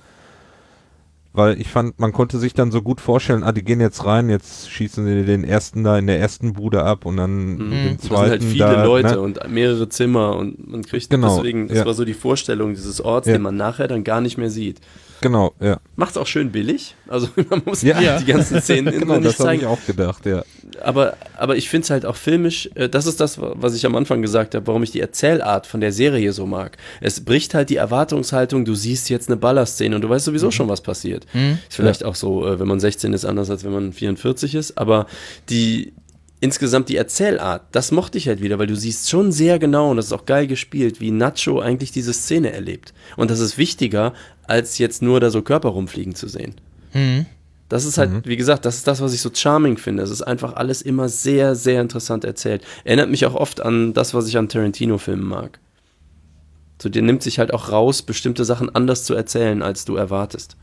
Weil ich fand, man konnte sich dann so gut vorstellen, ah, die gehen jetzt rein, jetzt schießen sie den ersten da in der ersten Bude ab und dann Mhm. den Das sind zweiten halt viele da, Leute ne? und mehrere Zimmer und man kriegt Genau, deswegen, das ja. war so die Vorstellung dieses Orts, Ja. den man nachher dann gar nicht mehr sieht. Genau, ja. Macht's auch schön billig. Also man muss Ja. die ganzen Szenen genau, nicht das habe zeigen. ich auch gedacht, ja. aber, aber ich finde es halt auch filmisch, äh, das ist das, was ich am Anfang gesagt habe, warum ich die Erzählart von der Serie so mag. Es bricht halt die Erwartungshaltung, du siehst jetzt eine Ballerszene und du weißt sowieso schon, was passiert. Hm? Ist vielleicht auch so, äh, wenn man 16 ist, anders als wenn man 44 ist, aber die insgesamt die Erzählart, das mochte ich halt wieder, weil du siehst schon sehr genau und das ist auch geil gespielt, wie Nacho eigentlich diese Szene erlebt. Und das ist wichtiger, als jetzt nur da so Körper rumfliegen zu sehen. Hm. Das ist halt, wie gesagt, das ist das, was ich so charming finde. Es ist einfach alles immer sehr, sehr interessant erzählt. Erinnert mich auch oft an das, was ich an Tarantino-Filmen mag. So, der nimmt sich halt auch raus, bestimmte Sachen anders zu erzählen, als du erwartest.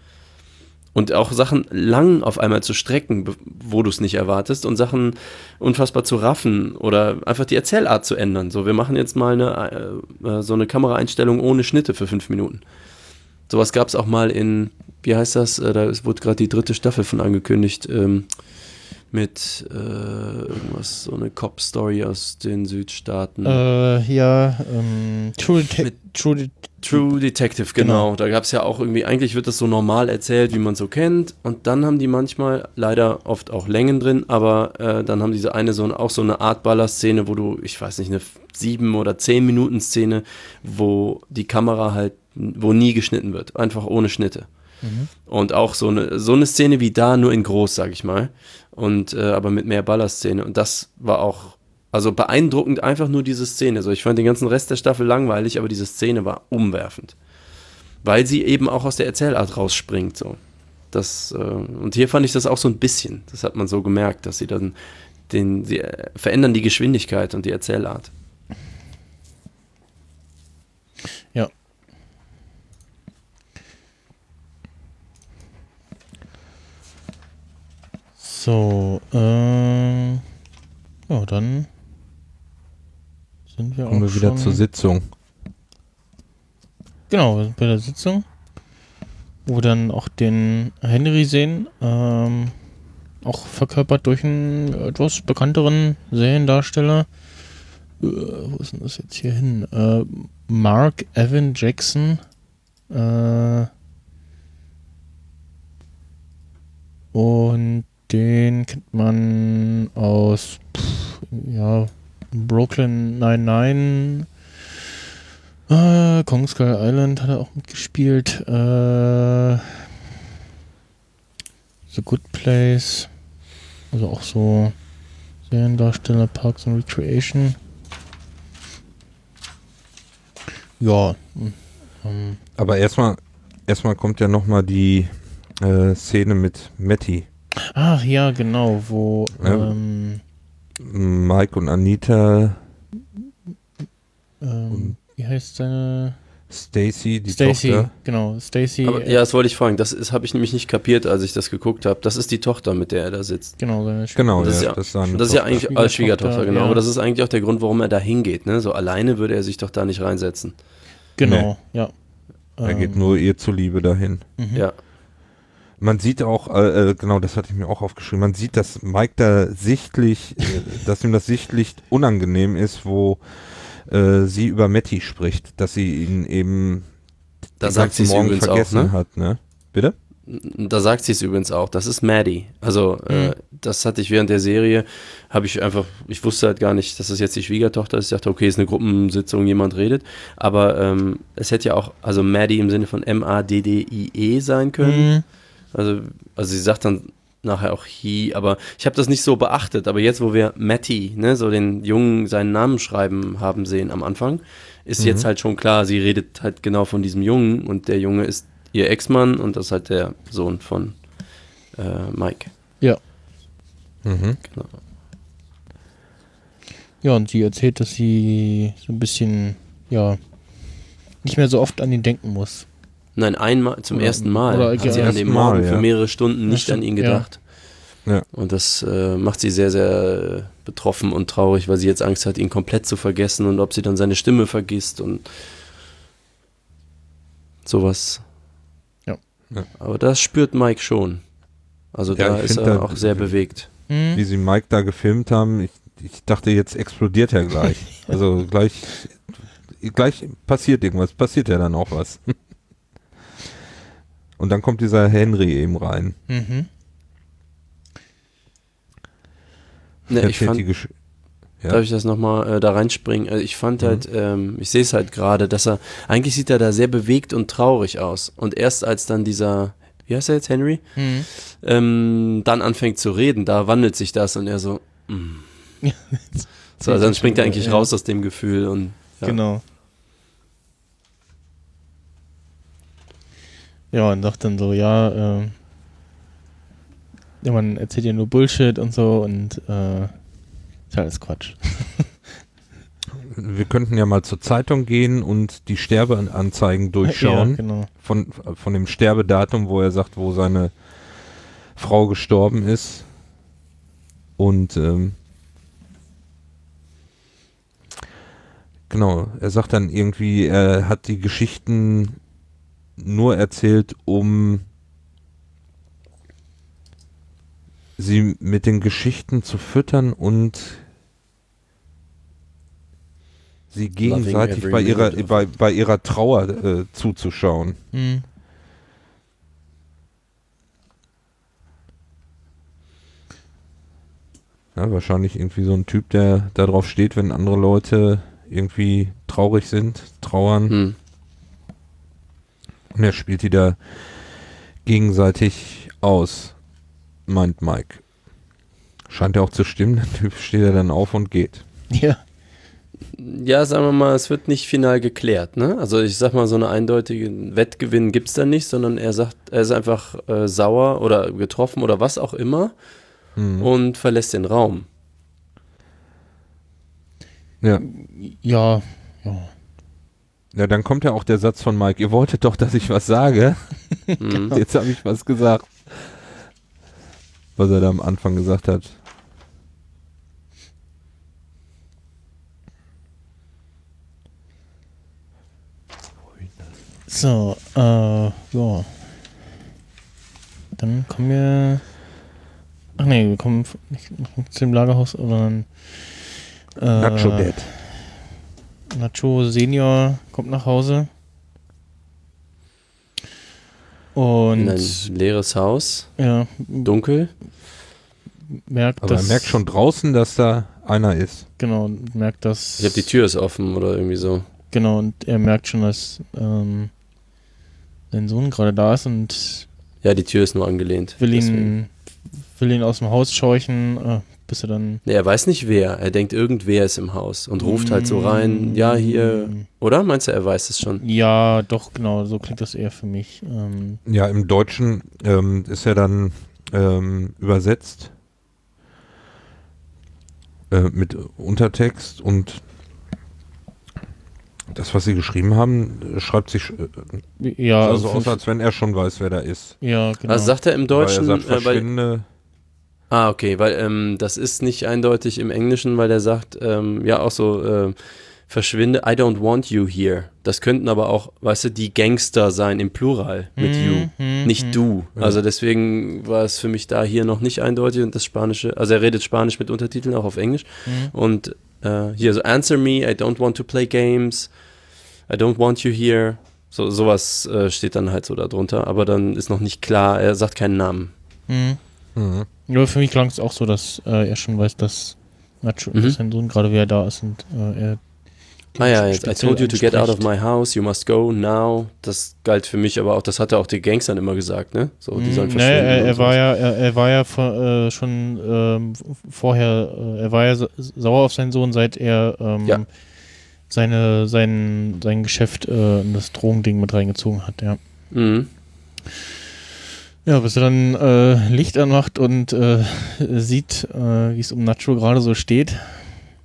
Und auch Sachen lang auf einmal zu strecken, wo du es nicht erwartest, und Sachen unfassbar zu raffen oder einfach die Erzählart zu ändern. So, wir machen jetzt mal eine, äh, äh, so eine Kameraeinstellung ohne Schnitte für fünf Minuten. Sowas gab es auch mal in, wie heißt das? Äh, da wurde gerade die dritte Staffel von angekündigt, ähm, mit äh, irgendwas, so eine Cop-Story aus den Südstaaten. Äh, ja, ähm, True, Mit- True Det True Detective, genau. Da gab es ja auch irgendwie, eigentlich wird das so normal erzählt, wie man so kennt. Und dann haben die manchmal, leider oft auch Längen drin, aber äh, dann haben diese eine so auch so eine Art Ballerszene, wo du, ich weiß nicht, eine sieben oder zehn Minuten Szene, wo die Kamera halt, wo nie geschnitten wird, einfach ohne Schnitte. Und auch so eine, so eine Szene wie da, nur in groß, sag ich mal. Und äh, aber mit mehr Ballerszene. Und das war auch, also beeindruckend einfach nur diese Szene. So, ich fand den ganzen Rest der Staffel langweilig, aber diese Szene war umwerfend. Weil sie eben auch aus der Erzählart rausspringt. So. Das, äh, und hier fand ich das auch so ein bisschen. Das hat man so gemerkt, dass sie dann den, sie äh, verändern die Geschwindigkeit und die Erzählart. Ja. So, äh, ja, dann sind wir Kommen auch wir wieder zur Sitzung. Genau, wir sind bei der Sitzung, wo wir dann auch den Henry sehen, ähm, auch verkörpert durch einen etwas bekannteren Seriendarsteller. Äh, wo ist denn das jetzt hier hin? Äh, Mark Evan Jackson. Äh, und den kennt man aus pff, ja, Brooklyn 99. Äh, Kong Skull Island hat er auch mitgespielt. Äh, The Good Place. Also auch so Seriendarsteller Parks and Recreation. Ja. hm, Ähm, Aber erstmal erstmal kommt ja nochmal die äh, Szene mit Matty. Ach ja, genau, wo Ja. ähm, Mike und Anita, ähm, wie heißt seine Stacy, die Stacy, Tochter. genau, Stacy. Äh, ja, das wollte ich fragen. Das habe ich nämlich nicht kapiert, als ich das geguckt habe. Das ist die Tochter, mit der er da sitzt. Genau, seine Schw- Genau, Das ist ja, ja- das ist seine Das ist ja eigentlich als Schwiegertochter, Schwiegertochter, genau. ja. Aber das ist eigentlich auch der Grund, warum er da hingeht. Ne? So alleine würde er sich doch da nicht reinsetzen. Genau, ja. Er geht Ähm, nur ihr zuliebe dahin. mhm. Ja. Man sieht auch, äh, äh, genau, das hatte ich mir auch aufgeschrieben, man sieht, dass Mike da sichtlich, äh, dass ihm das sichtlich unangenehm ist, wo äh, sie über Matty spricht, dass sie ihn eben Da sagt sie es Morgen übrigens auch, vergessen ne? hat, ne? Bitte? Da sagt sie es übrigens auch. Das ist Maddie. Also, äh, Mhm. das hatte ich während der Serie, habe ich einfach, ich wusste halt gar nicht, dass das jetzt die Schwiegertochter ist. Ich dachte, okay, ist eine Gruppensitzung, jemand redet. Aber ähm, es hätte ja auch, also Maddie im Sinne von M-A-D-D-I-E sein können. Mhm. Also, also sie sagt dann nachher auch he, aber ich habe das nicht so beachtet. Aber jetzt, wo wir Matty, ne, so den Jungen seinen Namen schreiben haben sehen am Anfang, ist Mhm. jetzt halt schon klar, sie redet halt genau von diesem Jungen und der Junge ist ihr Ex-Mann und das ist halt der Sohn von äh, Mike. Mhm. Genau. Ja, und sie erzählt, dass sie so ein bisschen, ja, nicht mehr so oft an ihn denken muss. Nein, einmal, zum Oder- ersten Mal oder hat sie ja. an dem Morgen ja. für mehrere Stunden Ja, nicht an ihn ja. gedacht. Ja. Und das äh, macht sie sehr, sehr äh, betroffen und traurig, weil sie jetzt Angst hat, ihn komplett zu vergessen und ob sie dann seine Stimme vergisst und sowas. Ja. Ja. Aber das spürt Mike schon. Also Ja, da ist er da- auch sehr bewegt. Mhm. Wie sie Mike da gefilmt haben, ich, ich dachte, jetzt explodiert er gleich. Also gleich, gleich passiert irgendwas, passiert ja dann auch was. Und dann kommt dieser Henry eben rein. Mhm. Ne, ich fand, Ja. Darf ich das nochmal äh, da reinspringen? Also ich fand halt, ähm, ich sehe es halt gerade, dass er, eigentlich sieht er da sehr bewegt und traurig aus. Und erst als dann dieser, wie heißt er jetzt, Henry? Mhm. ähm, dann anfängt zu reden, da wandelt sich das und er so, mm. Ja. so also dann springt er eigentlich Ja. raus aus dem Gefühl und ja. Genau. Ja, und sagt dann so, ja, ja, man erzählt ja nur Bullshit und so und äh, ist alles Quatsch. wir könnten ja mal zur Zeitung gehen und die Sterbeanzeigen durchschauen Ja, genau. von, von dem Sterbedatum, wo er sagt, wo seine Frau gestorben ist. Und ähm, genau, er sagt dann irgendwie, er hat die Geschichten nur erzählt, um sie mit den Geschichten zu füttern und sie gegenseitig bei ihrer, bei, bei ihrer Trauer äh, zuzuschauen. Hm. Ja, wahrscheinlich irgendwie so ein Typ, der darauf steht, wenn andere Leute irgendwie traurig sind, trauern. Hm. Und er spielt die da gegenseitig aus, meint Mike. Scheint ja auch zu stimmen. Der Typ steht ja dann auf und geht. Ja. Ja, sagen wir mal, es wird nicht final geklärt, ne? Also ich sag mal, so einen eindeutigen Wettgewinn gibt es da nicht, sondern er sagt, er ist einfach äh, sauer oder getroffen oder was auch immer Hm. und verlässt den Raum. Ja. Ja. Ja. Ja, dann kommt ja auch der Satz von Mike, ihr wolltet doch, dass ich was sage. Mhm. Jetzt habe ich was gesagt. Was er da am Anfang gesagt hat. So, äh, ja. Dann kommen wir. Ach nee, wir kommen nicht zu dem Lagerhaus, sondern. Äh, Nacho Dad. Nacho Senior kommt nach Hause. Und In ein leeres Haus, ja, dunkel. merkt, Aber er merkt schon draußen, dass da einer ist. Genau, merkt, dass. Ich habe die Tür ist offen oder irgendwie so. Genau, und er merkt schon, dass ähm, sein Sohn gerade da ist und Ja, die Tür ist nur angelehnt. will ihn, deswegen. will ihn aus dem Haus scheuchen, äh, bis er dann. Nee, er weiß nicht wer. Er denkt, irgendwer ist im Haus und ruft halt so rein, ja, hier. Oder? Meinst du, er weiß es schon? Ja, doch, genau, so klingt das eher für mich. Ähm, Ja, im Deutschen ähm, ist er dann ähm, übersetzt äh, mit Untertext und das, was sie geschrieben haben, äh, schreibt sich äh, ja, also also aus, als wenn er schon weiß, wer da ist. ja, genau. Also sagt er im Deutschen, weil er sagt, äh, weil, verschwinde. Ah, okay, weil ähm, das ist nicht eindeutig im Englischen, weil der sagt, ähm, ja auch so, äh, verschwinde, I don't want you here. Das könnten aber auch, weißt du, die Gangster sein im Plural mit Hm, you, hm, nicht hm. du. Also deswegen war es für mich da hier noch nicht eindeutig und das Spanische, also er redet Spanisch mit Untertiteln, auch auf Englisch. Hm. Und äh, hier so, answer me, I don't want to play games, I don't want you here. So, sowas äh, steht dann halt so da drunter, aber dann ist noch nicht klar, er sagt keinen Namen. Hm. Mhm. Ja, für mich klang es auch so, dass äh, er schon weiß, dass Nacho, Mhm. sein Sohn gerade wieder da ist und äh, er. Ah ja, jetzt, I told you to get out of my house, you must go now. Das galt für mich aber auch, das hat er auch die Gangstern immer gesagt, ne? So, die sollen Hm, nee, verschwinden. er, er war ja, er, er war ja vor, äh, schon ähm, vorher, äh, er war ja sa- sauer auf seinen Sohn, seit er ähm, Ja. seine, sein, sein Geschäft äh, in das Drogending mit reingezogen hat, ja. Mhm. Ja, bis er dann äh, Licht anmacht und äh, sieht, äh, wie es um Nacho gerade so steht.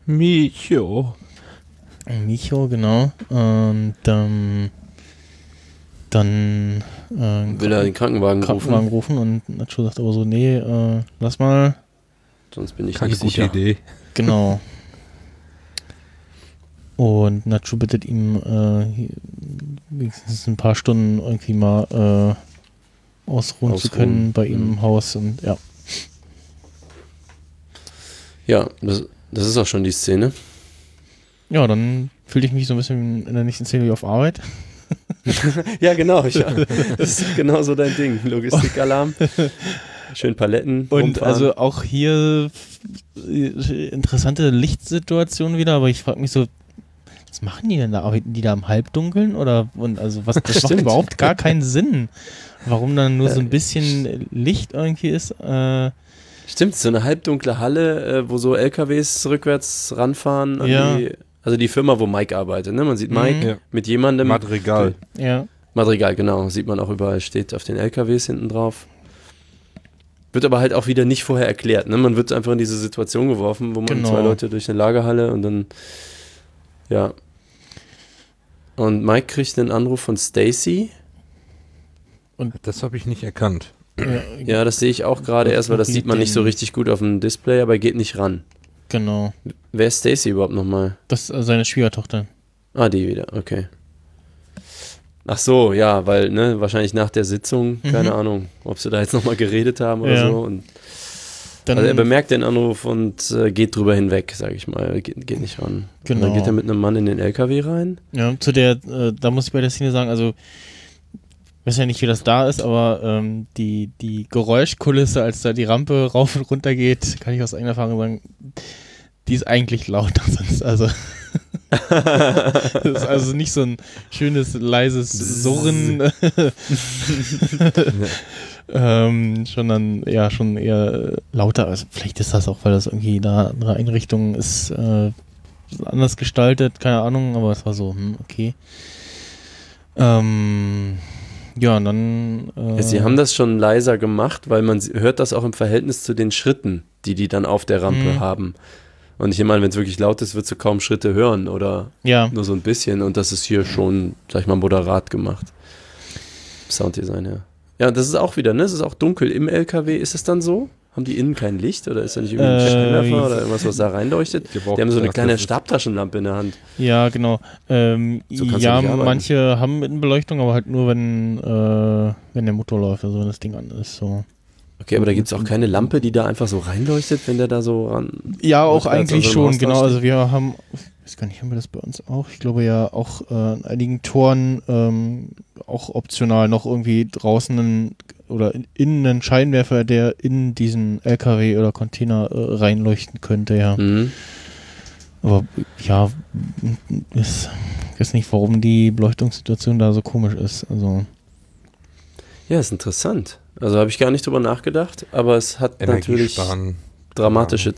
Micho. Micho, genau. Und ähm, dann äh, Will er den Krankenwagen, Krankenwagen rufen? rufen und Nacho sagt aber so, nee, äh, lass mal. Sonst bin ich Keine nicht gute sicher. Idee. Genau. Und Nacho bittet ihm äh, wenigstens ein paar Stunden irgendwie mal äh, ausruhen, zu Ausruhen. können bei ihm Mhm. im Haus und ja. Ja, das, das ist auch schon die Szene. Ja, dann fühlte ich mich so ein bisschen in der nächsten Szene wie auf Arbeit. Ja, genau. Ich, das ist genau so dein Ding. Logistikalarm. Schön Paletten. Und rumfahren. also auch hier interessante Lichtsituation wieder, aber ich frage mich so, was machen die denn da? Arbeiten die da im Halbdunkeln? Oder und also was das macht Stimmt. überhaupt gar keinen Sinn. Warum dann nur so ein bisschen Licht irgendwie ist. Äh, Stimmt, so eine halbdunkle Halle, äh, wo so LKWs rückwärts ranfahren. an Ja. Die, also die Firma, wo Mike arbeitet. Ne? Man sieht Mike Mhm. Ja. mit jemandem. Madrigal. ja. Madrigal, genau. Sieht man auch überall, steht auf den LKWs hinten drauf. Wird aber halt auch wieder nicht vorher erklärt. Ne? Man wird einfach in diese Situation geworfen, wo man Genau. zwei Leute durch eine Lagerhalle und dann, Ja. Und Mike kriegt einen Anruf von Stacy. Das habe ich nicht erkannt. Ja, das sehe ich auch gerade Und erst, weil das sieht man nicht so richtig gut auf dem Display, aber er geht nicht ran. Genau. Wer ist Stacy überhaupt nochmal? Das ist äh, seine Schwiegertochter. Ah, die wieder, okay. Ach so, ja, weil, ne, wahrscheinlich nach der Sitzung, keine Mhm. Ahnung, ob sie da jetzt nochmal geredet haben oder Ja. so. Und, Dann, also er bemerkt den Anruf und äh, geht drüber hinweg, sag ich mal, geht, geht nicht ran. Und Genau. dann geht er mit einem Mann in den LKW rein. Ja, zu der, äh, da muss ich bei der Szene sagen, also weiß ja nicht, wie das da ist, aber ähm, die, die Geräuschkulisse, als da die Rampe rauf und runter geht, kann ich aus eigener Erfahrung sagen, die ist eigentlich lauter sonst. Also das ist also nicht so ein schönes, leises Surren, ähm, sondern ja schon eher lauter. Also vielleicht ist das auch, weil das irgendwie eine andere Einrichtung ist, äh, anders gestaltet, keine Ahnung, aber es war so, hm, okay. Ähm, ja, und dann. Äh, sie haben das schon leiser gemacht, weil man hört das auch im Verhältnis zu den Schritten, die die dann auf der Rampe Mhm. haben. Und ich meine, wenn es wirklich laut ist, wird du kaum Schritte hören oder Ja, nur so ein bisschen. Und das ist hier schon, sag ich mal, moderat gemacht. Sounddesign, ja. Ja, das ist auch wieder, ne? Es ist auch dunkel im LKW. Ist es dann so? Haben die innen kein Licht oder ist da nicht irgendwie ein Äh, Scheinwerfer oder irgendwas, was da reinleuchtet? Die haben so eine kleine Stabtaschenlampe in der Hand. ja, genau. Ähm, So ja, manche haben mit Beleuchtung, aber halt nur, wenn, äh, wenn der Motor läuft, also wenn das Ding an ist. So. Okay, aber da gibt es auch keine Lampe, die da einfach so reinleuchtet, wenn der da so ran. Ja, auch eigentlich also im schon, genau. Also wir haben, ich weiß gar nicht, haben wir das bei uns auch? Ich glaube ja auch äh, in einigen Toren ähm, auch optional noch irgendwie draußen einen, oder in, innen einen Scheinwerfer, der in diesen LKW oder Container äh, reinleuchten könnte, ja. Mhm. Aber ja, ist, ich weiß nicht, warum die Beleuchtungssituation da so komisch ist. Also Ja, ist interessant. Also habe ich gar nicht drüber nachgedacht, aber es hat natürlich dramatische.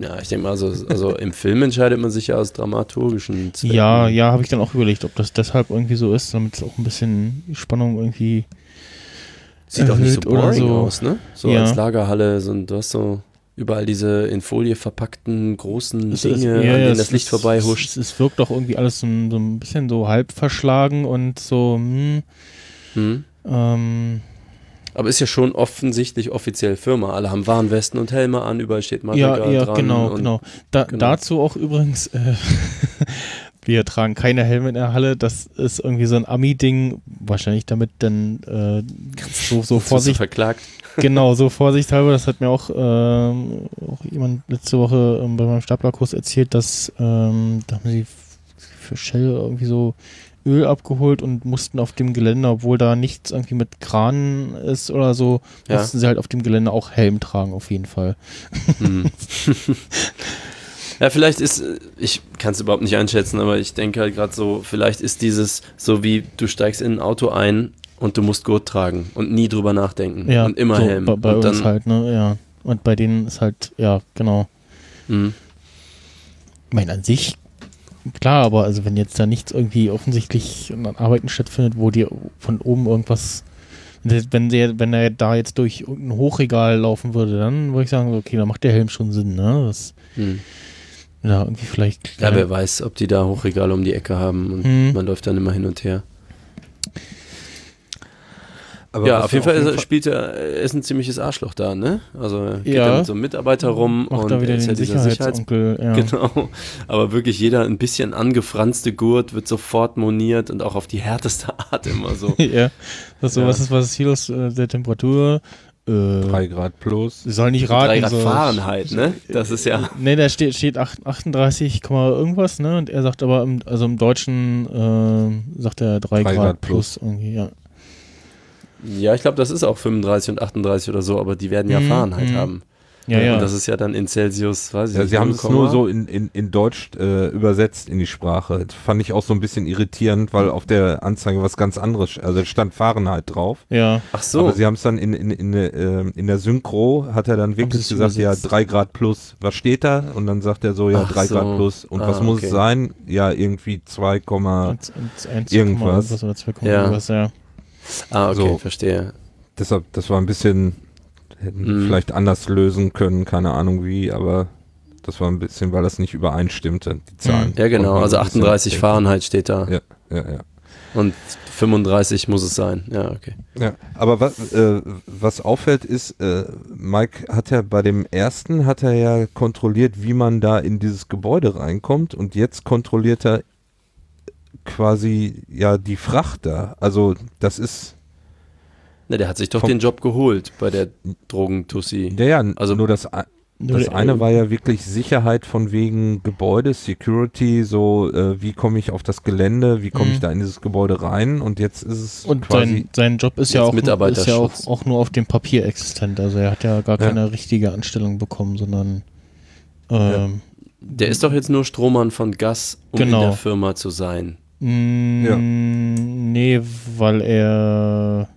Ja, ich denke mal, also, also im Film entscheidet man sich ja aus dramaturgischen Zwecken. ja, ja, habe ich dann auch überlegt, ob das deshalb irgendwie so ist, damit es auch ein bisschen Spannung irgendwie Sieht auch nicht so boring so. aus, ne? So Ja. als Lagerhalle, so, du hast so überall diese in Folie verpackten großen Es Dinge, ist- ja, an ja, denen es das Licht vorbei Es, huscht. es wirkt doch irgendwie alles so, ein- so ein bisschen so halb verschlagen und so, hm, Hm. ähm, Aber ist ja schon offensichtlich offiziell Firma. Alle haben Warnwesten und Helme an, überall steht ja, Marika ja, dran. genau, genau. Da, genau. Dazu auch übrigens, äh, wir tragen keine Helme in der Halle, das ist irgendwie so ein Ami-Ding, wahrscheinlich damit dann äh, so, so Vorsicht. Verklagt. genau, so vorsichtshalber, das hat mir auch, ähm, auch jemand letzte Woche ähm, bei meinem Staplerkurs erzählt, dass ähm, da haben sie für Shell irgendwie so Öl abgeholt und mussten auf dem Gelände, obwohl da nichts irgendwie mit Kranen ist oder so, Ja. mussten sie halt auf dem Gelände auch Helm tragen, auf jeden Fall. Hm. ja, vielleicht ist, ich kann es überhaupt nicht einschätzen, aber ich denke halt gerade so, vielleicht ist dieses so wie du steigst in ein Auto ein und du musst Gurt tragen und nie drüber nachdenken Ja, und immer so, Helm. Bei, bei und uns dann, halt, ne, ja. Und bei denen ist halt, ja, genau. hm. Ich meine, an sich, klar, aber also wenn jetzt da nichts irgendwie offensichtlich an Arbeiten stattfindet, wo dir von oben irgendwas, wenn der, wenn er da jetzt durch irgendein Hochregal laufen würde, dann würde ich sagen, okay, da macht der Helm schon Sinn, ne? Das, Hm. ja, irgendwie vielleicht. Ja, wer weiß, ob die da Hochregale um die Ecke haben und Hm. man läuft dann immer hin und her. Aber ja, auf jeden Fall, ist, er- spielt er, er ist ein ziemliches Arschloch da, ne? Also er geht Ja. da mit so einem Mitarbeiter rum macht und da wieder er ist den ja dieser Sicherheits ja. Genau, aber wirklich jeder ein bisschen angefranste Gurt wird sofort moniert und auch auf die härteste Art immer so. ja. Das ist so, Ja. was ist, was ist hier los, äh, der Temperatur? Äh, 3 Grad plus. Soll nicht raten. Drei Grad so. Fahrenheit, ne? Das ist ja. Ne, da steht, steht acht- 38, Komma irgendwas, ne? Und er sagt aber, im, also im Deutschen äh, sagt er 3 Drei Grad, Grad plus irgendwie, ja. Ja, ich glaube, das ist auch 35 und 38 oder so, aber die werden ja Mhm, Fahrenheit mhm. haben. Ja, ja. Und das ist ja dann in Celsius, weiß ich Ja, nicht. sie haben es 0, nur so in, in, in Deutsch äh, übersetzt in die Sprache. Das fand ich auch so ein bisschen irritierend, weil auf der Anzeige was ganz anderes, also es stand Fahrenheit drauf. ja. Ach so. Aber sie haben es dann in, in, in, äh, in der Synchro, hat er dann wirklich gesagt, ja, übersetzt? 3 Grad plus, was steht da? Und dann sagt er so, ja, Ach 3 so. Grad plus. Und Ah, was muss okay. es sein? Ja, irgendwie 2, Komma- Und, und 1, irgendwas. irgendwas oder 2, Ja. irgendwas, ja. Ah, okay, so. verstehe. deshalb, das war ein bisschen, hätten Mhm. vielleicht anders lösen können, keine Ahnung wie, aber Das war ein bisschen, weil das nicht übereinstimmte, die Zahlen. Ja, genau. Also man ein bisschen 38 denken. Fahrenheit steht da. Ja, ja, ja. Und 35 muss es sein. Ja, okay. Ja, aber was, äh, was auffällt ist, äh, Mike hat ja bei dem ersten hat er ja kontrolliert, wie man da in dieses Gebäude reinkommt und jetzt kontrolliert er quasi ja die Fracht da. Also das ist Ne, der hat sich doch den Job geholt bei der Drogentussi. ja, ja Also- nur das das eine war ja wirklich Sicherheit von wegen Gebäude, Security, so äh, wie komme ich auf das Gelände, wie komme ich Mhm. da in dieses Gebäude rein und jetzt ist es Und quasi sein, sein Job ist ja, auch, ist ja auch, auch nur auf dem Papier existent. Also er hat ja gar Ja. keine richtige Anstellung bekommen, sondern ähm, Der ist doch jetzt nur Strohmann von Gas, um Genau. in der Firma zu sein. Mm, Ja. Nee, weil er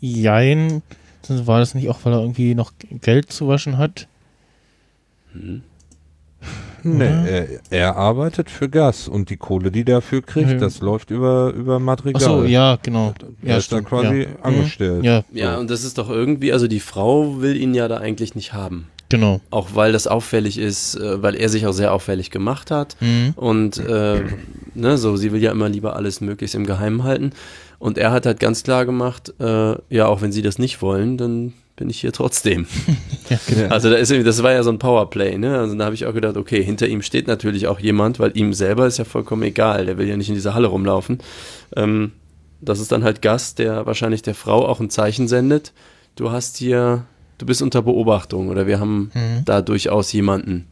Jein, war das nicht auch, weil er irgendwie noch Geld zu waschen hat? Hm. Nee, er, er arbeitet für Gas und die Kohle, die der dafür kriegt, Ja. das läuft über, über Madrigal. Achso, ja, genau. Er Ja, ist da stimmt, quasi ja. angestellt. Ja, Ja, und das ist doch irgendwie, also die Frau will ihn ja da eigentlich nicht haben. genau. Auch weil das auffällig ist, äh, weil er sich auch sehr auffällig gemacht hat. Mhm. Und äh, ne, so, sie will ja immer lieber alles möglichst im Geheimen halten. Und er hat halt ganz klar gemacht, äh, ja, auch wenn sie das nicht wollen, dann bin ich hier trotzdem. Ja, genau. Also da ist irgendwie, das war ja so ein Powerplay, ne? Also da habe ich auch gedacht, okay, hinter ihm steht natürlich auch jemand, weil ihm selber ist ja vollkommen egal, der will ja nicht in dieser Halle rumlaufen. Ähm, das ist dann halt Gast, der wahrscheinlich der Frau auch ein Zeichen sendet. Du hast hier, du bist unter Beobachtung oder wir haben Mhm. da durchaus jemanden.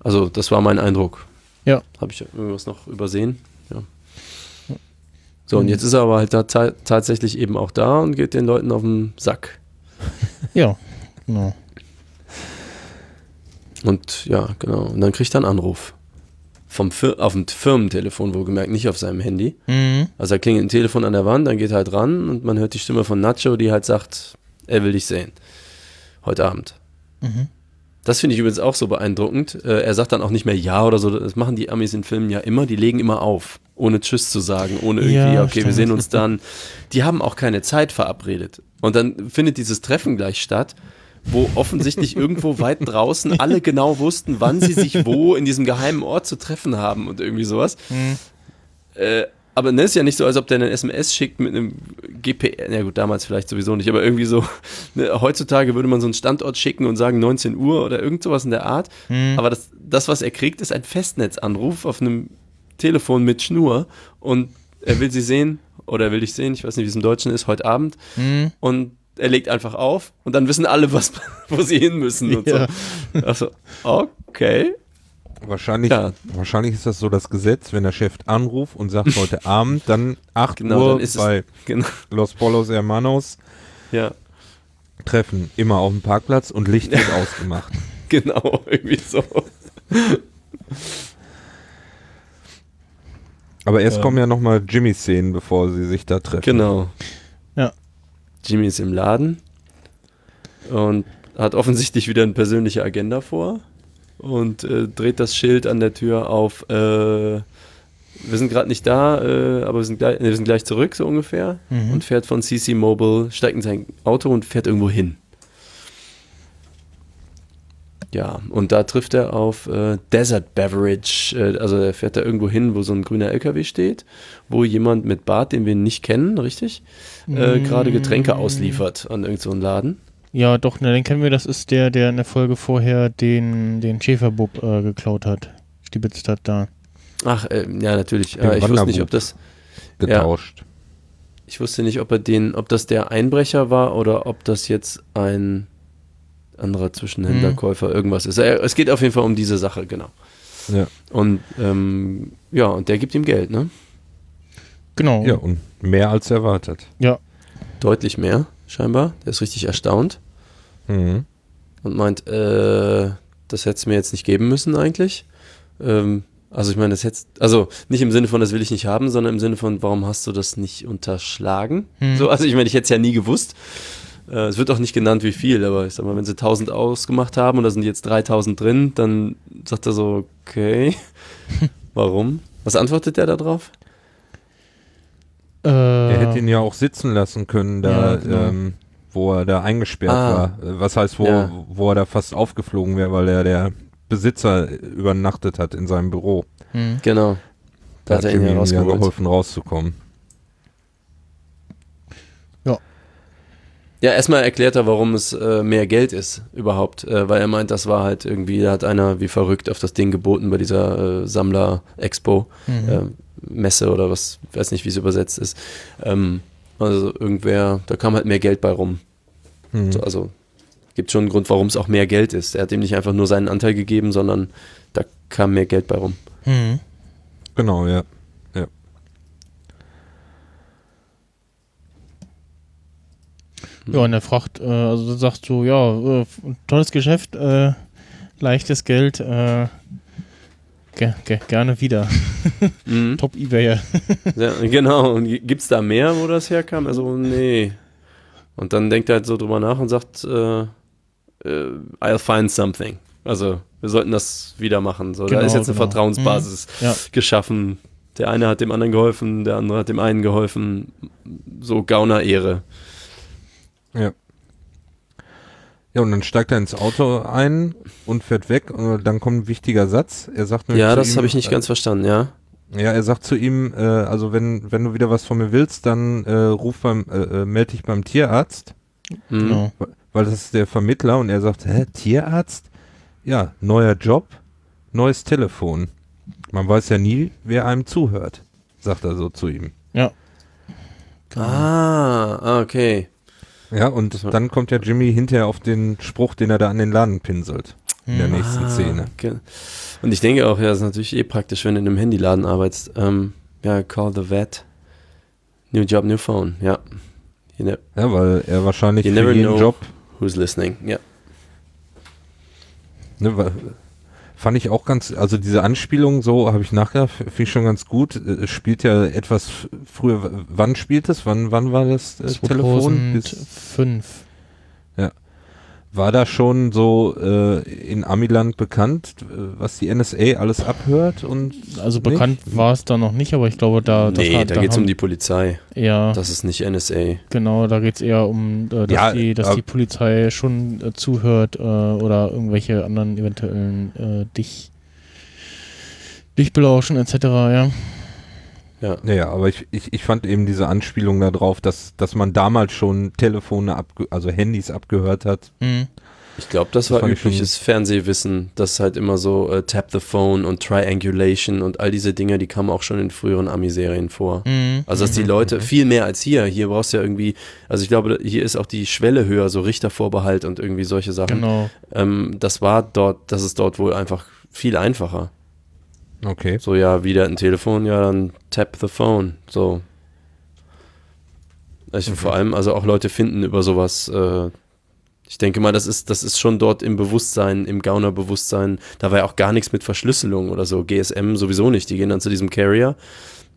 Also das war mein Eindruck. Ja. Habe ich irgendwas noch übersehen? Ja. So, und jetzt ist er aber halt da ta tatsächlich eben auch da und geht den Leuten auf den Sack. Ja, genau. Und ja, genau. Und dann kriegt er einen Anruf. Vom Fir auf dem Firmentelefon, wohlgemerkt, nicht auf seinem Handy. Mhm. Also da klingelt ein Telefon an der Wand, dann geht er halt ran und man hört die Stimme von Nacho, die halt sagt, er will dich sehen. Heute Abend. Mhm. Das finde ich übrigens auch so beeindruckend. Äh, er sagt dann auch nicht mehr Ja oder so. Das machen die Amis in Filmen ja immer. Die legen immer auf, ohne Tschüss zu sagen, ohne irgendwie, Ja, okay, wir stimmt. sehen uns dann. Die haben auch keine Zeit verabredet. Und dann findet dieses Treffen gleich statt, wo offensichtlich irgendwo weit draußen alle genau wussten, wann sie sich wo in diesem geheimen Ort zu treffen haben und irgendwie sowas. Mhm. Äh, aber ne, ist ja nicht so, als ob der eine SMS schickt mit einem GPS. Ja gut, damals vielleicht sowieso nicht, aber irgendwie so. Ne, heutzutage würde man so einen Standort schicken und sagen 19 Uhr oder irgend sowas in der Art. Mhm. Aber das, das, was er kriegt, ist ein Festnetzanruf auf einem Telefon mit Schnur und er will sie sehen oder er will dich sehen, ich weiß nicht, wie es im Deutschen ist, heute Abend. Mhm. Und er legt einfach auf und dann wissen alle, was, wo sie hin müssen und Ja. so. Also, okay. Wahrscheinlich, Ja. wahrscheinlich ist das so das Gesetz, wenn der Chef anruft und sagt heute Abend, dann 8 Genau, Uhr dann ist es- bei Genau. Los Polos Hermanos Ja, treffen. Immer auf dem Parkplatz und Licht wird ausgemacht. genau, irgendwie so. Aber erst Ähm. kommen ja nochmal Jimmy-Szenen, bevor sie sich da treffen. Genau. Ja. Jimmy ist im Laden und hat offensichtlich wieder eine persönliche Agenda vor und äh, dreht das Schild an der Tür auf. Äh, wir sind gerade nicht da, äh, aber wir sind, gleich, nee, wir sind gleich zurück, so ungefähr. Mhm. Und fährt von CC Mobile, steigt in sein Auto und fährt irgendwo hin. Ja, und da trifft er auf äh, Desert Beverage. Äh, also er fährt da irgendwo hin, wo so ein grüner LKW steht, wo jemand mit Bart, den wir nicht kennen, richtig, äh, gerade Getränke ausliefert an irgendeinen so Laden. Ja, doch, ne, den kennen wir. Das ist der, der in der Folge vorher den, den Schäferbub äh, geklaut hat. Stibitzt hat da. Ach, äh, ja, natürlich. Äh, ich wusste nicht, ob das, Getauscht. ich wusste nicht, ob er den, ob das der Einbrecher war oder ob das jetzt ein anderer Zwischenhändler, Mhm. Käufer, irgendwas ist. Äh, es geht auf jeden Fall um diese Sache, genau. Ja. Und ähm, ja, und der gibt ihm Geld, ne? Genau. ja, und mehr als erwartet. Ja. Deutlich mehr, scheinbar. Der ist richtig erstaunt Mhm. und meint, äh, das hättest du mir jetzt nicht geben müssen eigentlich. Ähm, also ich meine, das hättest, also nicht im Sinne von, das will ich nicht haben, sondern im Sinne von, warum hast du das nicht unterschlagen? Mhm. So, also ich meine, ich hätte es ja nie gewusst. Äh, es wird auch nicht genannt, wie viel, aber ich sag mal, wenn sie 1000 ausgemacht haben und da sind jetzt 3000 drin, dann sagt er so, okay, warum? Was antwortet der da drauf? Äh, Er hätte ihn ja auch sitzen lassen können, da Ja, genau. ähm, wo er da eingesperrt Ah. war. Äh, Was heißt, wo, Ja. wo er da fast aufgeflogen wäre, weil er der Besitzer übernachtet hat in seinem Büro. Hm. Genau. Da hat er Jimmy ja ihm rausgeholt. geholfen, rauszukommen. Ja, erstmal erklärt er, warum es äh, mehr Geld ist überhaupt, äh, weil er meint, das war halt irgendwie, da hat einer wie verrückt auf das Ding geboten bei dieser äh, Sammler-Expo, Mhm. äh, Messe oder was, weiß nicht, wie es übersetzt ist. Ähm, also irgendwer, da kam halt mehr Geld bei rum. Hm. So, also gibt schon einen Grund, warum es auch mehr Geld ist. Er hat ihm nicht einfach nur seinen Anteil gegeben, sondern da kam mehr Geld bei rum. Hm. Genau, ja. Ja, und er fragt, äh, also sagt so, ja, äh, tolles Geschäft, äh, leichtes Geld, äh, ge ge gerne wieder. Mhm. Top Ebayer. Ja, genau. Und gibt es da mehr, wo das herkam? Also, nee. Und dann denkt er halt so drüber nach und sagt, äh, äh, I'll find something. Also, wir sollten das wieder machen. So, da Genau, ist jetzt eine genau. Vertrauensbasis Ja. geschaffen. Der eine hat dem anderen geholfen, der andere hat dem einen geholfen. So Gauner-Ehre. Ja. Ja, und dann steigt er ins Auto ein und fährt weg und dann kommt ein wichtiger Satz. Er sagt Ja, zu das ihm, habe ich nicht äh, ganz verstanden, ja. Ja, er sagt zu ihm, äh, also wenn, wenn du wieder was von mir willst, dann äh, ruf beim, äh, äh, melde dich beim Tierarzt, Mhm. Genau. weil das ist der Vermittler und er sagt, hä, Tierarzt? Ja, neuer Job, neues Telefon. Man weiß ja nie, wer einem zuhört, sagt er so zu ihm. Ja. Ah, okay. Ja, und war- dann kommt ja Jimmy hinterher auf den Spruch, den er da an den Laden pinselt. In der Hm. nächsten Ah, Szene. okay. Und ich denke auch, ja, das ist natürlich eh praktisch, wenn du in einem Handyladen arbeitest. Ähm, ja, call the vet. New job, new phone. Ja. Know, Ja, weil er wahrscheinlich You für never jeden know. Job who's listening? Ja. Ne, wa- fand ich auch ganz, also diese Anspielung, so habe ich nachgedacht, finde ich schon ganz gut. Äh, Es spielt ja etwas früher, wann spielt es? Wann, wann war das äh, Telefon? Bis, 2005. war da schon so äh, in Amiland bekannt, äh, was die NSA alles abhört und Also Nicht? bekannt war es da noch nicht, aber ich glaube, da, das nee, hat, da geht es um die Polizei. eher, Das ist nicht NSA. genau, da geht es eher um, äh, dass, Ja, die, dass aber- die Polizei schon äh, zuhört äh, oder irgendwelche anderen eventuellen äh, dich, dich belauschen etc. Ja. Ja. naja, aber ich, ich, ich fand eben diese Anspielung darauf, dass, dass man damals schon Telefone, abge also Handys abgehört hat. Mhm. Ich glaube, das Das war übliches Fernsehwissen. Das halt immer so äh, Tap the Phone und Triangulation und all diese Dinge, die kamen auch schon in früheren Ami-Serien vor. Mhm. Also, dass die Leute viel mehr als hier, hier brauchst du ja irgendwie, also ich glaube, hier ist auch die Schwelle höher, so Richtervorbehalt und irgendwie solche Sachen. Genau. Ähm, das war dort, das ist dort wohl einfach viel einfacher. Okay. So, ja, wieder ein Telefon, ja, dann tap the phone. So. Also Vor allem, also auch Leute finden über sowas, äh, ich denke mal, das ist, das ist schon dort im Bewusstsein, im Gauner-Bewusstsein, da war ja auch gar nichts mit Verschlüsselung oder so, GSM sowieso nicht, die gehen dann zu diesem Carrier,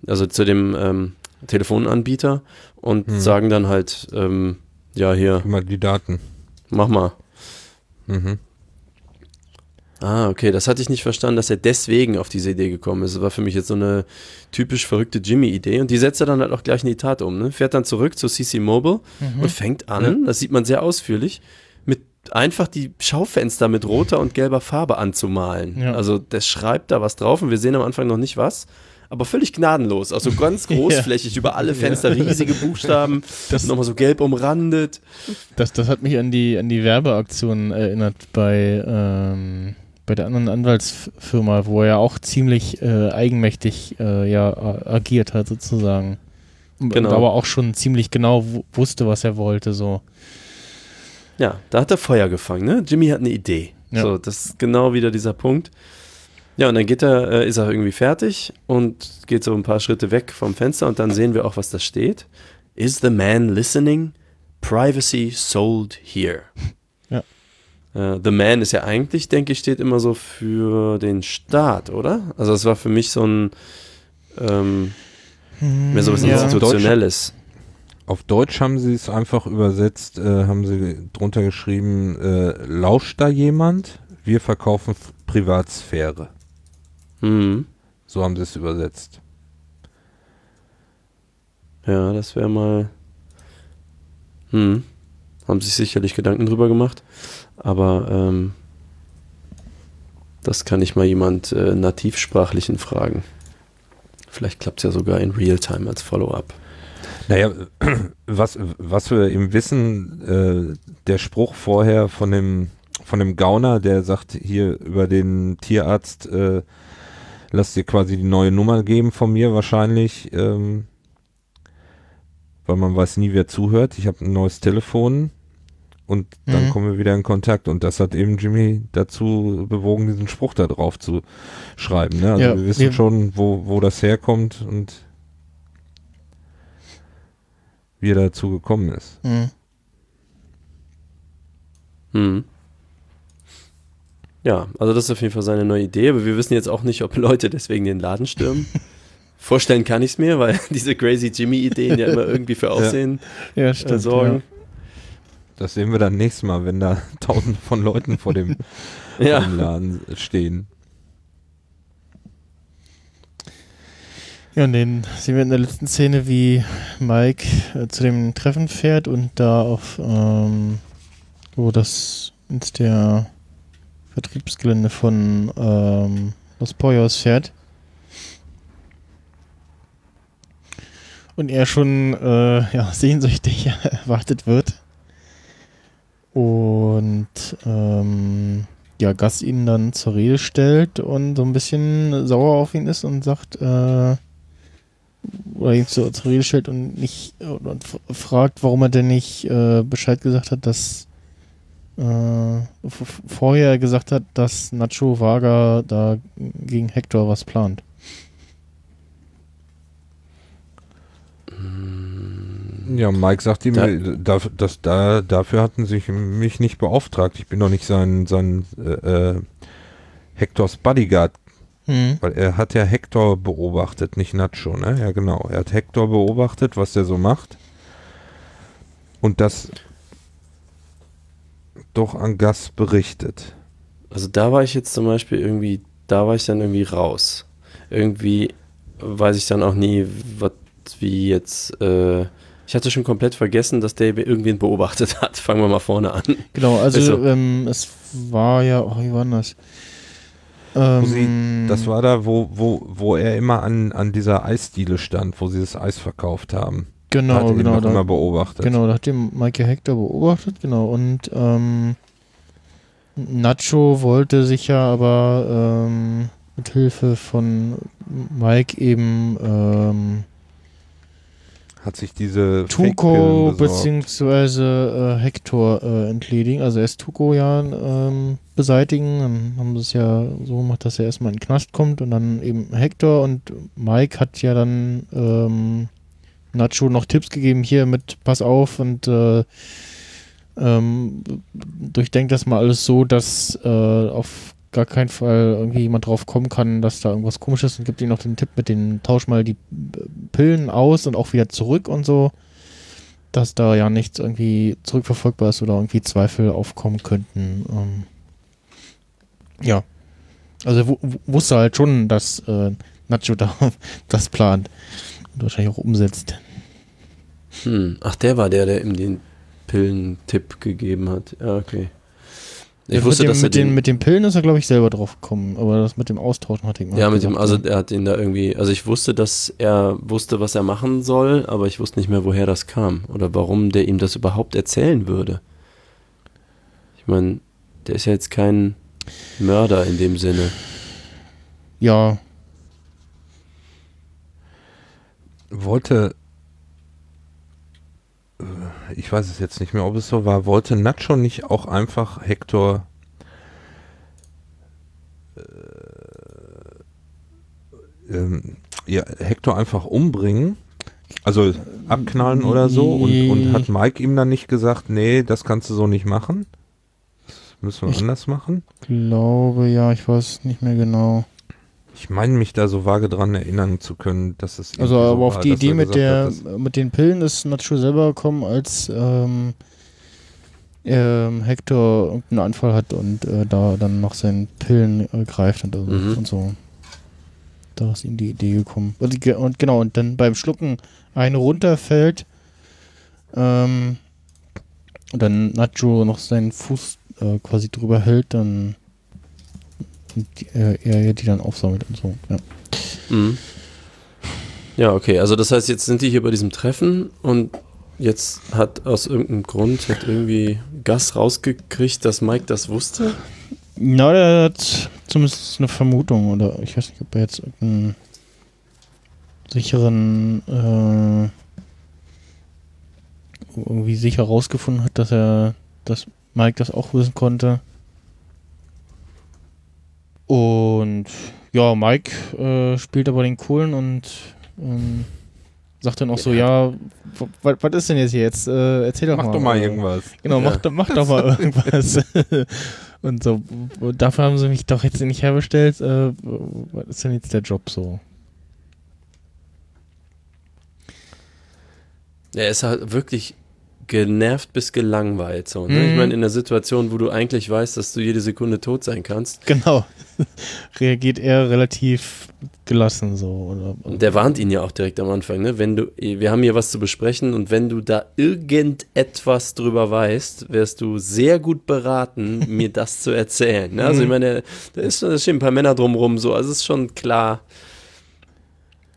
also zu dem ähm, Telefonanbieter und Hm. sagen dann halt, ähm, ja, hier, Gib mal die Daten. mach mal. Mhm. Ah, okay, das hatte ich nicht verstanden, dass er deswegen auf diese Idee gekommen ist. Das war für mich jetzt so eine typisch verrückte Jimmy-Idee und die setzt er dann halt auch gleich in die Tat um. Ne? Fährt dann zurück zu CC Mobile Mhm. und fängt an, das sieht man sehr ausführlich, mit einfach die Schaufenster mit roter und gelber Farbe anzumalen. Ja. Also der schreibt da was drauf und wir sehen am Anfang noch nicht was. Aber völlig gnadenlos, also ganz großflächig über alle Fenster, riesige Buchstaben, Das- nochmal so gelb umrandet. Das, das hat mich an die, an die Werbeaktion erinnert bei, ähm, bei der anderen Anwaltsfirma, wo er ja auch ziemlich äh, eigenmächtig äh, ja, agiert hat, sozusagen. Und Genau. aber auch schon ziemlich genau wu- wusste, was er wollte. So. Ja, da hat er Feuer gefangen, ne? Jimmy hat eine Idee. Ja. So, das ist genau wieder dieser Punkt. Ja, und dann geht er, äh, ist er irgendwie fertig und geht so ein paar Schritte weg vom Fenster und dann sehen wir auch, was da steht. Is the man listening? Privacy sold here. Ja. Äh, the man ist ja eigentlich, denke ich, steht immer so für den Staat, oder? Also es war für mich so ein ähm, mehr so was Ja. Institutionelles. Auf Deutsch haben sie es einfach übersetzt, äh, haben sie drunter geschrieben, äh, lauscht da jemand? Wir verkaufen F- Privatsphäre. Mhm. So haben sie es übersetzt. Ja, das wäre mal. Hm. haben sich sicherlich Gedanken drüber gemacht, aber ähm, das kann ich mal jemand äh, nativsprachlichen fragen. Vielleicht klappt es ja sogar in Realtime als Follow-up. Naja, was, was wir eben wissen, äh, der Spruch vorher von dem, von dem Gauner, der sagt hier über den Tierarzt, äh, lass dir quasi die neue Nummer geben von mir wahrscheinlich, ähm, weil man weiß nie, wer zuhört. Ich habe ein neues Telefon und dann Mhm. kommen wir wieder in Kontakt. Und das hat eben Jimmy dazu bewogen, diesen Spruch da drauf zu schreiben. Ne? Also Ja, wir wissen wir- schon, wo, wo das herkommt und wie er dazu gekommen ist. Mhm. Hm. Ja, also das ist auf jeden Fall seine neue Idee, aber wir wissen jetzt auch nicht, ob Leute deswegen den Laden stürmen. Vorstellen kann ich es mir, weil diese Crazy Jimmy-Ideen ja immer irgendwie für Aufsehen Ja, äh, stimmt. sorgen. Das sehen wir dann nächstes Mal, wenn da tausende von Leuten vor dem, Ja. vor dem Laden stehen. Ja, und den sehen wir in der letzten Szene, wie Mike äh, zu dem Treffen fährt und da auf, ähm, wo das ins der Vertriebsgelände von ähm, Los Pollos fährt. Und er schon äh, ja, sehnsüchtig erwartet wird. Und ähm, ja, Gus ihn dann zur Rede stellt und so ein bisschen sauer auf ihn ist und sagt, äh, oder ihn zur, zur Rede stellt und nicht und fragt, warum er denn nicht äh, Bescheid gesagt hat, dass äh, vorher gesagt hat, dass Nacho Vaga da gegen Hector was plant. Ja, Mike sagt ihm, Da- äh, da, das, da, dafür hatten sie mich nicht beauftragt. Ich bin doch nicht sein, sein äh, äh, Hectors Bodyguard, Mhm. weil er hat ja Hector beobachtet, nicht Nacho, ne? Ja, genau. Er hat Hector beobachtet, was der so macht. Und das doch an Gas berichtet. Also da war ich jetzt zum Beispiel irgendwie, da war ich dann irgendwie raus. Irgendwie weiß ich dann auch nie, was wie jetzt, äh, ich hatte schon komplett vergessen, dass der irgendwen beobachtet hat. Fangen wir mal vorne an. Genau, also so. ähm, es war ja, oh, wie war denn das? Wo sie, Ähm, das war da, wo, wo, wo er immer an, an dieser Eisdiele stand, wo sie das Eis verkauft haben. hat genau, ihn genau, noch da, immer beobachtet. Genau, da hat den Michael Hector beobachtet, genau. Und ähm, Nacho wollte sich ja aber ähm, mit Hilfe von Mike eben ähm, Hat sich diese besorgt. beziehungsweise äh, Hector äh, entledigen. Also erst Tuco ja ähm, beseitigen. Dann haben sie es ja so gemacht, dass er erstmal in den Knast kommt und dann eben Hector und Mike hat ja dann ähm, Nacho noch Tipps gegeben, hier mit Pass auf und äh, ähm, durchdenkt das mal alles so, dass äh, auf gar keinen Fall irgendwie jemand drauf kommen kann, dass da irgendwas komisch ist und gibt ihm noch den Tipp mit den tausch mal die äh, Pillen aus und auch wieder zurück und so, dass da ja nichts irgendwie zurückverfolgbar ist oder irgendwie Zweifel aufkommen könnten. Ähm, ja. Also wu- wu- wusste halt schon, dass äh, Nacho da das plant und wahrscheinlich auch umsetzt. Hm. Ach, der war der, der ihm den Pillentipp gegeben hat. Ja, okay. Ich Ja, wusste, mit, dem, dass er mit, den, den, mit den Pillen ist er, glaube ich, selber drauf gekommen, aber das mit dem Austauschen hatte ich mal ja, mit dem, also ja. er hat ihn da irgendwie, also ich wusste, dass er wusste, was er machen soll, aber ich wusste nicht mehr, woher das kam oder warum der ihm das überhaupt erzählen würde. Ich meine, der ist ja jetzt kein Mörder in dem Sinne. ja, wollte, ich weiß es jetzt nicht mehr, ob es so war, wollte Nacho nicht auch einfach Hector äh, ähm, ja, Hector einfach umbringen? Also abknallen oder so und, und hat Mike ihm dann nicht gesagt, nee, das kannst du so nicht machen? Das müssen wir Ich- anders machen? glaube ja, ich weiß nicht mehr genau. Ich meine mich da so vage dran erinnern zu können, dass es Also irgendwie so aber auf war, die Idee mit der hat, mit den Pillen ist Nacho selber gekommen, als ähm, ähm, Hector irgendeinen Anfall hat und äh, da dann noch seinen Pillen äh, greift und, also, Mhm. und so. Da ist ihm die Idee gekommen. Und, und genau, und dann beim Schlucken eine runterfällt, ähm, und dann Nacho noch seinen Fuß äh, quasi drüber hält, dann und die, äh, die dann aufsammelt und so. Ja. Mhm. Ja, okay. Also das heißt, jetzt sind die hier bei diesem Treffen und jetzt hat aus irgendeinem Grund hat irgendwie Gas rausgekriegt, dass Mike das wusste. Na, der hat zumindest eine Vermutung oder ich weiß nicht, ob er jetzt irgendeinen sicheren äh, irgendwie sicher rausgefunden hat, dass er, dass Mike das auch wissen konnte. Und ja, Mike äh, spielt aber den Coolen und ähm, sagt dann auch so, ja, was ist denn jetzt hier jetzt? Äh, erzähl doch Mach mal. doch mal irgendwas. Genau, mach, Ja. doch- mach doch mal irgendwas. und so, dafür haben sie mich doch jetzt nicht herbestellt. Äh, was ist denn jetzt der Job so? Er ist halt wirklich genervt bis gelangweilt. So, ne? Mhm. Ich meine, in der Situation, wo du eigentlich weißt, dass du jede Sekunde tot sein kannst. Genau. Reagiert er relativ gelassen so. Oder, Und der warnt ihn ja auch direkt am Anfang, ne? Wenn du, wir haben hier was zu besprechen und wenn du da irgendetwas drüber weißt, wärst du sehr gut beraten, mir das zu erzählen. Ne? Also ich Mhm. meine, da ist, da stehen ein paar Männer drumrum, so, also es ist schon klar.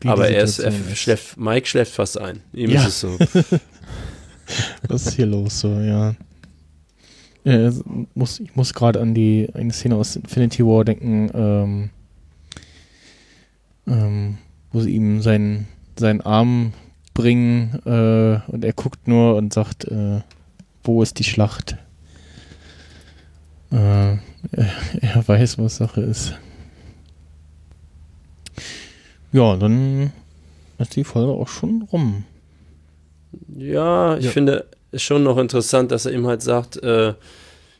aber er, ist, er schläft, Mike schläft fast ein. Ihm Ja. ist es so. Was ist hier los so, ja. Es muss, ich muss gerade an die eine Szene aus Infinity War denken, ähm, ähm, wo sie ihm seinen, seinen Arm bringen äh, und er guckt nur und sagt, äh, wo ist die Schlacht? Äh, er, er weiß, was Sache ist. Ja, dann ist die Folge auch schon rum. Ja, ich Ja. finde es schon noch interessant, dass er ihm halt sagt, äh,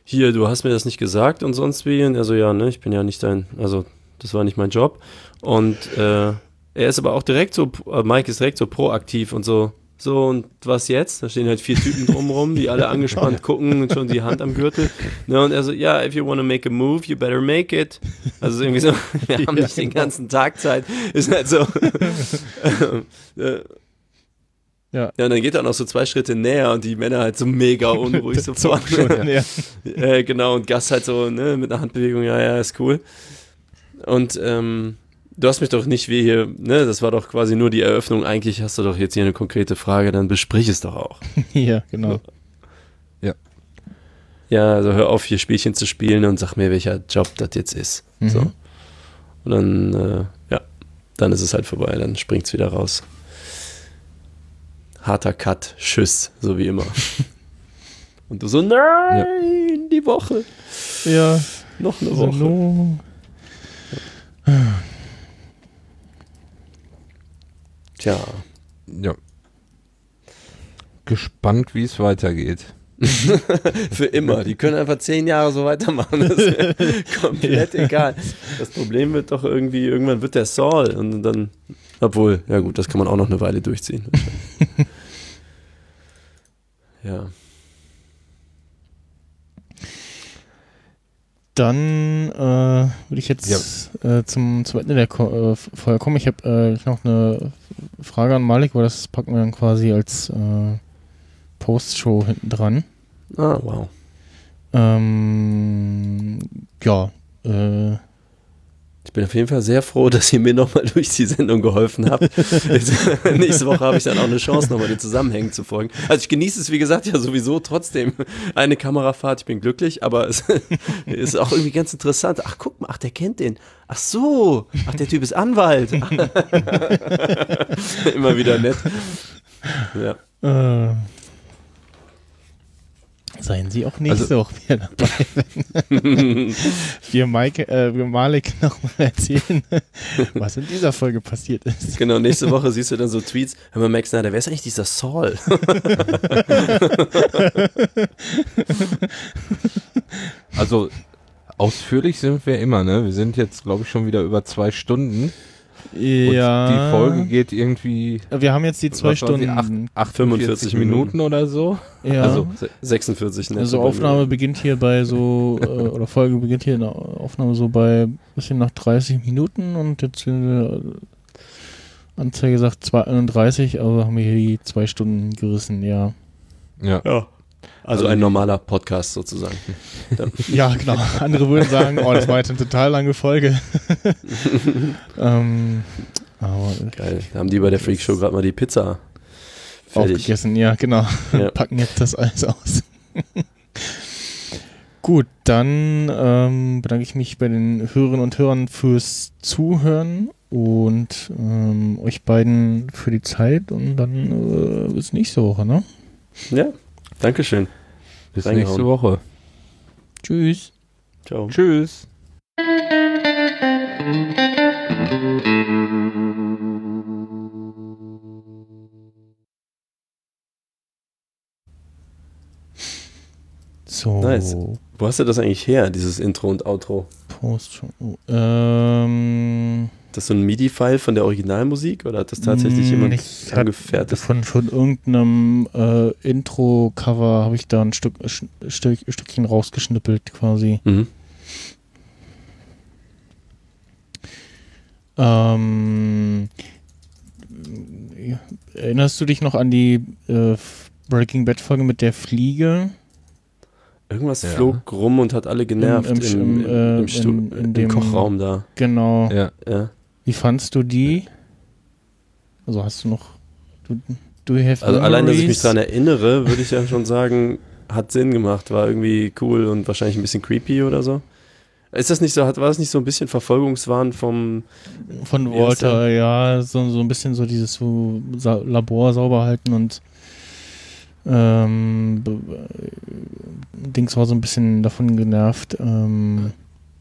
hier, du hast mir das nicht gesagt und sonst wie. Und er so, ja, ne, ich bin ja nicht dein, also das war nicht mein Job. Und äh, er ist aber auch direkt so, äh, Mike ist direkt so proaktiv und so, so und was jetzt? Da stehen halt vier Typen drumrum, die alle angespannt gucken und schon die Hand am Gürtel. Ne, und er so, ja, if you want to make a move, you better make it. Also irgendwie so, wir haben nicht den ganzen Tag Zeit. Ist halt so. Ja. ja, und dann geht er noch so zwei Schritte näher und die Männer halt so mega unruhig sofort. Schon, ja. äh, genau, und Gas halt so, ne, mit einer Handbewegung, ja, ja, ist cool. Und ähm, du hast mich doch nicht wie hier, ne, das war doch quasi nur die Eröffnung. Eigentlich hast du doch jetzt hier eine konkrete Frage, dann besprich es doch auch. ja, genau. Ja, also hör auf, hier Spielchen zu spielen und sag mir, welcher Job das jetzt ist. Mhm. So. Und dann, äh, ja, dann ist es halt vorbei, dann springt's wieder raus. Harter Cut, Tschüss, so wie immer. und du so, nein, die Woche, Ja, noch eine so Woche. no. Tja, Ja. Gespannt, wie es weitergeht. für immer. Die können einfach zehn Jahre so weitermachen. Das ist komplett egal. Das Problem wird doch irgendwie, irgendwann wird der Saul und dann, obwohl, ja gut, das kann man auch noch eine Weile durchziehen. ja. Dann äh, würde ich jetzt äh, zum, zum Ende der Ko äh, Folge kommen. Ich habe äh, noch eine Frage an Malik, weil das packen wir dann quasi als äh, Postshow hinten dran. Ah, wow. Ähm, ja, äh, Ich bin auf jeden Fall sehr froh, dass ihr mir nochmal durch die Sendung geholfen habt. Nächste Woche habe ich dann auch eine Chance, nochmal den Zusammenhängen zu folgen. Also ich genieße es, wie gesagt, ja sowieso trotzdem. Eine Kamerafahrt, ich bin glücklich, aber es ist auch irgendwie ganz interessant. Ach, guck mal, ach, der kennt den. Ach so, ach, der Typ ist Anwalt. Immer wieder nett. Ja. äh, seien Sie auch nächste Also- Woche wieder dabei, wir, Mike, äh, wir Malik nochmal erzählen, was in dieser Folge passiert ist. Genau, nächste Woche siehst du dann so Tweets. Hör mal, Max Snyder, wer ist eigentlich dieser Saul? Also ausführlich sind wir immer, ne? Wir sind jetzt, glaube ich, schon wieder über zwei Stunden. Und Ja. die Folge geht irgendwie Wir haben jetzt die zwei Stunden. acht- 45 Minuten oder so. Ja. Also, Se- 46 netto Also. Aufnahme beginnt hier bei so, äh, oder Folge beginnt hier in der Aufnahme so bei bisschen nach 30 Minuten und jetzt äh, Anzeige sagt 231, also haben wir hier die zwei Stunden gerissen, ja. Ja. Ja. Also ein normaler Podcast sozusagen. Ja, genau. Andere würden sagen, oh, das war jetzt eine total lange Folge. ähm, aber Geil. Da haben die bei der Freak Show gerade mal die Pizza fertig. aufgegessen, ja, genau. Ja. Packen jetzt das alles aus. Gut, dann ähm, bedanke ich mich bei den Hörerinnen und Hörern fürs Zuhören und ähm, euch beiden für die Zeit und dann äh, bis nächste Woche, ne? Ja, Dankeschön. Bis nächste Woche. Tschüss. Ciao. Tschüss. So, Nice. Wo hast du das eigentlich her, dieses Intro und Outro? Post. Ähm, Das so ein MIDI-File von der Originalmusik oder hat das tatsächlich jemand ich hab- angefertigt? Von, von irgendeinem äh, Intro-Cover habe ich da ein Stück, Sch- Stück, Stückchen rausgeschnippelt quasi. Mhm. Ähm, erinnerst du dich noch an die äh, Breaking Bad Folge mit der Fliege? Irgendwas Ja. flog rum und hat alle genervt Im- im, im- im, im, äh, im, Kochraum da. Genau. Ja. Ja. Wie fandst du die? Also hast du noch. Du, have Also allein, dass ich mich memories? daran erinnere, würde ich ja schon sagen, hat Sinn gemacht, war irgendwie cool und wahrscheinlich ein bisschen creepy oder so. Ist das nicht so, hat, war das nicht so ein bisschen Verfolgungswahn vom, Von Walter, ja, so, so ein bisschen so dieses so Labor sauber halten und ähm, äh, Dings war so ein bisschen davon genervt, ähm,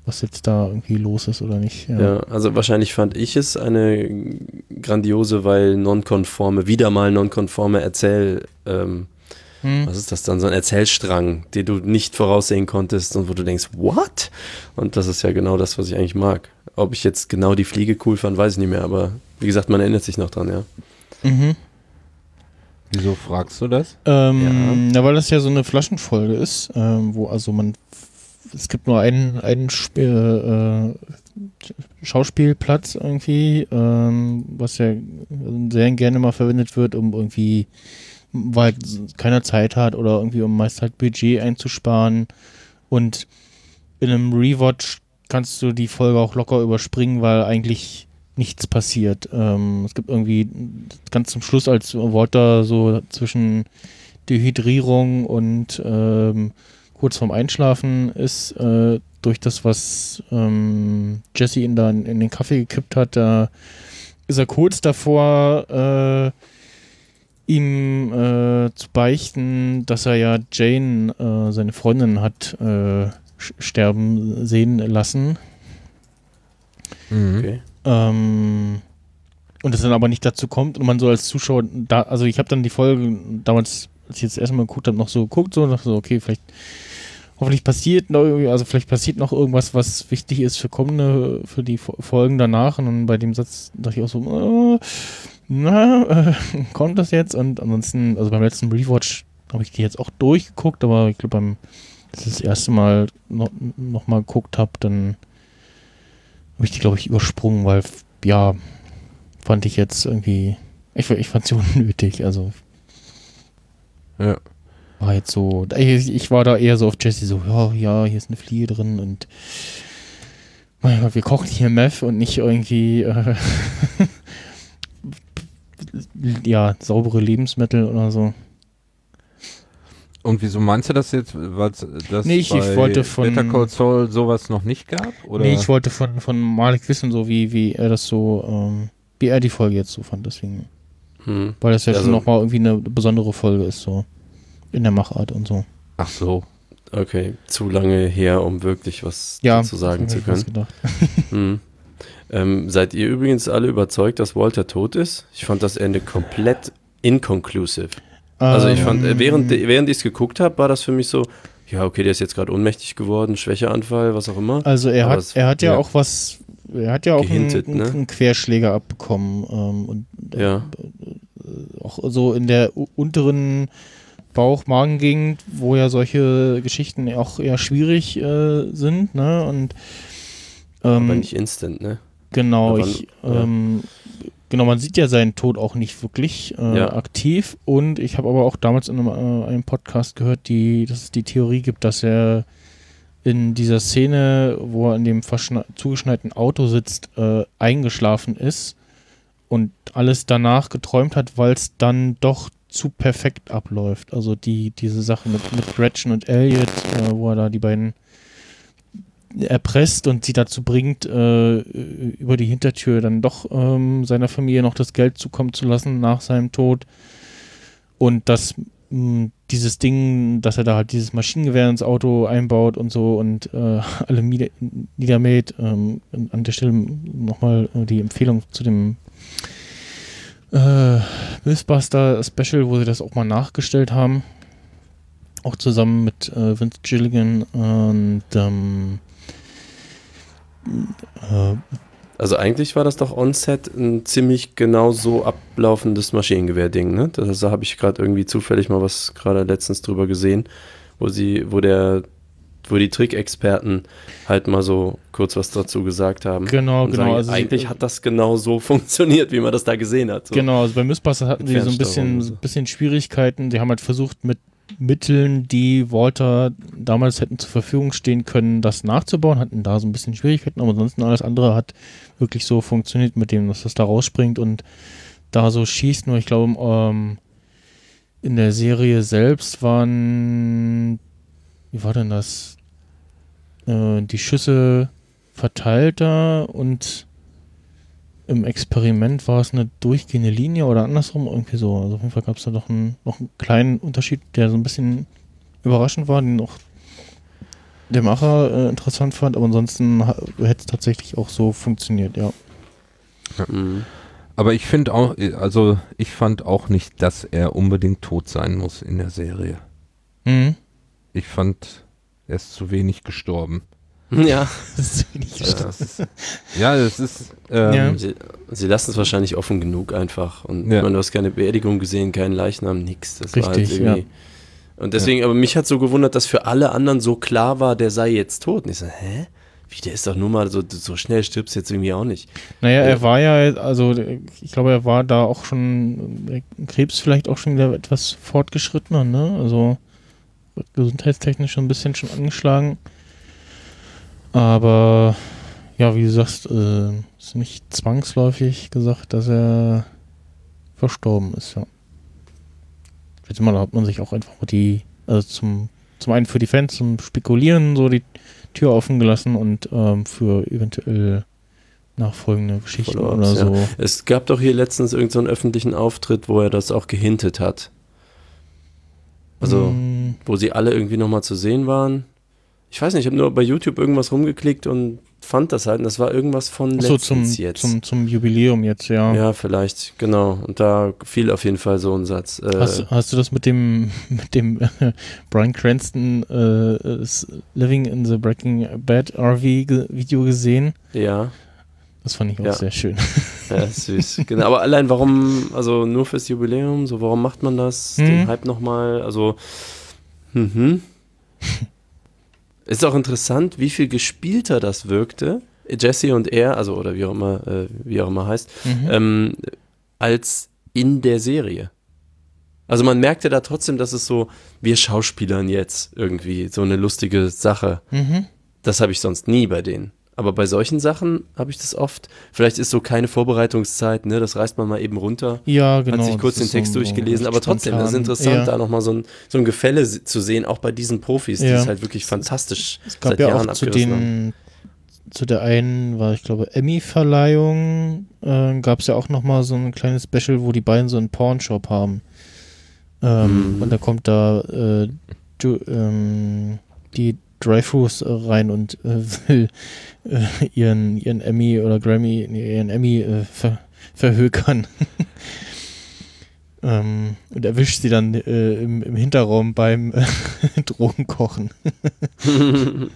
was jetzt da irgendwie los ist oder nicht. Ja. ja. also wahrscheinlich fand ich es eine grandiose, weil nonkonforme, wieder mal nonkonforme Erzähl, ähm, Hm. was ist das dann, so ein Erzählstrang, den du nicht voraussehen konntest und wo du denkst, what? Und das ist ja genau das, was ich eigentlich mag. Ob ich jetzt genau die Fliege cool fand, weiß ich nicht mehr, aber wie gesagt, man erinnert sich noch dran, ja. Mhm. Wieso fragst du das? Ähm, ja. weil das ja so eine Flaschenfolge ist, ähm, wo also man es gibt nur einen, einen Spiel, äh, Schauspielplatz irgendwie, ähm, was ja sehr gerne mal verwendet wird, um irgendwie, weil keiner Zeit hat oder irgendwie um meist halt Budget einzusparen. Und in einem Rewatch kannst du die Folge auch locker überspringen, weil eigentlich nichts passiert. Ähm, es gibt irgendwie ganz zum Schluss, als Walter so zwischen Dehydrierung und ähm, kurz vorm Einschlafen ist, äh, durch das, was ähm, Jesse ihn dann in den Kaffee gekippt hat, da ist er kurz davor, äh, ihm äh, zu beichten, dass er ja Jane, äh, seine Freundin, hat äh, sterben sehen lassen. Mhm. Okay. Ähm, und es dann aber nicht dazu kommt und man so als Zuschauer da, also ich habe dann die Folge damals, als ich jetzt erstmal geguckt habe, noch so geguckt, so, dachte so, okay, vielleicht, hoffentlich passiert noch irgendwie, also vielleicht passiert noch irgendwas, was wichtig ist für kommende, für die Fo- Folgen danach und dann bei dem Satz dachte ich auch so, äh, na, äh, kommt das jetzt? Und ansonsten, also beim letzten Rewatch habe ich die jetzt auch durchgeguckt, aber ich glaube beim, ich das erste Mal noch, noch mal geguckt habe, dann habe ich die, glaube ich, übersprungen, weil, ja, fand ich jetzt irgendwie, ich, ich fand sie unnötig, also Ja. War jetzt so, ich, ich war da eher so auf Jesse so, ja, ja, hier ist eine Fliege drin und mein Gott, wir kochen hier Meth und nicht irgendwie, äh, ja, saubere Lebensmittel oder so. Und wieso meinst du das jetzt, weil das Nee, ich- ich wollte von- Better Call Saul sowas noch nicht gab? Oder? Nee, ich wollte von, von Malik wissen, so wie, wie er das so, ähm, wie er die Folge jetzt so fand, deswegen. Hm. Weil das ja Also- schon nochmal irgendwie eine besondere Folge ist, so. In der Machart und so. Ach so. Okay, zu lange her, um wirklich was Ja, dazu sagen das zu können. gedacht. Hm. Ähm, seid ihr übrigens alle überzeugt, dass Walter tot ist? Ich fand das Ende komplett inconclusive. Also ich fand, äh, Ähm, während, während ich es geguckt habe, war das für mich so, ja, okay, der ist jetzt gerade ohnmächtig geworden, Schwächeanfall, was auch immer. Also er Aber hat, es- er hat ja, ja. auch was, er hat ja auch einen, ne? einen Querschläger abbekommen ähm, und äh, Ja. auch so in der unteren Bauch-Magen-Gegend, wo ja solche Geschichten auch eher schwierig äh, sind, ne? Und ähm, Aber nicht instant, ne? Genau, wann- ich, ja. ähm, genau, man sieht ja seinen Tod auch nicht wirklich äh, Ja. aktiv. Und ich habe aber auch damals in einem, äh, einem Podcast gehört, die, dass es die Theorie gibt, dass er in dieser Szene, wo er in dem zugeschneiten Auto sitzt, äh, eingeschlafen ist und alles danach geträumt hat, weil es dann doch zu perfekt abläuft. Also die, diese Sache mit, mit Gretchen und Elliot, äh, wo er da die beiden erpresst und sie dazu bringt, äh, über die Hintertür dann doch ähm, seiner Familie noch das Geld zukommen zu lassen nach seinem Tod. Und dass mh, dieses Ding, dass er da halt dieses Maschinengewehr ins Auto einbaut und so und äh, alle nieder niedermäht. Ähm, an der Stelle nochmal äh, die Empfehlung zu dem äh, Mythbuster Special, wo sie das auch mal nachgestellt haben. Auch zusammen mit äh, Vince Gilligan und ähm, äh, Also eigentlich war das doch on-set ein ziemlich genau so ablaufendes Maschinengewehr-Ding, ne? Da habe ich gerade irgendwie zufällig mal was gerade letztens drüber gesehen, wo sie, wo der, wo die Trickexperten halt mal so kurz was dazu gesagt haben. Genau, genau. sagen, also sie- eigentlich hat das genau so funktioniert, wie man das da gesehen hat. So. Genau, also bei Mythbusters hatten sie so ein bisschen, so. bisschen Schwierigkeiten. Die haben halt versucht, mit Mitteln, die Walter damals hätten zur Verfügung stehen können, das nachzubauen, hatten da so ein bisschen Schwierigkeiten, aber ansonsten alles andere hat wirklich so funktioniert mit dem, dass das da rausspringt und da so schießt. Nur ich glaube, ähm, in der Serie selbst waren, wie war denn das? Äh, die Schüsse verteilter und im Experiment war es eine durchgehende Linie oder andersrum, irgendwie so. Also auf jeden Fall gab es da doch einen, noch einen kleinen Unterschied, der so ein bisschen überraschend war, den auch der Macher äh, interessant fand, aber ansonsten hätte es tatsächlich auch so funktioniert, ja. Mhm. Aber ich finde auch, also ich fand auch nicht, dass er unbedingt tot sein muss in der Serie. Mhm. Ich fand, er ist zu wenig gestorben. Ja, Das ist wenig ja. Ja, es ist, ähm, Ja. Sie, sie lassen es wahrscheinlich offen genug einfach. Und Ja. meine, du hast keine Beerdigung gesehen, keinen Leichnam, nix. Das war halt Richtig, irgendwie. ja. Und deswegen, aber mich hat so gewundert, dass für alle anderen so klar war, der sei jetzt tot. Und ich so, hä? Wie, der ist doch nur mal so, so schnell stirbst jetzt irgendwie auch nicht. Naja, Ja. er war ja, also ich glaube, er war da auch schon, äh, Krebs vielleicht auch schon wieder etwas fortgeschrittener, ne? Also gesundheitstechnisch schon ein bisschen schon angeschlagen. Aber ja, wie du sagst, äh, ist nicht zwangsläufig gesagt, dass er verstorben ist, ja. Jetzt mal, da hat man sich auch einfach mal die, also zum, zum einen für die Fans zum Spekulieren so die Tür offen gelassen und ähm, für eventuell nachfolgende Geschichten Follow-ups, oder so. Es gab doch hier letztens irgendeinen so öffentlichen Auftritt, wo er das auch gehintet hat. Also, Mm, wo sie alle irgendwie nochmal zu sehen waren. Ich weiß nicht, ich habe nur bei YouTube irgendwas rumgeklickt und fand das halt. Und das war irgendwas von letztens zum, jetzt. zum, zum Jubiläum jetzt, ja. ja, vielleicht, genau. Und da fiel auf jeden Fall so ein Satz. Äh, Hast, hast du das mit dem, mit dem Brian Cranston äh, Living in the Breaking Bad RV Video gesehen? ja, Das fand ich auch Ja. sehr schön. ja, süß. genau. Aber allein warum, also nur fürs Jubiläum, so warum macht man das? Hm. Den Hype nochmal, also, mhm. Ist auch interessant, wie viel gespielter das wirkte. Jesse und er, also oder wie auch immer, äh, wie auch immer heißt, Mhm. ähm, als in der Serie. Also man merkte da trotzdem, dass es so, wir Schauspielern jetzt irgendwie so eine lustige Sache. Mhm. Das habe ich sonst nie bei denen. Aber bei solchen Sachen habe ich das oft. Vielleicht ist so keine Vorbereitungszeit, ne? Das reißt man mal eben runter. Ja, genau. hat sich kurz den Text so- durchgelesen, aber trotzdem, das ist interessant, Ja. da nochmal so ein, so ein Gefälle zu sehen, auch bei diesen Profis, die Ja. es halt wirklich fantastisch Es gab seit ja Jahren auch zu haben. den, zu der einen, war ich glaube, Emmy-Verleihung, äh, gab es ja auch nochmal so ein kleines Special, wo die beiden so einen Pornshop haben. Ähm, Mhm. Und da kommt da äh, du, ähm, die Dreyfus rein und äh, will äh, ihren, ihren Emmy oder Grammy, ihren Emmy äh, ver, verhökern. ähm, und erwischt sie dann äh, im, im Hinterraum beim äh, Drogenkochen.